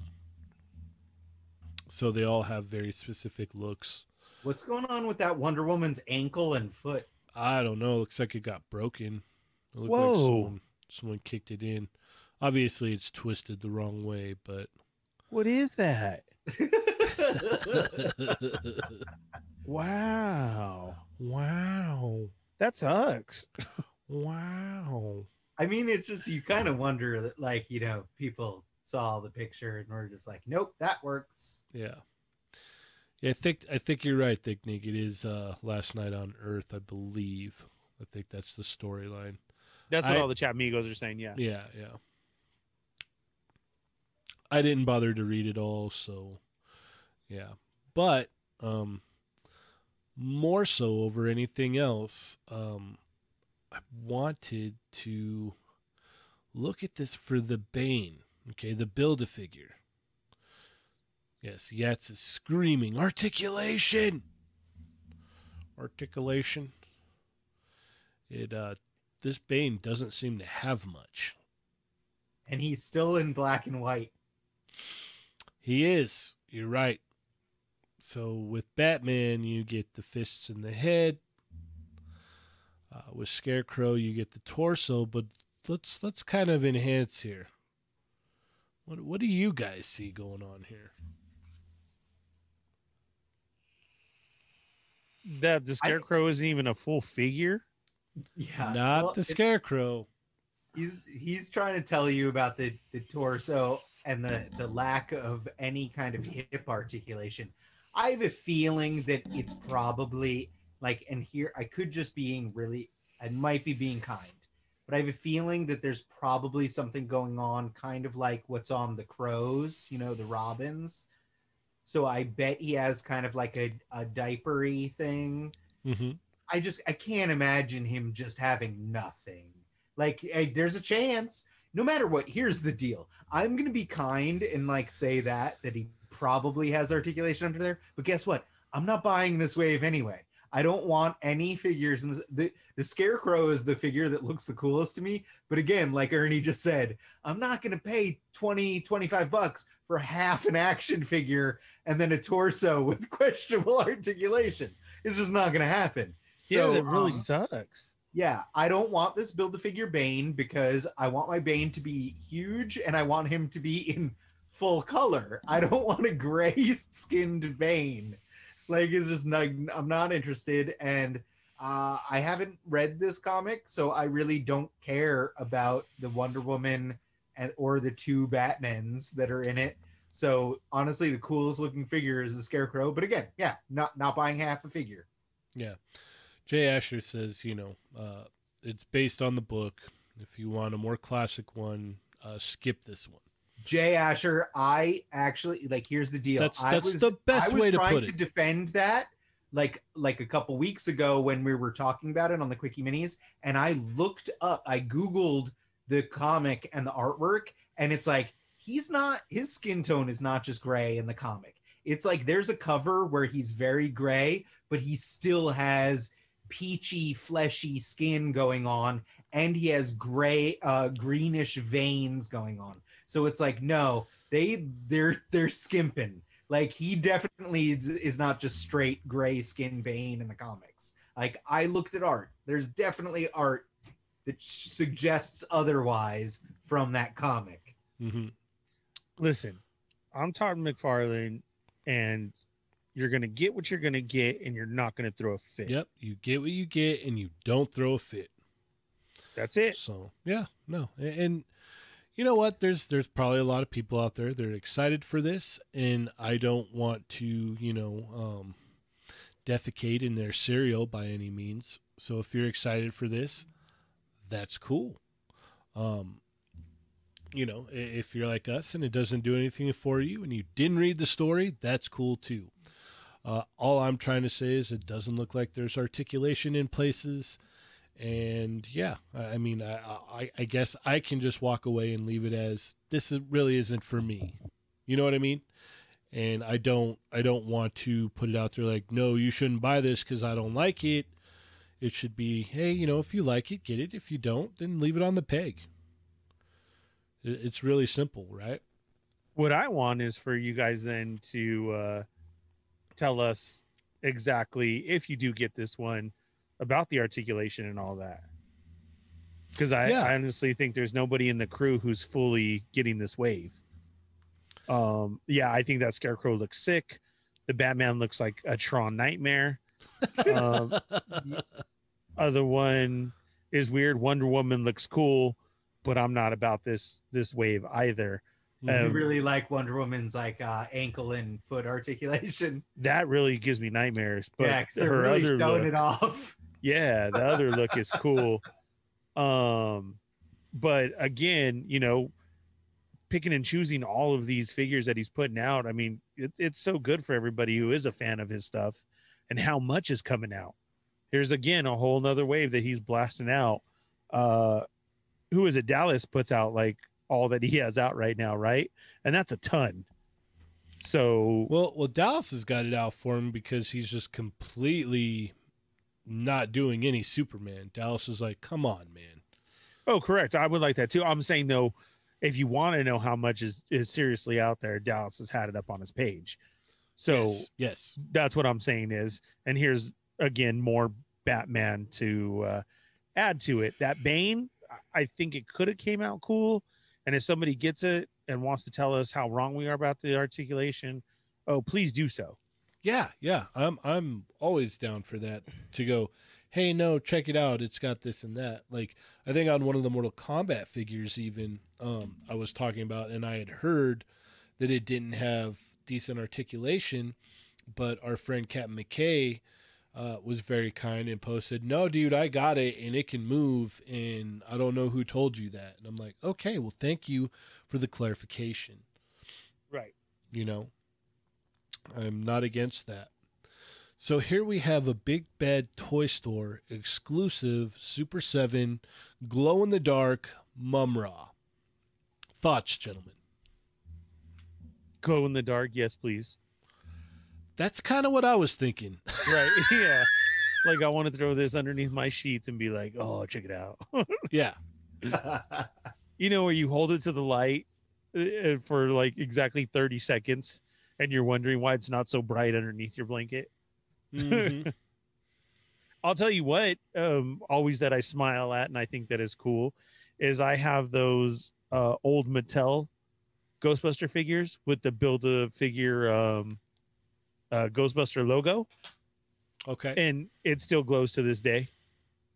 so they all have very specific looks. What's going on with that Wonder Woman's ankle and foot? I don't know. Looks like it got broken. It looked Whoa. like someone, someone kicked it in. Obviously, it's twisted the wrong way, but what is that wow wow, that sucks wow. I mean, it's just you kind of wonder that, like, you know, people saw the picture and were just like, nope, that works. Yeah. Yeah, I think I think you're right, Thick Nick. It is uh, Last Knight on Earth, I believe. I think that's the storyline. that's what I- all the chat amigos are saying yeah Yeah, yeah. I didn't bother to read it all, so yeah. But um more so over anything else, um I wanted to look at this for the Bane, okay, the build a figure. Yes, Yats is screaming articulation. Articulation. It uh this Bane doesn't seem to have much. And he's still in black and white. He is. You're right. So with Batman, you get the fists in the head. Uh, with Scarecrow, you get the torso. But let's let's kind of enhance here. What what do you guys see going on here? That the scarecrow isn't even a full figure Yeah. Not well, the it- Scarecrow. he's he's trying to tell you about the the torso and the the lack of any kind of hip articulation i have a feeling that it's probably like and here i could just being really i might be being kind but i have a feeling that there's probably something going on kind of like what's on the crows you know the robins so i bet he has kind of like a, a diapery thing Mm-hmm. I just I can't imagine him just having nothing. Like there's a chance. No matter what, here's the deal. I'm gonna be kind and like say that that he probably has articulation under there. But guess what? I'm not buying this wave anyway. I don't want any figures. And the the scarecrow is the figure that looks the coolest to me. But again, like Ernie just said, I'm not gonna pay 20, 25 bucks for half an action figure and then a torso with questionable articulation. It's just not gonna happen. yeah So that really um, sucks yeah, I don't want this build a figure Bane because I want my Bane to be huge and I want him to be in full color. I don't want a gray skinned Bane. Like it's just not I'm not interested and uh, I haven't read this comic, so I really don't care about the Wonder Woman and or the two Batmans that are in it. So honestly, the coolest looking figure is the Scarecrow. But again, yeah, not not buying half a figure. Yeah. Jay Asher says, you know, uh, it's based on the book. If you want a more classic one, uh, skip this one. Jay Asher, I actually like. Here's the deal. That's- I that's was, the best I was way to trying put to defend that, like like a couple weeks ago when we were talking about it on the Quickie Minis, and I looked up, I googled the comic and the artwork, and it's like he's not. His skin tone is not just gray in the comic. It's like there's a cover where he's very gray, but he still has peachy, fleshy skin going on, and he has gray, uh, greenish veins going on. So it's like, no, they they're they're skimping. Like he definitely is, not just straight gray skin vein in the comics. Like I looked at art. There's definitely art that suggests otherwise from that comic. Mm-hmm. listen i'm todd mcfarlane and you're gonna get what you're gonna get and you're not gonna throw a fit Yep. You get what you get, and you don't throw a fit. that's it So yeah, no, and, and you know what? There's there's probably a lot of people out there that are excited for this, and I don't want to you know um, defecate in their cereal by any means. So if you're excited for this, that's cool. Um, you know, if you're like us and it doesn't do anything for you, and you didn't read the story, that's cool too. Uh, all I'm trying to say is it doesn't look like there's articulation in places and yeah i mean I, I i guess i can just walk away and leave it as this really isn't for me you know what i mean and I don't I don't want to put it out there like no you shouldn't buy this because I don't like it. It should be hey you know if you like it get it if you don't then leave it on the peg. It's really simple, right? What I want is for you guys then to uh, tell us exactly if you do get this one about the articulation and all that. Because I, Yeah. I honestly think there's nobody in the crew who's fully getting this wave. Um, yeah, I think that Scarecrow looks sick. The Batman looks like a Tron nightmare. Um, other one is weird. Wonder Woman looks cool, but I'm not about this this wave either. I Um, really like Wonder Woman's like uh, ankle and foot articulation. that really gives me nightmares. But yeah, her really other look, it off. yeah, the other look is cool. Um, but again, you know, picking and choosing all of these figures that he's putting out. I mean, it, it's so good for everybody who is a fan of his stuff, and how much is coming out. Here's again a whole nother wave that he's blasting out. Uh, who is it? Dallas puts out like all that he has out right now, right? And that's a ton. So Well, well, Dallas has got it out for him because he's just completely not doing any Superman. Dallas is like, come on, man. Oh, correct. I would like that too. I'm saying though, if you want to know how much is is seriously out there, Dallas has had it up on his page. So yes, yes. that's what I'm saying is, and here's again more Batman to uh, add to it. That Bane, I- think it could have came out cool, and if somebody gets it and wants to tell us how wrong we are about the articulation, oh please do so. yeah, yeah. I'm I'm always down for that to go. Hey, no, check it out. It's got this and that. Like I think on one of the Mortal Kombat figures, even um, I was talking about, and I had heard that it didn't have decent articulation, but our friend Captain McKay uh, was very kind and posted, "No, dude, I got it, and it can move, and I don't know who told you that." And I'm like, "Okay, well, thank you for the clarification." Right. You know, I'm not against that. So here we have a big bad toy store exclusive Super 7 glow in the dark Mumm-Ra. Thoughts, gentlemen? Glow in the dark, yes, please. That's kind of what I was thinking. Right. yeah. Like I want to throw this underneath my sheets and be like, oh, check it out. yeah. you know where you hold it to the light uh, for like exactly 30 seconds and you're wondering why it's not so bright underneath your blanket Mhm. i'll tell you what um always that i smile at and i think that is cool is i have those uh old mattel ghostbuster figures with the build a figure um uh ghostbuster logo okay. and it still glows to this day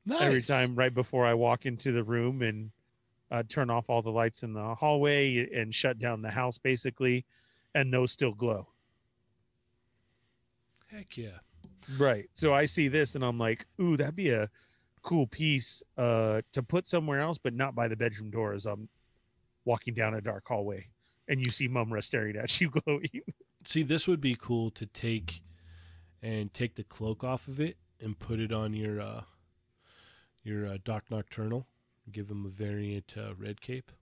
Nice. every time right before I walk into the room and uh, turn off all the lights in the hallway and shut down the house basically, and those still glow. Heck yeah. Right. So I see this and I'm like, ooh, that'd be a cool piece uh, to put somewhere else, but not by the bedroom door as I'm walking down a dark hallway and you see Mumm-Ra staring at you glowing. See, this would be cool to take and take the cloak off of it and put it on your uh your uh, Doc Nocturnal. Give him a variant uh, red cape.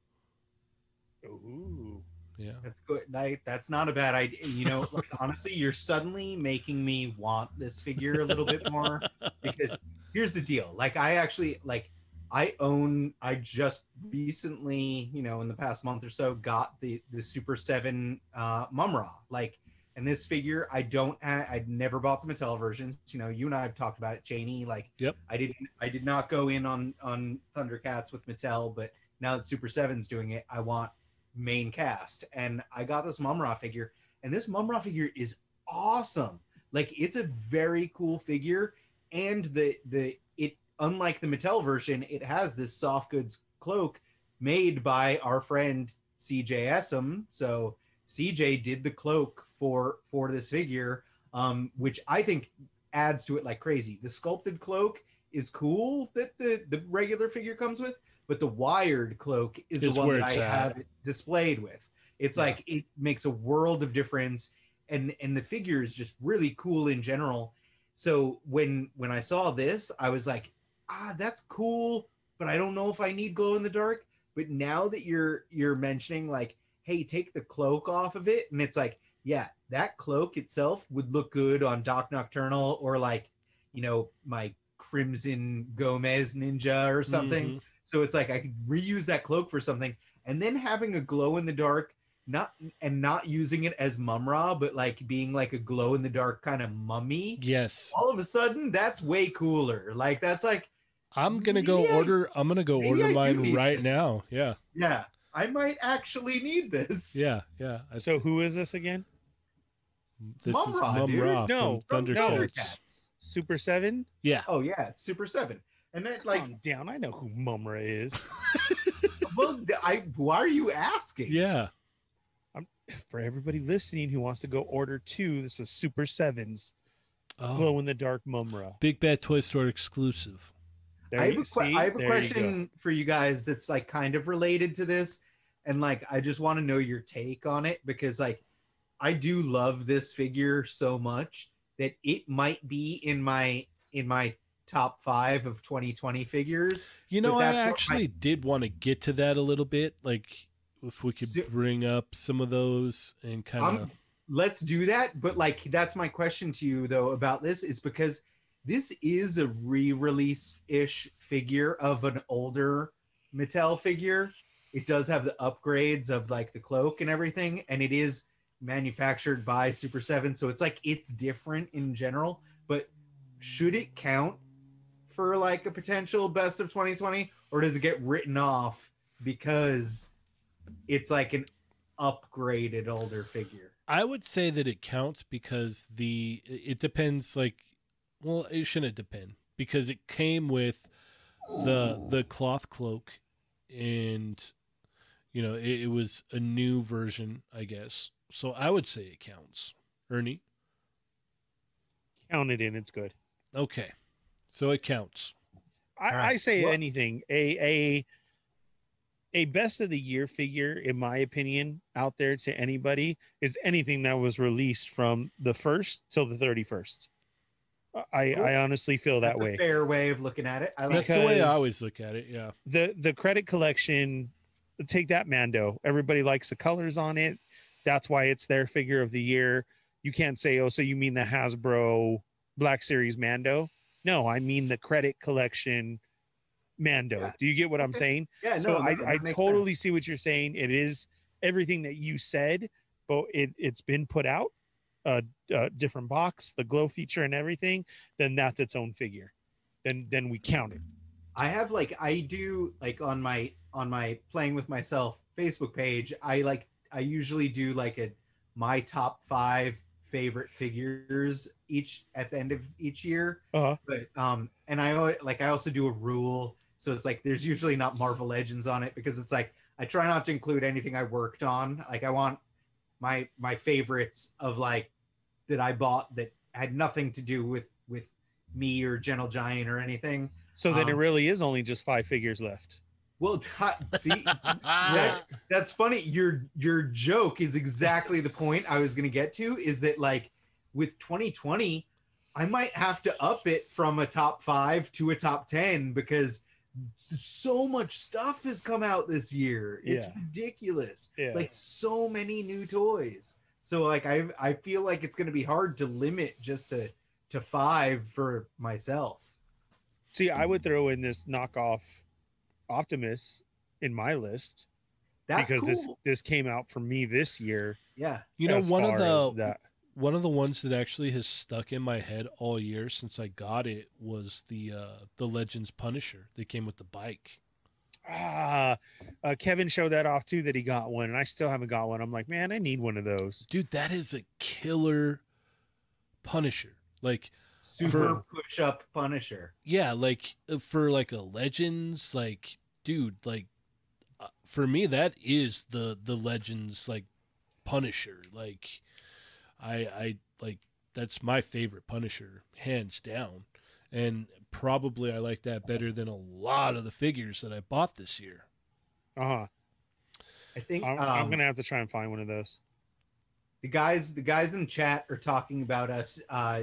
ooh. Yeah. That's good. Like, that's not a bad idea. You know, like, honestly, you're suddenly making me want this figure a little bit more because here's the deal. Like, I actually like I own. I just recently, you know, in the past month or so, got the the Super Seven uh, Mumm-Ra. Like, and this figure, I don't. Ha- I never bought the Mattel versions. You know, you and I have talked about it, Cheney. Like, Yep. I didn't. I did not go in on on Thundercats with Mattel, but now that Super Seven's doing it, I want main cast. And I got this Mumm-Ra figure, and this Mumm-Ra figure is awesome. Like it's a very cool figure, and the the unlike the Mattel version, it has this soft goods cloak made by our friend CJ Essam. So CJ did the cloak for for this figure, um, which I think adds to it like crazy. The sculpted cloak is cool that the the regular figure comes with, but the wired cloak is, the one that I at. have it displayed with. It's Yeah. like it makes a world of difference, and and the figure is just really cool in general. So when when I saw this, I was like, ah, that's cool, but I don't know if I need glow in the dark. But now that you're you're mentioning like, hey, take the cloak off of it, and it's like, yeah, that cloak itself would look good on Doc Nocturnal or like, you know, my Crimson Gomez ninja or something. Mhm. So it's like I could reuse that cloak for something, and then having a glow in the dark, not and not using it as Mumm-Ra, but like being like a glow in the dark kind of mummy. Yes. All of a sudden, that's way cooler. Like that's like, I'm gonna go Maybe I- order. I'm gonna go order mine right this. now. Yeah. yeah, I might actually need this. Yeah. Yeah. I, So who is this again? this Mum is Ra, Mum. Ra No, from From Thundercats. Thundercats. Super Seven. Yeah. Oh yeah, it's Super Seven, and then like, Calm down. I know who Mumm-Ra is. well, I who are you asking? Yeah. I'm, for everybody listening who wants to go order two, this was Super Sevens Oh, glow in the dark Mumm-Ra. Big Bad Toy Store exclusive. There I have you a, que- see? I have a There you question for you guys that's like kind of related to this, and like I just want to know your take on it because like I do love this figure so much that it might be in my in my top five of 2020 figures. You know, I that's what my- actually did want to get to that a little bit. Like, if we could So- bring up some of those and kind of. Um, let's do that. But like that's my question to you though about this is because this is a re-release ish figure of an older Mattel figure. It does have the upgrades of like the cloak and everything, and it is manufactured by Super 7. So it's like it's different in general. But should it count for like a potential best of 2020, or does it get written off because it's like an upgraded older figure? I would say that it counts because the it depends. Like, well, it shouldn't depend because it came with the the cloth cloak, and you know it, it was a new version, I guess. So I would say it counts. Ernie, Count it in. It's good. okay, so it counts. I, All right. I say Well- anything. A a a best of the year figure, in my opinion, out there to anybody is anything that was released from the first till the thirty first. I I honestly feel that That's a way. fair way of looking at it. I like That's the way I always look at it. Yeah. the the credit collection take that mando everybody likes the colors on it that's why it's their figure of the year you can't say oh so you mean the hasbro black series mando no i mean the credit collection mando Yeah. do you get what i'm saying Yeah, no, so that- i, I totally sense. see what you're saying it is everything that you said but it, it's been put out a, a different box the glow feature and everything then that's its own figure then then we count it I have like I do like on my on my playing with myself Facebook page. I like I usually do like a my top five favorite figures each at the end of each year. uh-huh But um, and I like I also do a rule, so it's like there's usually not Marvel Legends on it because it's like I try not to include anything I worked on. Like I want my my favorites of like that I bought that had nothing to do with with me or Gentle Giant or anything. So then it Um, really is only just five figures left. Well, see, that, that's funny. Your your joke is exactly the point I was going to get to. Is that like with 2020, I might have to up it from a top five to a top ten because so much stuff has come out this year. It's Yeah. ridiculous. Yeah. Like so many new toys. So like I I feel like it's going to be hard to limit just to to five for myself. See, I would mm. throw in this knockoff Optimus in my list That's because cool. this this came out for me this year. yeah. You know, one of far the that. One of the ones that actually has stuck in my head all year since I got it was the uh the Legends Punisher. They came with the bike. Ah, uh, Kevin showed that off too that he got one, and I still haven't got one. I'm like, man, I need one of those. Dude, that is a killer Punisher. Like Super push up Punisher. yeah, like uh, for like a Legends, like dude, like uh, for me that is the the Legends like Punisher. Like I I like that's my favorite Punisher hands down. And probably I like that better than a lot of the figures that I bought this year. Uh huh. I think I'm, um, I'm gonna have to try and find one of those. the guys the guys in chat are talking about us uh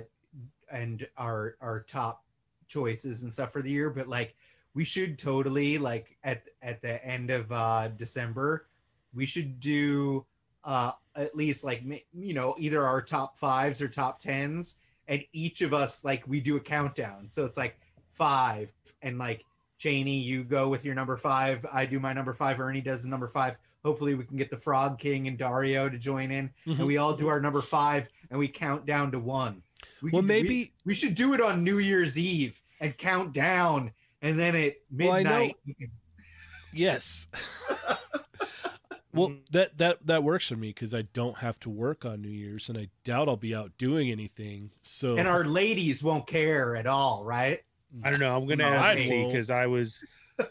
and our our top choices and stuff for the year but like we should totally like at at the end of uh december we should do uh, at least like you know either our top fives or top tens, and each of us like we do a countdown. So it's like five, and like Cheney, you go with your number five. I do my number five. Ernie does the number five. Hopefully, we can get the Frog King and Dario to join in, Mhm. and we all do our number five, and we count down to one. We Well, could- maybe we, should do it on New Year's Eve and count down, and then at Well, midnight. we can- yes. well, Mhm. that that that works for me because I don't have to work on New Year's, and I doubt I'll be out doing anything. So and our ladies won't care at all, right? I don't know. I'm gonna No, have to see because I was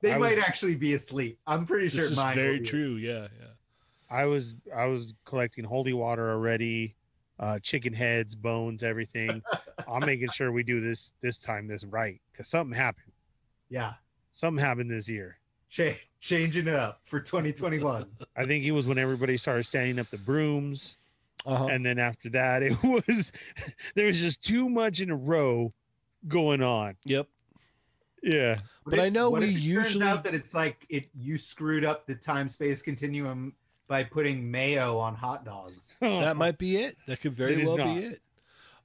They I might was- actually be asleep. I'm pretty this sure is mine. will very be true. Yeah, yeah. I was I was collecting holy water already, uh, chicken heads, bones, everything. I'm making sure we do this this time this right because something happened. Yeah, Something happened this year. Cha- changing it up for 2021. I think it was when everybody started standing up the brooms, Uh-huh. and then after that, it was there was just too much in a row going on. yep. Yeah, But I if- know what we if it turns out that it's like it you screwed up the time space continuum by putting mayo on hot dogs. That might be it. That could very It is well not. be it.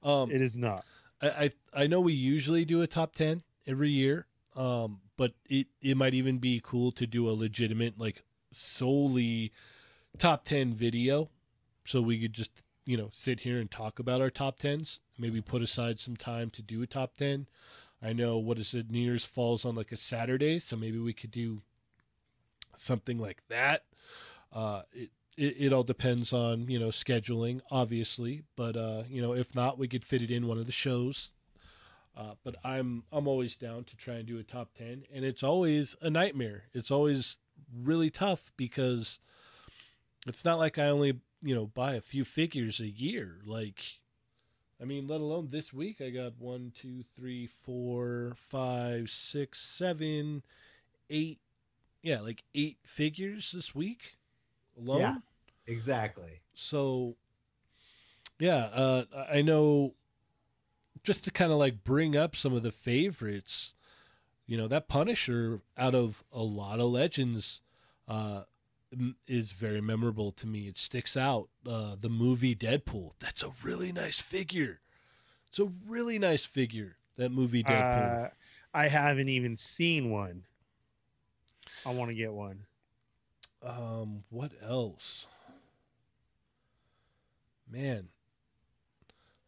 Um, it is not. I, I I know we usually do a top ten every year, um, but it it might even be cool to do a legitimate like solely top ten video, so we could just you know sit here and talk about our top tens. Maybe put aside some time to do a top ten. I know what is it? New Year's falls on like a Saturday, so maybe we could do something like that. Uh, it, it it all depends on you know scheduling, obviously, but uh, you know if not, we could fit it in one of the shows. Uh, but I'm I'm always down to try and do a top ten, and it's always a nightmare. It's always really tough because it's not like I only you know buy a few figures a year. Like, I mean, let alone this week, I got one, two, three, four, five, six, seven, eight. Yeah, like eight figures this week alone. Yeah. Exactly. So, yeah, uh, I I know. Just to kind of like bring up some of the favorites, you know, that Punisher out of a lot of legends uh, is very memorable to me. It sticks out. Uh, the movie Deadpool. That's a really nice figure. It's a really nice figure. That movie Deadpool. Uh, I haven't even seen one. I want to get one. Um, what else? Man,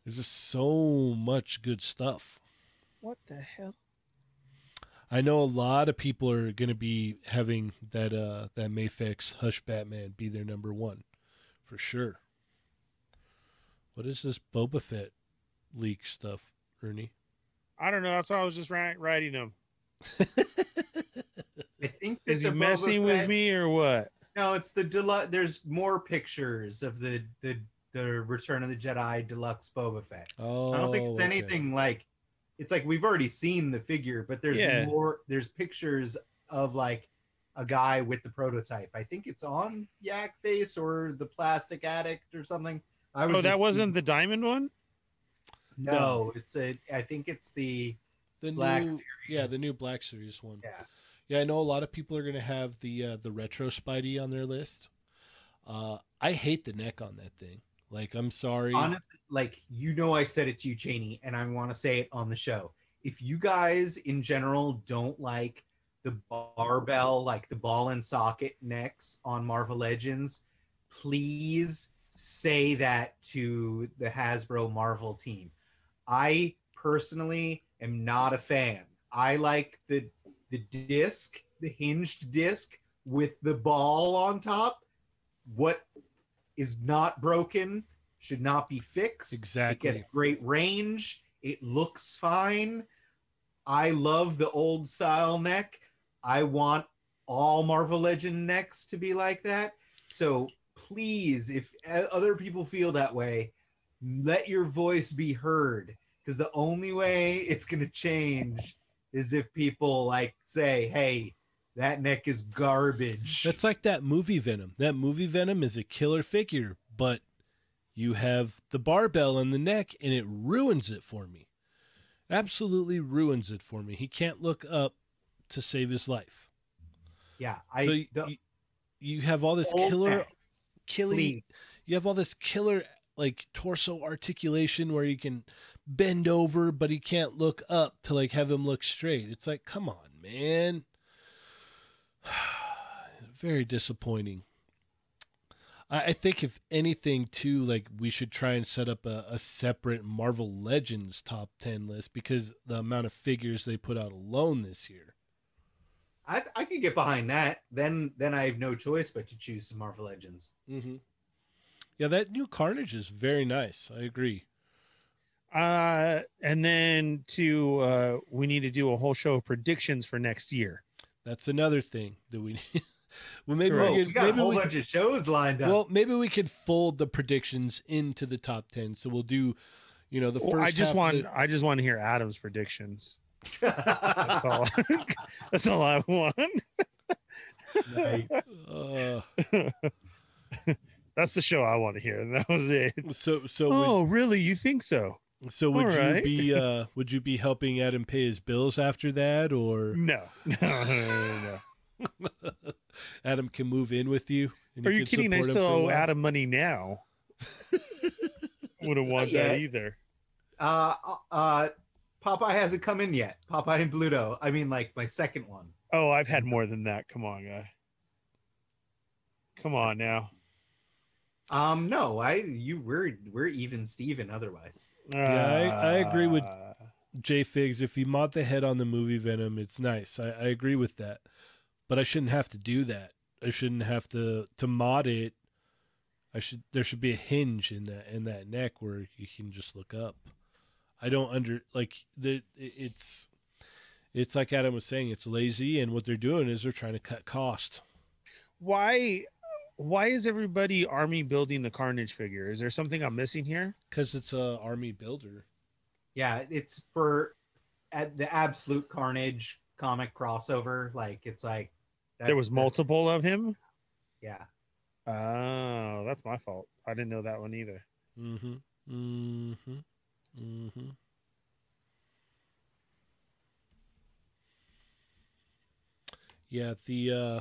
there's just so much good stuff. What the hell? I know a lot of people are going to be having that uh that Mafex Hush Batman be their number one, for sure. What is this Boba Fett leak stuff, Ernie? I don't know. That's why I was just wri- writing them. I think Is he that the Boba messing with Fett- me or what? No, it's the deluxe. There's more pictures of the the the Return of the Jedi deluxe Boba Fett. Oh, I don't think it's okay. anything like. It's like we've already seen the figure, but there's Yeah. more. There's pictures of like a guy with the prototype. I think it's on Yak Face or Thee Plastic Addict or something. I was Oh, that wasn't the diamond one. No, it's a. I think it's the the Black new, Series. yeah, the new Black Series one. Yeah. Yeah, I know a lot of people are going to have the uh, the retro Spidey on their list. Uh, I hate the neck on that thing. Like, I'm sorry. honestly, like you know, I said it to you, Cheney, and I want to say it on the show. If you guys in general don't like the barbell, like the ball and socket necks on Marvel Legends, please say that to the Hasbro Marvel team. I personally am not a fan. I like the the disc, the hinged disc with the ball on top. What is not broken should not be fixed. Exactly. It gets great range. It looks fine. I love the old style neck. I want all Marvel Legend necks to be like that. So please, if other people feel that way, let your voice be heard because the only way it's going to change is if people like say, "Hey, that neck is garbage." That's like that movie Venom. That movie Venom is a killer figure, but you have the barbell in the neck and it ruins it for me. Absolutely ruins it for me. He can't look up to save his life. yeah, I so you, the you, have all this killer killing. You have all this killer like torso articulation where you can bend over, but he can't look up to like have him look straight. It's like, come on, man. Very disappointing. I, I think if anything, too, like we should try and set up a, a separate Marvel Legends top ten list because the amount of figures they put out alone this year. I, I could get behind that. Then then I have no choice but to choose some Marvel Legends. Mm-hmm. Yeah, that new Carnage is very nice. I agree. Uh, and then to uh, we need to do a whole show of predictions for next year. That's another thing that we need. well, maybe Correct. we We could, got a whole we, bunch of shows lined up. well, maybe we could fold the predictions into the top ten. So we'll do, you know, the Well, first. I just want the- I just want to hear Adam's predictions. That's all. That's all I want. nice. Uh, That's the show I want to hear. And that was it. so so Oh, really? You think so? Would, so would all you be uh would you be helping Adam pay his bills after that, or No. No, no, no, no. Adam can move in with you? and Are you can kidding? I support still for a owe? Adam money now. Wouldn't want that either. Uh, uh, Popeye hasn't come in yet. Popeye and Bluto. I mean, like my second one. Oh, I've had more than that. Come on, guy. Come on now. Um, no, I you we're we're even Steven otherwise. Yeah, I- I agree with- Uh, J Figs, if you mod the head on the movie Venom, it's nice. I, I agree with that. But I shouldn't have to do that. I shouldn't have to to mod it. I should there should be a hinge in that in that neck where you can just look up. I don't under like the it's it's like Adam was saying, it's lazy and what they're doing is they're trying to cut cost. why why is everybody army building the carnage figure? Is there something I'm missing here? Because it's a army builder. Yeah, it's for at the absolute carnage comic crossover. Like it's like there was the- multiple of him. Yeah, Oh, that's my fault. I didn't know that one either. Mm-hmm. Mm-hmm. Mm-hmm. Yeah, the uh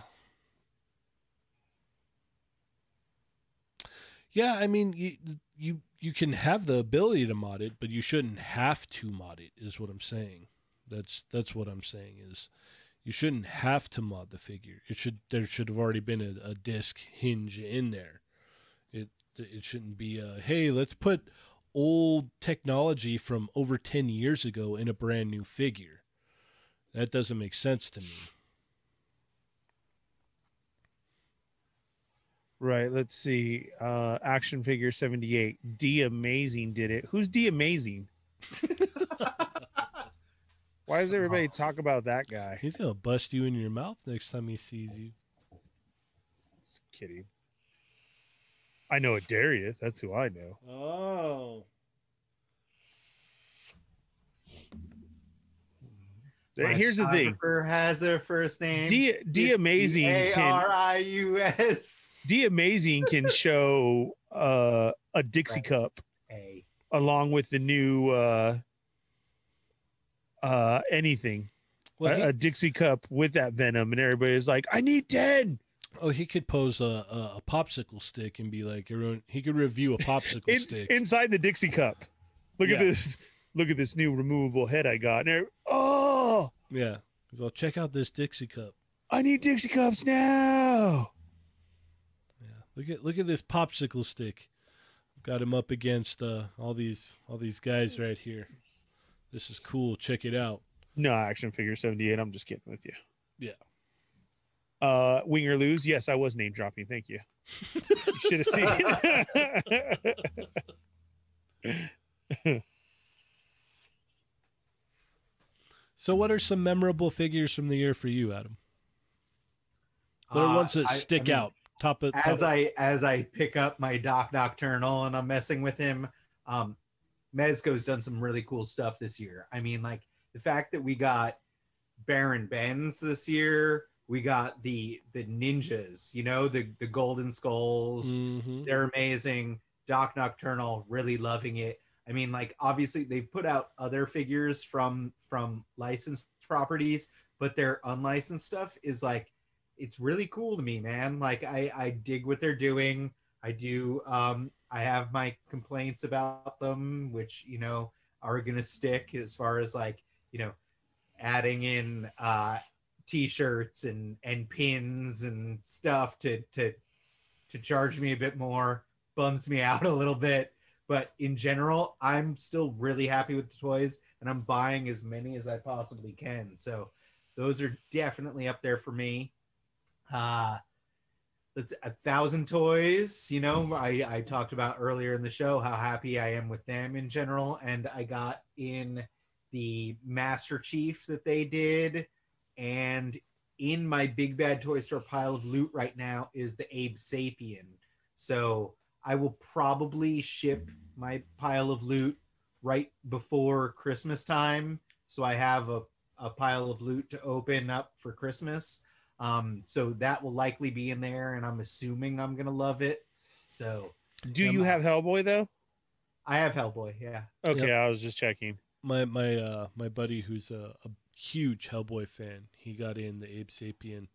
Yeah, I mean you you you can have the ability to mod it, but you shouldn't have to mod it is what I'm saying. That's that's what I'm saying is you shouldn't have to mod the figure. It should there should have already been a, a disc hinge in there. It it shouldn't be a hey, let's put old technology from over 10 years ago in a brand new figure. That doesn't make sense to me. Right. Let's see. Uh action figure 78. D amazing did it. Who's D amazing? Why does everybody talk about that guy? He's going to bust you in your mouth next time he sees you. Just kidding. I know a Darius. That's who I know. Oh. My Here's the thing. has a first name. D D amazing A can R I U S D amazing can show uh, a Dixie Right. cup A. along with the new uh uh anything Well, a, he, a Dixie cup with that venom and everybody's like I need 10 oh, he could pose a, a, a popsicle stick and be like, everyone, he could review a popsicle in, stick. inside the Dixie cup look at this look at this new removable head I got and oh yeah. All, check out this Dixie cup. I need Dixie cups now Yeah. Look at look at this popsicle stick. I've Got him up against uh, all these all these guys right here. This is cool. Check it out. no action figure 78 I'm just kidding with you Yeah. uh wing or lose yes I was name dropping thank you you should have seen So, what are some memorable figures from the year for you, Adam? What are Uh, ones that I- I stick mean, out? Top of as top I as I pick up my Doc Nocturnal and I'm messing with him, um, Mezco's done some really cool stuff this year. I mean, like the fact that we got Baron Bends this year, we got the the ninjas, you know, the the golden skulls. Mhm. They're amazing. Doc Nocturnal, really loving it. I mean, like obviously they put out other figures from from licensed properties, but their unlicensed stuff is like it's really cool to me, man. Like I I dig what they're doing. I do. Um, I have my complaints about them, which you know are gonna stick as far as like you know adding in uh, t-shirts and and pins and stuff to to to charge me a bit more bums me out a little bit but in general i'm still really happy with the toys and i'm buying as many as i possibly can. So those are definitely up there for me. Uh that's a thousand toys you know i i talked about earlier in the show how happy i am with them in general and i got in the master chief that they did and in my big bad toy store pile of loot right now is the abe sapien. So i will probably ship my pile of loot right before christmas time so i have a, a pile of loot to open up for christmas um, so that will likely be in there and i'm assuming i'm gonna love it so Do you my- have Hellboy though? i have hellboy yeah Okay, I was just checking. my my uh my buddy who's a, a huge Hellboy fan, he got in the Abe Sapien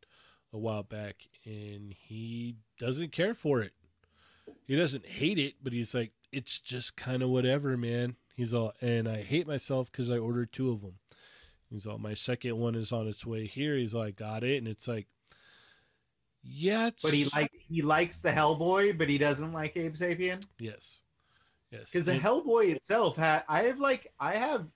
a while back, and he doesn't care for it. He doesn't hate it, but he's like, it's just kind of whatever, man. He's all, and I hate myself because I ordered two of them. He's all, my second one is on its way here. He's like, got it, and it's like, yeah, it's, but he like he likes the hellboy but he doesn't like abe sapien yes, yes, because the And- Hellboy itself had I have like I have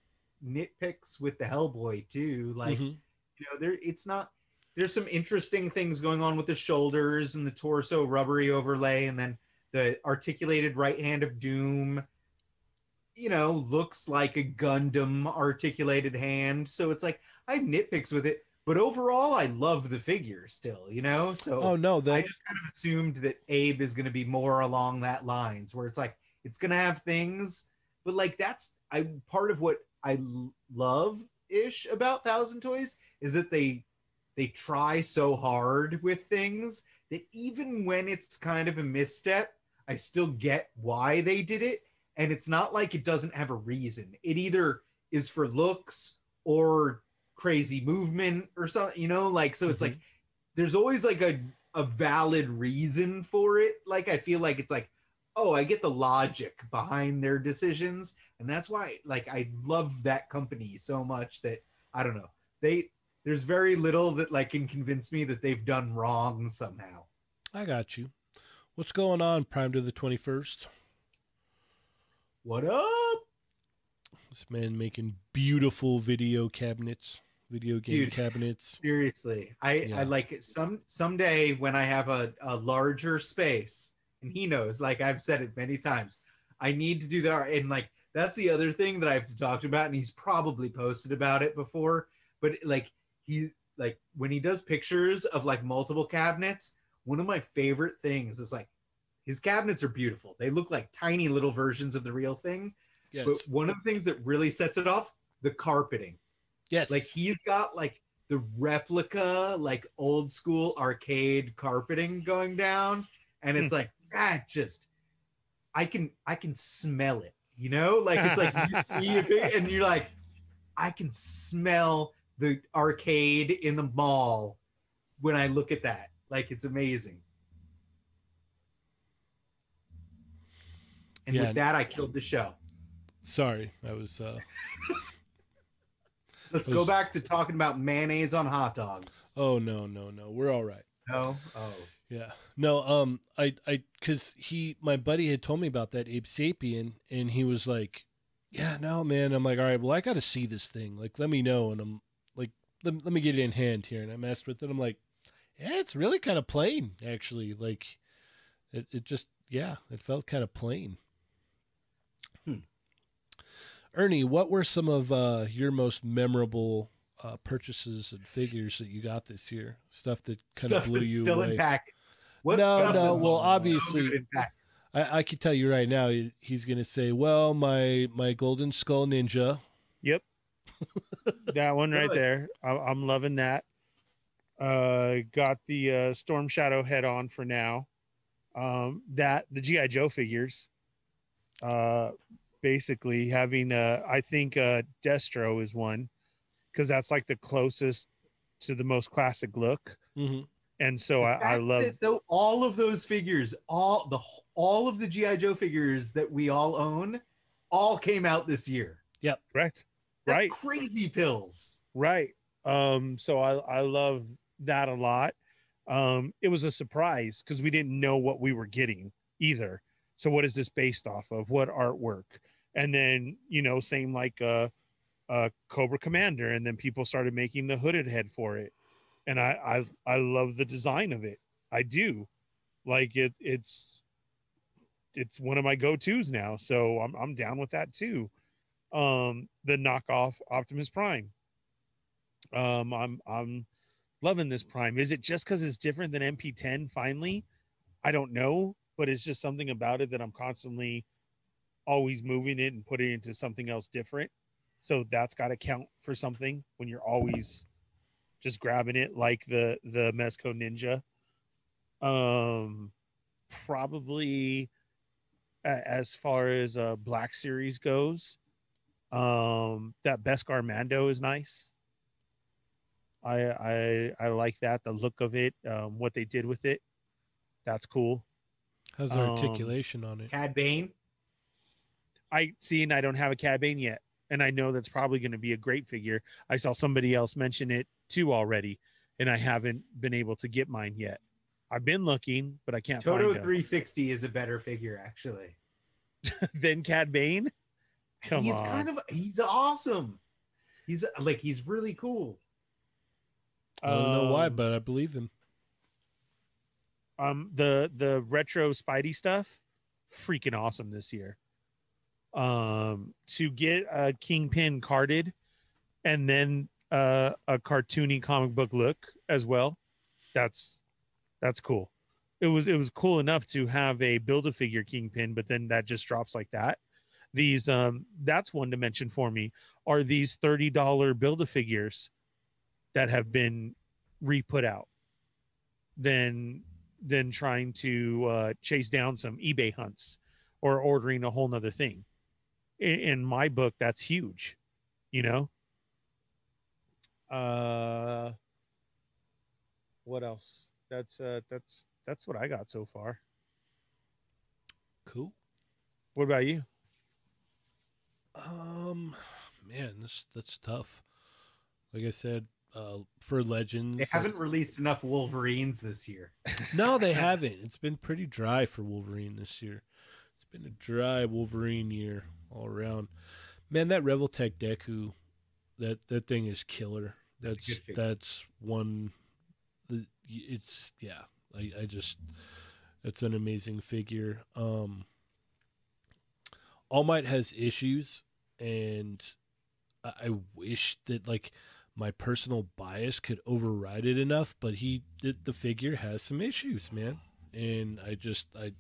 nitpicks with the Hellboy too. Like Mhm. you know, there it's not there's some interesting things going on with the shoulders and the torso rubbery overlay, and then the articulated right hand of Doom. You know, looks like a Gundam articulated hand. So it's like I have nitpicks with it, but overall I love the figure still, you know? So oh no, I just kind of assumed that Abe is going to be more along that lines where it's like it's going to have things, but like that's I part of what I love ish about Thousand Toys is that they they try so hard with things that even when it's kind of a misstep, I still get why they did it, and it's not like it doesn't have a reason. It either is for looks or crazy movement or something, you know, like so it's Mhm. like there's always like a a valid reason for it. Like I feel like it's like, oh, I get the logic behind their decisions, and that's why like I love that company so much that I don't know they there's very little that like can convince me that they've done wrong somehow. I got you. What's going on, Prime to the twenty first? What up? This man making beautiful video cabinets, video game Dude. cabinets. Seriously, I Yeah. I like it. Some someday when I have a, a larger space, and he knows, like I've said it many times, I need to do that. And like that's the other thing that I have to talk about, and he's probably posted about it before. But like he like when he does pictures of like multiple cabinets, one of my favorite things is like his cabinets are beautiful. They look like tiny little versions of the real thing. Yes, But one of the things that really sets it off, the carpeting yes. like he's got like the replica like old school arcade carpeting going down and it's hmm. like that just i can i can smell it you know like it's like you see it and you're like i can smell the arcade in the mall when i look at that like it's amazing and Yeah. with that i killed the show Sorry, I was. uh let's go back to talking about mayonnaise on hot dogs Oh no, no, no. We're all right. no oh Yeah. No, um, I, I, cause he, my buddy had told me about that Abe Sapien, and he was like, "Yeah, no, man." I'm like, "All right, well, I got to see this thing. Like, let me know." And I'm like, "Let, let me get it in hand here." And I messed with it. I'm like, "Yeah, it's really kind of plain, actually. Like, it, it just, yeah, it felt kind of plain." Hmm. Ernie, what were some of uh, your most memorable uh, purchases and figures that you got this year? Stuff that kind of blew you still away. in. What No, stuff no, well, obviously- good in package? I, I can tell you right now, he- he's gonna say, "Well, my my Golden Skull Ninja." Yep. that one right there. I, I'm loving that. Uh, got the uh, Storm Shadow head on for now. Um, that the GI Joe figures. Uh, basically having uh, I think uh, Destro is one because that's like the closest to the most classic look. Mm-hmm. And so I, I love that though all of those figures, all the all of the GI Joe figures that we all own, all came out this year. Yep, correct. That's Right. crazy pills. Right. Um, so I, I love that a lot. Um, it was a surprise because we didn't know what we were getting either. So what is this based off of? What artwork? And then, you know, same like uh uh Cobra Commander, and then people started making the hooded head for it. And I I I love the design of it. I do. Like it it's it's one of my go-tos now. So I'm I'm down with that too. Um the knockoff Optimus Prime. Um, I'm I'm loving this Prime. Is it just because it's different than MP10? Finally, I don't know, but it's just something about it that I'm constantly always moving it and putting it into something else different. So that's got to count for something when you're always just grabbing it like the the Mezco Ninja. Um, probably as far as uh Black Series goes, um, that Beskar Mando is nice. I I I like that the look of it, um, what they did with it. That's cool. How's the Um, articulation on it? Cad Bane. I see, and I don't have a Cad Bane yet, and I know that's probably going to be a great figure. I saw somebody else mention it too already, and I haven't been able to get mine yet. I've been looking, but I can't Toto find him. 360 is a better figure, actually. than Cad Bane. Come he's on. kind of he's awesome. He's like he's really cool. I don't know why, Um, but I believe him. um the the retro spidey stuff freaking awesome this year. Um to get a kingpin carded and then uh a cartoony comic book look as well that's that's cool. It was it was cool enough to have a build a figure kingpin but then that just drops like that. These um that's one dimension for me are these $30 build a figures that have been re-put out than than trying to uh, chase down some eBay hunts or ordering a whole nother thing. In, in my book, that's huge, you know. Uh, what else? That's uh, that's that's what I got so far. Cool. What about you? Um, man, this that's tough. Like I said, uh, for legends, They haven't released enough Wolverines this year. No, they haven't. It's been pretty dry for Wolverine this year. It's been a dry Wolverine year all around. Man, that Revoltech Deku, that that thing is killer. That's That's that's one. The it's yeah. I I just that's an amazing figure. Um, All Might has issues, and I, I wish that like my personal bias could override it enough, but he the, the figure has some issues, man. And I just I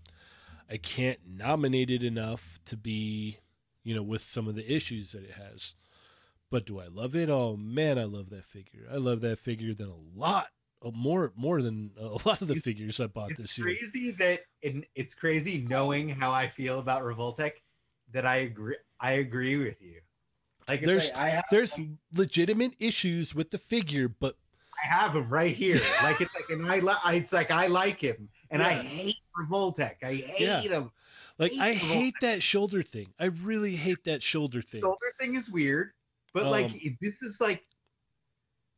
I can't nominate it enough to be, you know, with some of the issues that it has. But do I love it? Oh man, I love that figure. I love that figure than a lot. uh, More more than a lot of the It's- figures I bought this year. It's crazy that and it's crazy knowing how I feel about Revoltech that I agree I agree with you. Like There's- like, There's legitimate issues with the figure, but I have him right here. Like it's like and I li- it's like I like him and I hate Revoltech. I hate Yeah. him. like I Hate hate that shoulder thing. I really hate that shoulder thing. Shoulder thing is weird, but like Um, it- this is like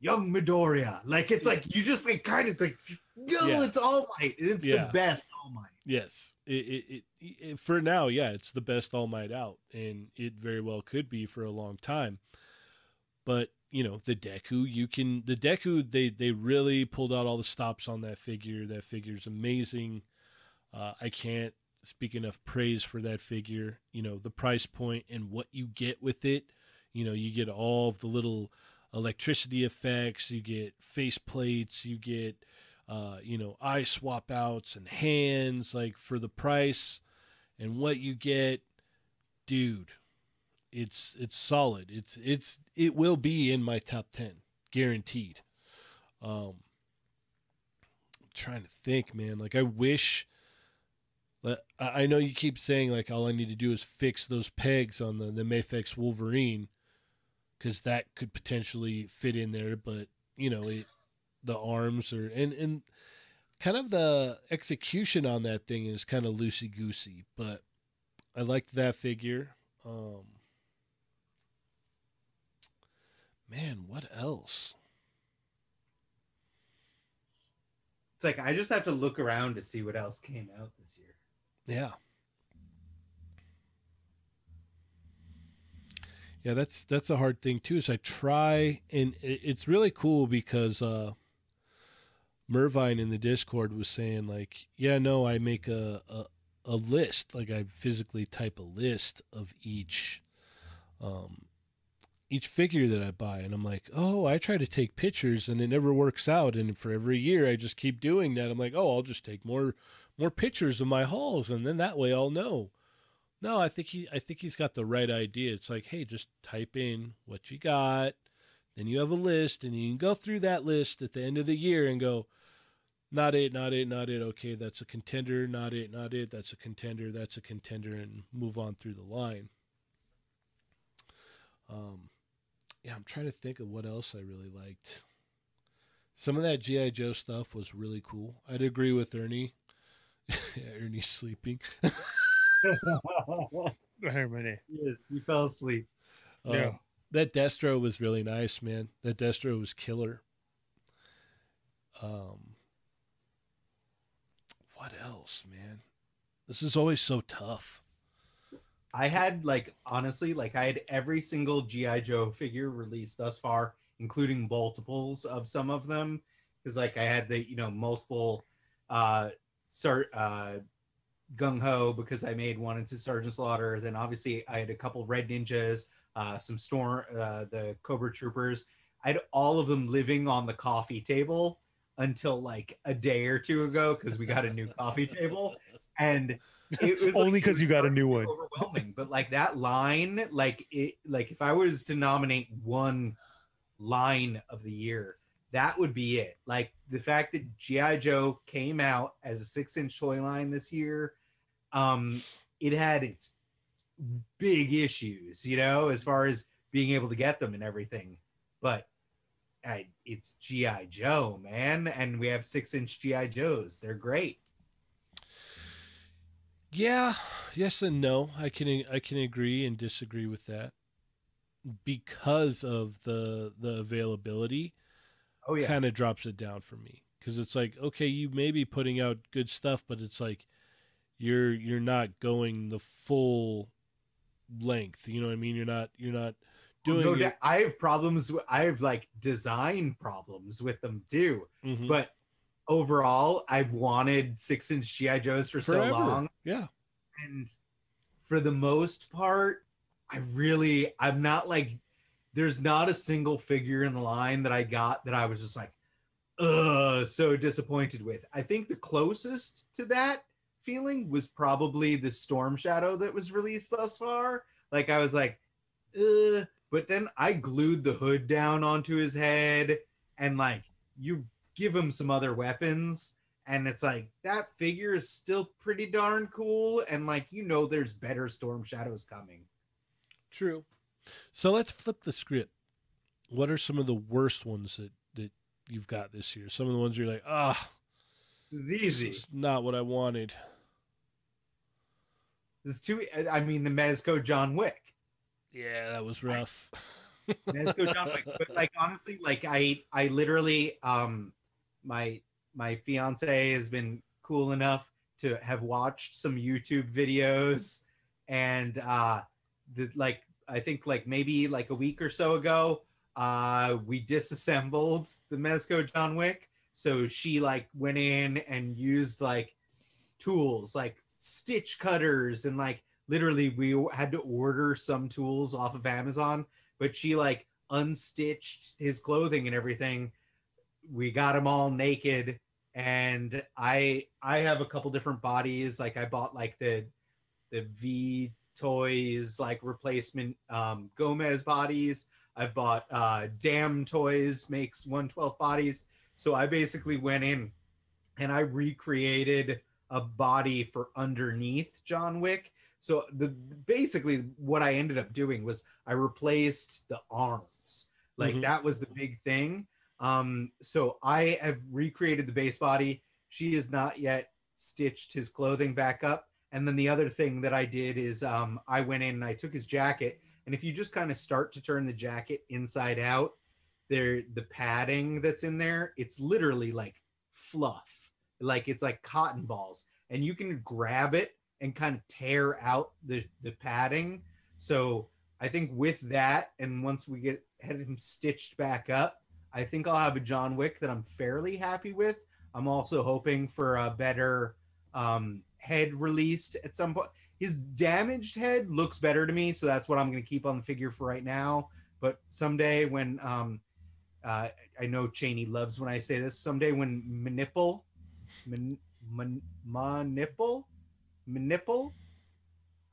young Midoriya. Like it's like you just like kind of like yo, Yeah. it's All Might, and it's Yeah. the best All Might. Yes, it, it, it, it for now, yeah, it's the best All Might out, and it very well could be for a long time. But you know, the Deku, you can the Deku, they they really pulled out all the stops on that figure. That figure's amazing. Uh, I can't speak enough praise for that figure. You know, the price point and what you get with it. You know, you get all of the little electricity effects. You get face plates. You get uh, you know, eye swap outs and hands, like for the price and what you get, dude, it's it's solid. It's it's it will be in my top ten, guaranteed. Um I'm trying to think, man. Like I wish I know you keep saying like all I need to do is fix those pegs on the the Mafex Wolverine because that could potentially fit in there, but you know it the arms are and and kind of the execution on that thing is kind of loosey goosey, but I liked that figure. Um, man, what else? It's like I just have to look around to see what else came out this year. Yeah. Yeah, that's that's a hard thing too. Is I try, and it's really cool because uh, Mervine in the Discord was saying like, yeah, no, I make a, a a list, like I physically type a list of each um, each figure that I buy, and I'm like, oh, I try to take pictures, and it never works out, and for every year I just keep doing that. I'm like, oh, I'll just take more more pictures of my hauls, and then that way I'll know. No, I think he I think he's got the right idea. It's like, hey, just type in what you got, then you have a list, and you can go through that list at the end of the year and go, not it, not it, not it. Okay, that's a contender. Not it, not it. That's a contender. That's a contender, and move on through the line. Um, yeah, I'm trying to think of what else I really liked. Some of that GI Joe stuff was really cool. I'd agree with Ernie. Ernie's sleeping. yes, he fell asleep. Yeah. That Destro was really nice, man. That Destro was killer. Um, what else, man? This is always so tough. I had like honestly, like I had every single GI Joe figure released thus far, including multiples of some of them, because like I had the you know multiple uh, sir, uh gung ho because I made one into Sergeant Slaughter. Then obviously I had a couple Red Ninjas, uh, some Storm, uh, the Cobra Troopers. I had all of them living on the coffee table until like a day or two ago because we got a new coffee table, and it was only because like, you got a new one. Overwhelming, but like that line, like it, like if I was to nominate one line of the year, that would be it. Like the fact that GI Joe came out as a six-inch toy line this year um, it had its big issues, you know, as far as being able to get them and everything. But I, it's GI Joe, man, and we have six inch GI Joes. They're great. Yeah, yes and no. I can I can agree and disagree with that because of the the availability. Oh yeah, kind of drops it down for me because it's like okay, you may be putting out good stuff, but it's like you're you're not going the full length. You know what I mean? You're not you're not doing. No, your... I have problems. I have like design problems with them too. Mm-hmm. But overall, I've wanted six inch GI Joes for Forever. so long. Yeah, and for the most part, I really I'm not like. There's not a single figure in the line that I got that I was just like, uh, so disappointed with. I think the closest to that feeling was probably the Storm Shadow that was released thus far. Like I was like, Ugh. but then I glued the hood down onto his head and like you give him some other weapons and it's like that figure is still pretty darn cool and like you know there's better storm shadows coming. True. So let's flip the script. What are some of the worst ones that that you've got this year? Some of the ones you're like ah it's easy. not what i wanted this is too. I mean, the Mezco John Wick. Yeah, that was rough. Mezco John Wick. But like honestly, like I, I literally, um, my my fiance has been cool enough to have watched some YouTube videos, and uh, the like I think like maybe like a week or so ago, uh, we disassembled the Mezco John Wick. So she like went in and used like tools like stitch cutters and like literally we had to order some tools off of Amazon, but she like unstitched his clothing and everything. We got him all naked and I I have a couple different bodies like I bought like the the V toys like replacement um Gomez bodies. I've bought uh Damtoys makes 112 bodies. So I basically went in and I recreated a body for underneath John Wick. So the basically what I ended up doing was I replaced the arms. Like mm-hmm. that was the big thing. Um, so I have recreated the base body. She has not yet stitched his clothing back up. And then the other thing that I did is um, I went in and I took his jacket. And if you just kind of start to turn the jacket inside out, there the padding that's in there, it's literally like fluff. Like it's like cotton balls. And you can grab it and kind of tear out the, the padding. So I think with that, and once we get had him stitched back up, I think I'll have a John Wick that I'm fairly happy with. I'm also hoping for a better um, head released at some point. His damaged head looks better to me, so that's what I'm going to keep on the figure for right now. But someday when um, uh, I know Cheney loves when I say this, someday when Manipple, man, man, Manipple, Manipple,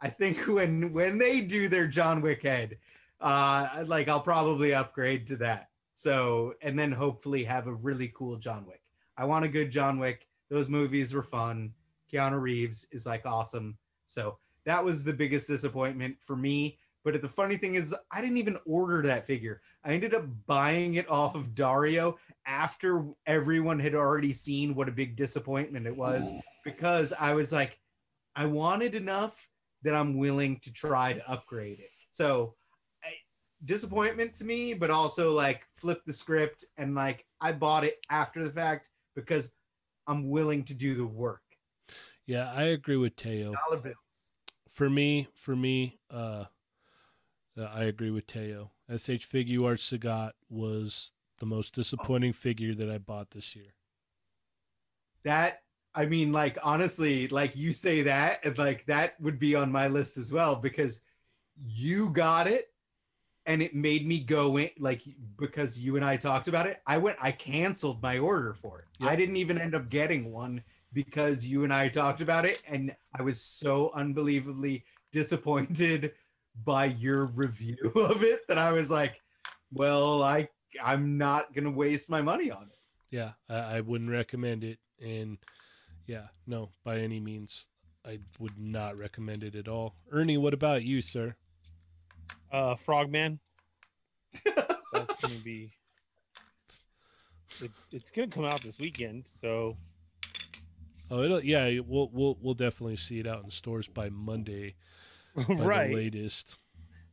I think when when they do their John Wick head, uh, like I'll probably upgrade to that. So, and then hopefully have a really cool John Wick. I want a good John Wick. Those movies were fun. Keanu Reeves is like awesome. So that was the biggest disappointment for me. But the funny thing is, I didn't even order that figure. I ended up buying it off of Dario after everyone had already seen what a big disappointment it was because I was like, I wanted enough that I'm willing to try to upgrade it. So a disappointment to me, but also like flip the script and like I bought it after the fact because I'm willing to do the work. Yeah, I agree with Teo. Dollar bills. For me, for me, uh, uh I agree with Teo. SH Figuarts Sagat was the most disappointing figure that I bought this year. That I mean, like honestly, like you say that, and like that would be on my list as well because you got it and it made me go in like because you and I talked about it. I went, I canceled my order for it. Yep. I didn't even end up getting one because you and I talked about it, and I was so unbelievably disappointed by your review of it that I was like, well, I I'm not gonna waste my money on it. Yeah, I, I wouldn't recommend it, and yeah, no, by any means, I would not recommend it at all. Ernie, what about you, sir? uh Frogman. That's gonna be. It, it's gonna come out this weekend, so. Oh, it'll yeah. We'll we'll we'll definitely see it out in stores by Monday, by right? latest.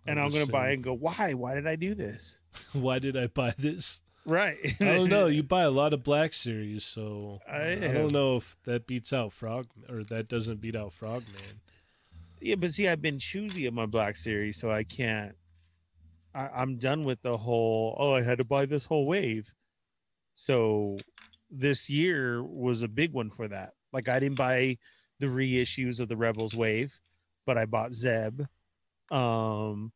And I'm, I'm gonna buy it and go. Why? Why did I do this? Why did I buy this? Right. I don't know. You buy a lot of Black Series, so I, uh, I don't know if that beats out Frog or that doesn't beat out Frogman. Yeah, but see, I've been choosy of my Black Series, so I can't. I, I'm done with the whole. Oh, I had to buy this whole wave. So this year was a big one for that. Like I didn't buy the reissues of the Rebels wave, but I bought Zeb. Um,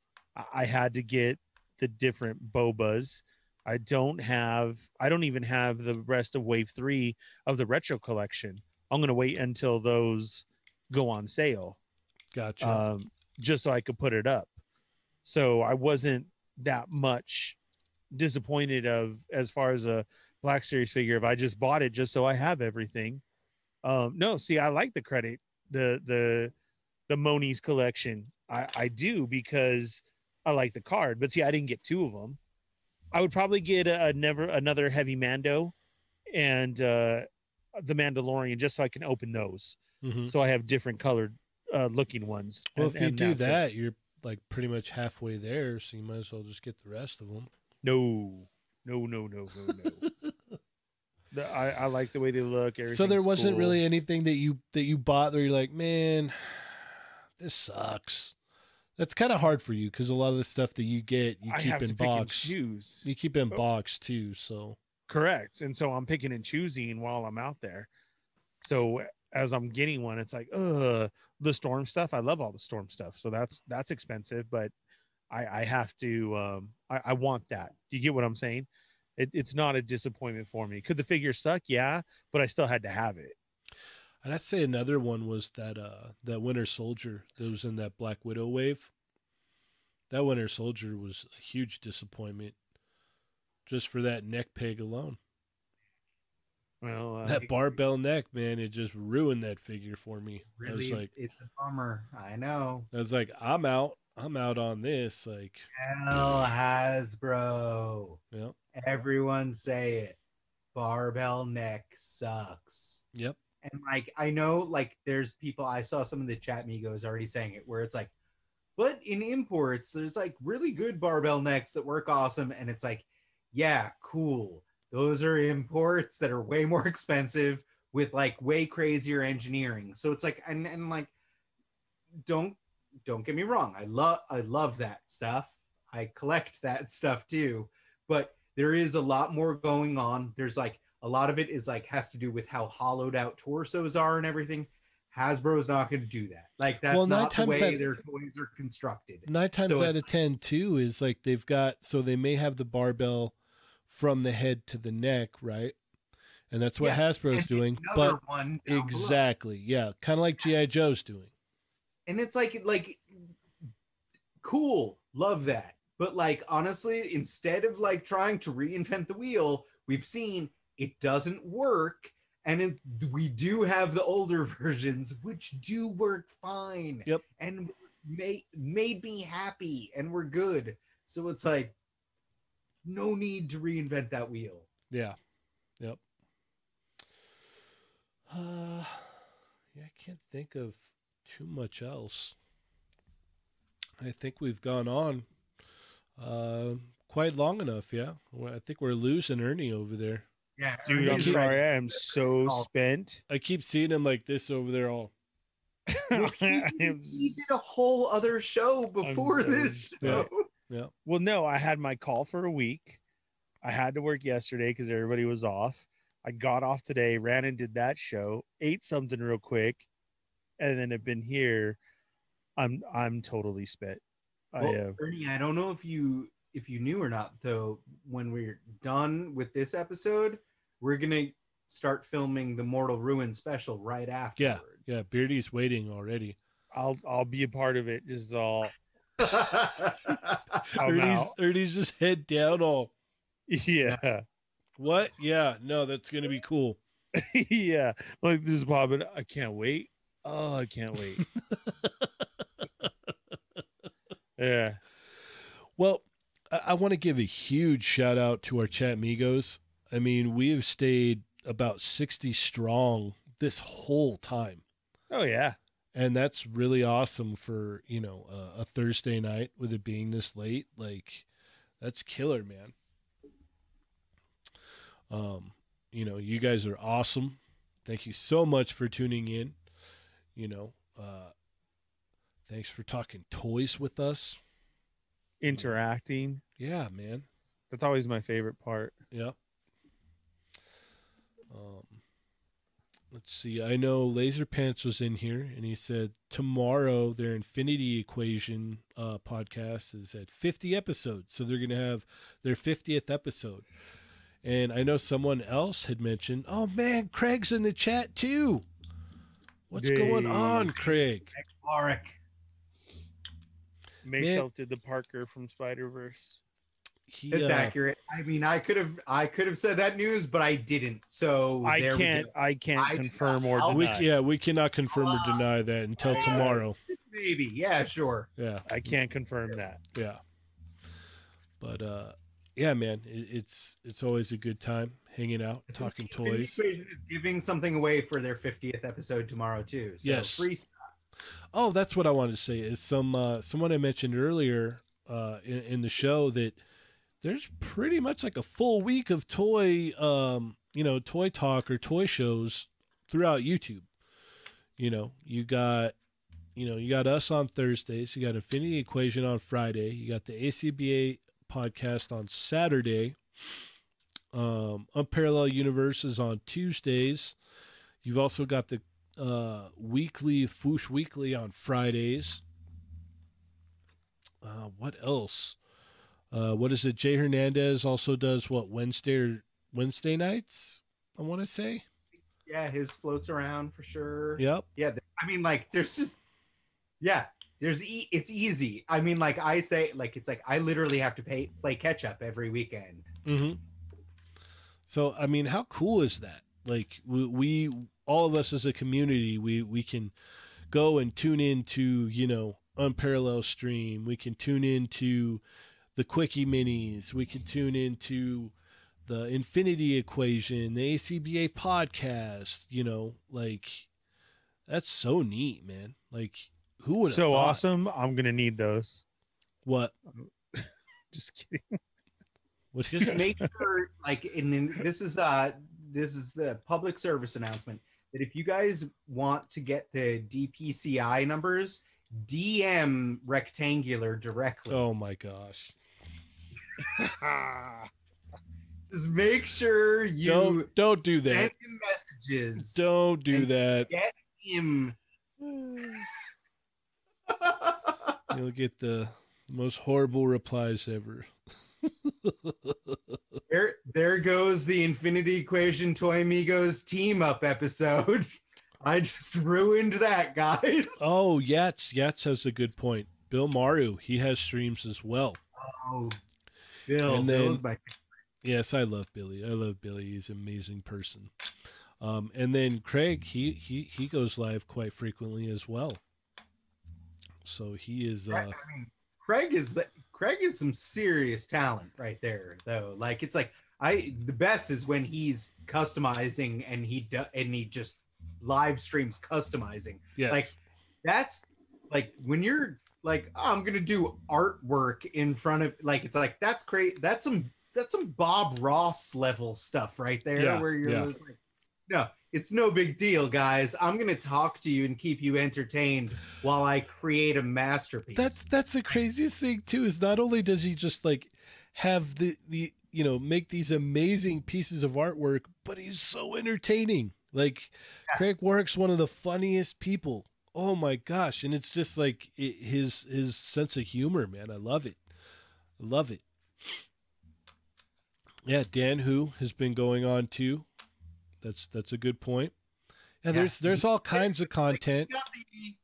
I had to get the different Bobas. I don't have. I don't even have the rest of Wave Three of the retro collection. I'm gonna wait until those go on sale. Gotcha. Um, just so I could put it up. So I wasn't that much disappointed of as far as a Black Series figure if I just bought it just so I have everything. Um, no, see, I like the credit, the the the Moni's collection. I I do because I like the card, but see, I didn't get two of them. I would probably get a, a never another heavy Mando and uh, the Mandalorian just so I can open those. Mm-hmm. So I have different colored uh, looking ones. Well, and, if you do that, it. you're like pretty much halfway there, so you might as well just get the rest of them. No, no, no, no, no, no. the, I, I like the way they look. So there wasn't cool. really anything that you that you bought where you're like, man, this sucks. That's kind of hard for you because a lot of the stuff that you get, you I keep in box. Choose. You keep in oh. box too. So correct, and so I'm picking and choosing while I'm out there. So as I'm getting one, it's like, uh, the storm stuff. I love all the storm stuff, so that's that's expensive, but I, I have to. Um, I, I want that. Do You get what I'm saying? It, it's not a disappointment for me. Could the figure suck? Yeah, but I still had to have it. And I'd say another one was that uh that Winter Soldier that was in that Black Widow wave. That Winter Soldier was a huge disappointment, just for that neck peg alone. Well, uh, that barbell neck, man, it just ruined that figure for me. Really, I was like, it's a bummer. I know. I was like, I'm out. I'm out on this. Like, hell Hasbro. Yeah. Everyone say it. Barbell neck sucks. Yep. And like I know like there's people I saw some of the chat migos already saying it where it's like, but in imports, there's like really good barbell necks that work awesome. And it's like, yeah, cool. Those are imports that are way more expensive with like way crazier engineering. So it's like and, and like don't don't get me wrong. I love I love that stuff. I collect that stuff too. But there is a lot more going on. There's like a lot of it is like has to do with how hollowed out torsos are and everything. Hasbro's not going to do that. Like that's Well, not the way out- their toys are constructed. Nine times So out of ten, too, is like they've got so they may have the barbell from the head to the neck, right? And that's what Yeah, Hasbro's doing. But one down below. exactly, yeah, kind of like GI Joe's doing. and it's like like cool love that but like honestly instead of like trying to reinvent the wheel we've seen it doesn't work and it, we do have the older versions which do work fine Yep. and made made me happy and we're good so it's like no need to reinvent that wheel Yeah. Yep. Uh, yeah, I can't think of too much else. I think we've gone on uh, quite long enough. Yeah, I think we're losing Ernie over there. Yeah Dude, I'm sorry. I am so spent. I keep seeing him like this over there. All Well, he, am he did a whole other show before so this Yeah. show. yeah, Well, no, I had my call for a week. I had to work yesterday because everybody was off. I got off today, ran and did that show, ate something real quick, and then have been here. I'm I'm totally spent. I Well, uh, Ernie, I don't know if you if you knew or not though. When we're done with this episode, we're gonna start filming the Mortal Ruin special right afterwards. yeah. yeah. Beardy's waiting already. I'll I'll be a part of it. Just all I'm Ernie's, out. Ernie's just head down. All yeah what? Yeah, no, that's gonna be cool. yeah. Like this is popping. I can't wait. Oh, I can't wait. yeah. Well, I, I want to give a huge shout out to our chat amigos. I mean, we have stayed about 60 strong this whole time. Oh yeah. And that's really awesome for, you know, uh, a Thursday night with it being this late. Like, that's killer, man. Um, you know, you guys are awesome. Thank you so much for tuning in. You know, uh, thanks for talking toys with us. Interacting. Yeah, man. That's always my favorite part. Yep. Um, let's see. I know Laser Pants was in here, and he said tomorrow their Infinity Equation uh, podcast is at 50 episodes, so they're going to have their 50th episode. And I know someone else had mentioned, oh man, Craig's in the chat too. What's going on, Craig? Auric. May Man. The Parker from Spider Verse. He, It's uh, accurate. I mean, I could have I could have said that news, but I didn't. So I there can't. go. I can't I confirm or help. We, yeah, we cannot confirm or deny that until I- tomorrow. Maybe. Yeah, sure. Yeah. I can't confirm that. Yeah. But uh yeah, man, it, it's it's always a good time hanging out, talking toys. Equation is giving something away for their 50th episode tomorrow too. So Yes. free stuff. Oh, that's what I wanted to say. Is some uh someone I mentioned earlier uh in, in the show that there's pretty much like a full week of toy um you know, toy talk or toy shows throughout YouTube. You know, you got you know, you got us on Thursdays, you got Infinity Equation on Friday, you got the ACBA podcast on Saturday. Um, Unparalleled Universes on Tuesdays. You've also got the uh, weekly Foosh Weekly on Fridays. Uh, what else? Uh, what is it? Jay Hernandez also does what Wednesday or Wednesday nights? I want to say. Yeah, his floats around for sure. Yep. Yeah, I mean, like, there's just, yeah, there's, e- it's easy. I mean, like I say, like, it's like I literally have to pay play catch up every weekend. Mm-hmm. So I mean, how cool is that? Like we, we all of us as a community, we we can go and tune into you know unparalleled stream. We can tune into the quickie minis. We can tune into the Infinity Equation, the ACBA podcast. You know, like that's so neat, man. Like who would So awesome. I'm gonna need those. What? Just kidding. What is just make sure like in, in this is uh this is the public service announcement that if you guys want to get the DPCI numbers, DM rectangular directly. Oh my gosh! Just make sure you Don't don't do send that. him messages. Don't do that. get him. You'll get the most horrible replies ever. there, there goes the Infinity Equation Toy Amigos team up episode. I just ruined that, guys. Oh, Yats Yats has a good point. Bill Maru, he has streams as well. Oh, Bill, And then- Bill's my Yes, I love Billy. I love Billy. He's an amazing person. Um, and then Craig, he he he goes live quite frequently as well. So he is. Craig, Uh, I mean, Craig is the, Craig is some serious talent right there, though. Like it's like I the best is when he's customizing and he do, and he just live streams customizing. yes. Like that's like when you're like oh, I'm gonna do artwork in front of like it's like that's great. That's some that's some Bob Ross level stuff right there Yeah, where you're yeah. just like no, it's no big deal, guys. I'm gonna talk to you and keep you entertained while I create a masterpiece. That's that's the craziest thing too. Is not only does he just like have the the you know make these amazing pieces of artwork, but he's so entertaining. Like Craig Warwick's one of the funniest people. Oh my gosh! And it's just like it, his his sense of humor, man. I love it. I love it. Yeah, Dan Who has been going on too. That's that's a good point. Yeah, Yeah. there's there's all kinds of content. the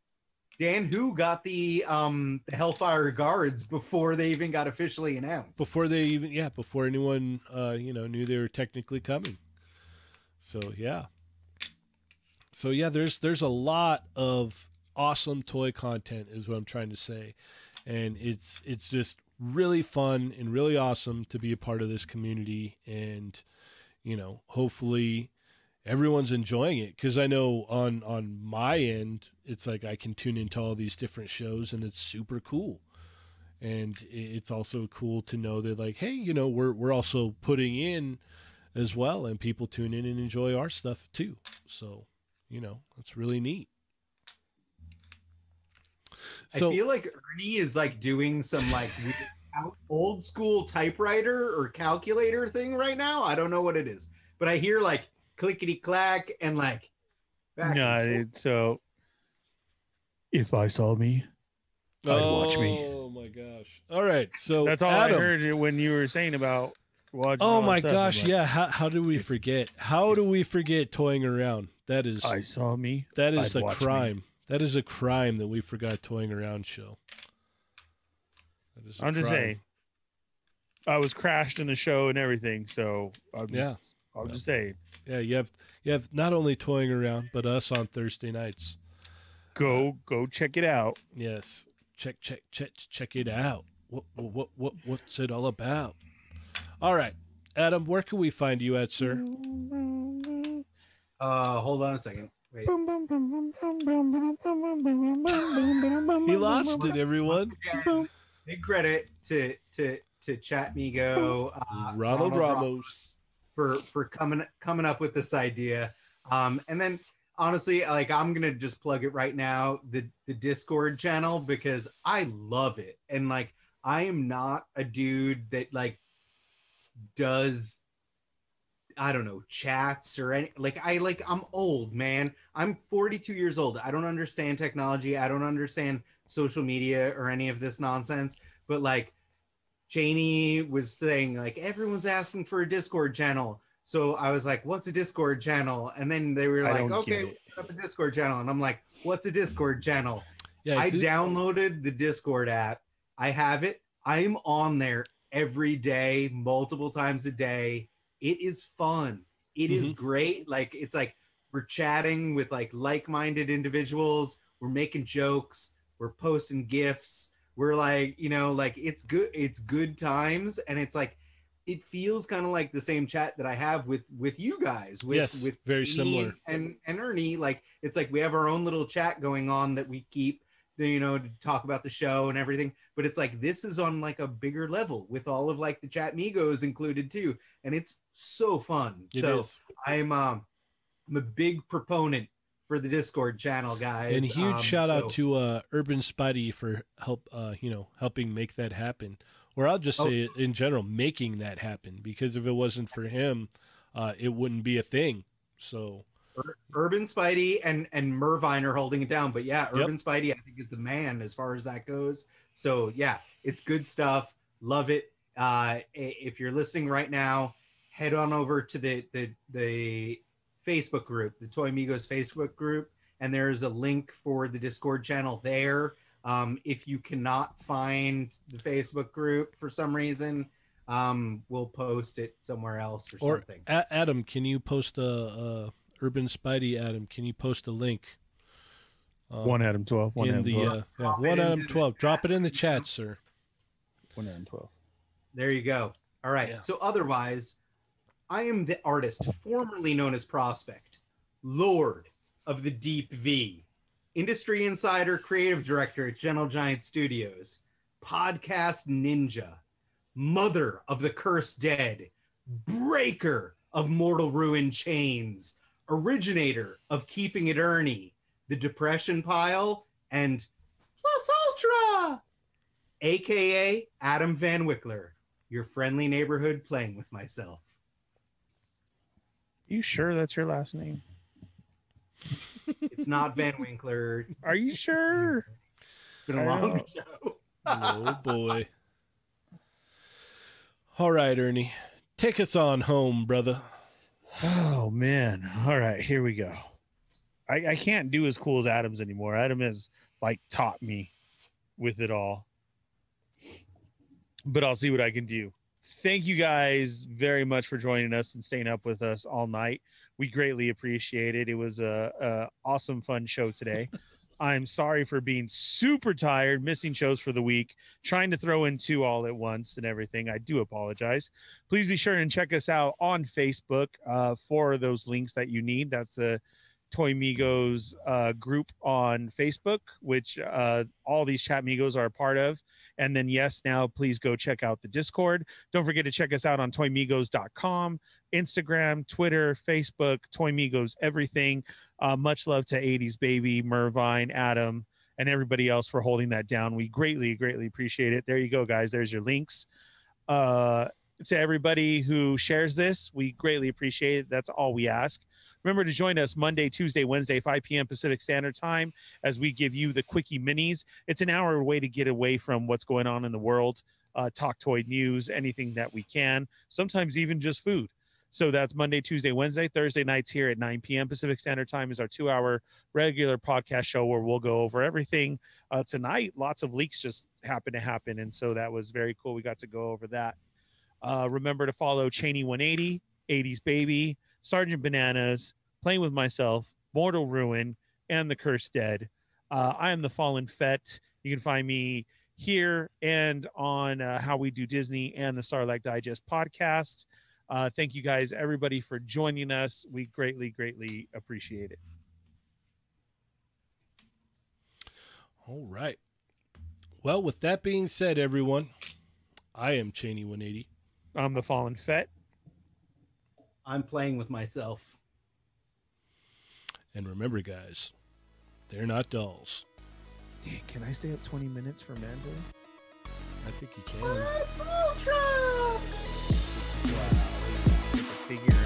Dan who got the um the Hellfire Guards before they even got officially announced. before they even yeah before anyone uh you know knew they were technically coming so yeah so yeah there's there's a lot of awesome toy content is what i'm trying to say. And it's it's just really fun and really awesome to be a part of this community and you know hopefully everyone's enjoying it. Because i know on on my end it's like i can tune into all these different shows and it's super cool. And it's also cool to know that like hey you know we're we're also putting in as well and people tune in and enjoy our stuff too. So you know it's really neat so I feel like Ernie is like doing some like old school typewriter or calculator thing right now. I don't know what it is, but I hear like clickety clack and like. back no, and forth. so if I saw me, I'd watch me. oh my gosh all right so that's all Adam, I heard when you were saying about oh my that stuff. I'm gosh yeah how, how do we forget how do we forget toying around that is I saw me. that is I'd the watch me. crime that is a crime that we forgot toying around show That is I'm just saying. I was crashed in the show and everything, so I'm just, Yeah. I'm Yeah. just saying. Yeah, you have you have not only toying around, but us on Thursday nights. Go go check it out. Yes, check check check check it out. What what what what's it all about? All right, Adam, where can we find you at, sir? Uh, hold on a second. Wait. He lost it, everyone. Again, big credit to to to Chatmigo, uh, Ronald Ram- Ramos. for for coming coming up with this idea. Um, and then honestly, like I'm gonna just plug it right now, the the Discord channel because I love it. And like I am not a dude that like does I don't know, chats or any like I like I'm old, man. I'm 42 years old. I don't understand technology. I don't understand social media or any of this nonsense. But like Cheney was saying, like everyone's asking for a Discord channel. So I was like, "What's a Discord channel?" And then they were I like, "Okay, up a Discord channel." And I'm like, "What's a Discord channel?" Yeah, I who- downloaded the Discord app. I have it. I'm on there every day, multiple times a day. It is fun. It is mm-hmm. great. Like it's like we're chatting with like like-minded individuals. We're making jokes. We're posting gifts. We're like, you know, like it's good. It's good times, and it's like it feels kind of like the same chat that I have with with you guys. With, Yes, with very similar. And and Ernie, like it's like we have our own little chat going on that we keep, you know, to talk about the show and everything. But it's like this is on like a bigger level with all of like the chat migos included too, and it's so fun. It so is. I'm um I'm a big proponent for the Discord channel, guys. And huge Um, shout so- out to uh, Urban Spidey for help, uh, you know, helping make that happen. Or I'll just Oh. say it in general, making that happen. Because if it wasn't for him, uh, it wouldn't be a thing. So Urban Spidey and and Mervine are holding it down. But yeah, Yep. Urban Spidey I think is the man as far as that goes. So yeah, it's good stuff. Love it. Uh, if you're listening right now, head on over to the the the Facebook group, the Toy Migos Facebook group, and there's a link for the Discord channel there. Um, if you cannot find the Facebook group for some reason, um, we'll post it somewhere else or, or something. A- Adam, can you post a, a Urban Spidey? Adam, can you post a link? Um, one Adam twelve. One in Adam the twelve. uh, yeah, Drop it one Adam into the twelve. Drop it in the chat, sir. one Adam twelve. There you go. All right. Yeah. So otherwise, I am the artist formerly known as Prospect, Lord of the Deep V, industry insider, creative director at Gentle Giant Studios, podcast ninja, mother of the cursed dead, breaker of mortal ruin chains, originator of keeping it Ernie, the depression pile, and plus ultra aka Adam Van Wickler, your friendly neighborhood playing with myself. You sure that's your last name? It's not Van Winkler. Are you sure? It's been a I long know. show. oh boy. All right, Ernie, take us on home, brother. Oh man. All right, here we go. I, I can't do as cool as Adams anymore. Adam has like taught me with it all. But I'll see what I can do. Thank you guys very much for joining us and staying up with us all night. We greatly appreciate it. It was a, a awesome, fun show today. I'm sorry for being super tired, missing shows for the week, trying to throw in two all at once and everything. I do apologize please be sure and check us out on Facebook uh, for those links that you need. That's the Toy Migos uh, group on Facebook, which uh, all these chat Migos are a part of. And then, yes, now please go check out the Discord. Don't forget to check us out on toymigos.com, Instagram, Twitter, Facebook, Toy Migos, everything. Uh, much love to 80s Baby, Mervine, Adam, and everybody else for holding that down. We greatly, greatly appreciate it. There you go, guys. There's your links. Uh, to everybody who shares this. We greatly appreciate it. That's all we ask. Remember to join us Monday, Tuesday, Wednesday, 5 p.m. Pacific Standard Time as we give you the quickie minis. It's an hour way to get away from what's going on in the world, uh, talk toy news, anything that we can, sometimes even just food. So that's Monday, Tuesday, Wednesday, Thursday nights here at 9 p.m. Pacific Standard Time is our two hour regular podcast show where we'll go over everything. Uh, tonight, lots of leaks just happened to happen. And so that was very cool. We got to go over that. Uh, remember to follow Cheney 180, 80s Baby, Sergeant Bananas, Playing with Myself, Mortal Ruin, and The Cursed Dead. Uh, I am the Fallen Fett. You can find me here and on uh, How We Do Disney and the Sarlacc Digest podcast. Uh, thank you guys, everybody, for joining us. We greatly, greatly appreciate it. All right. Well, with that being said, everyone, I am Cheney 180. I'm the Fallen Fett. I'm playing with myself. And remember, guys, they're not dolls. Dang, can I stay up 20 minutes for Mando? I think you can. Ultra! Wow, figure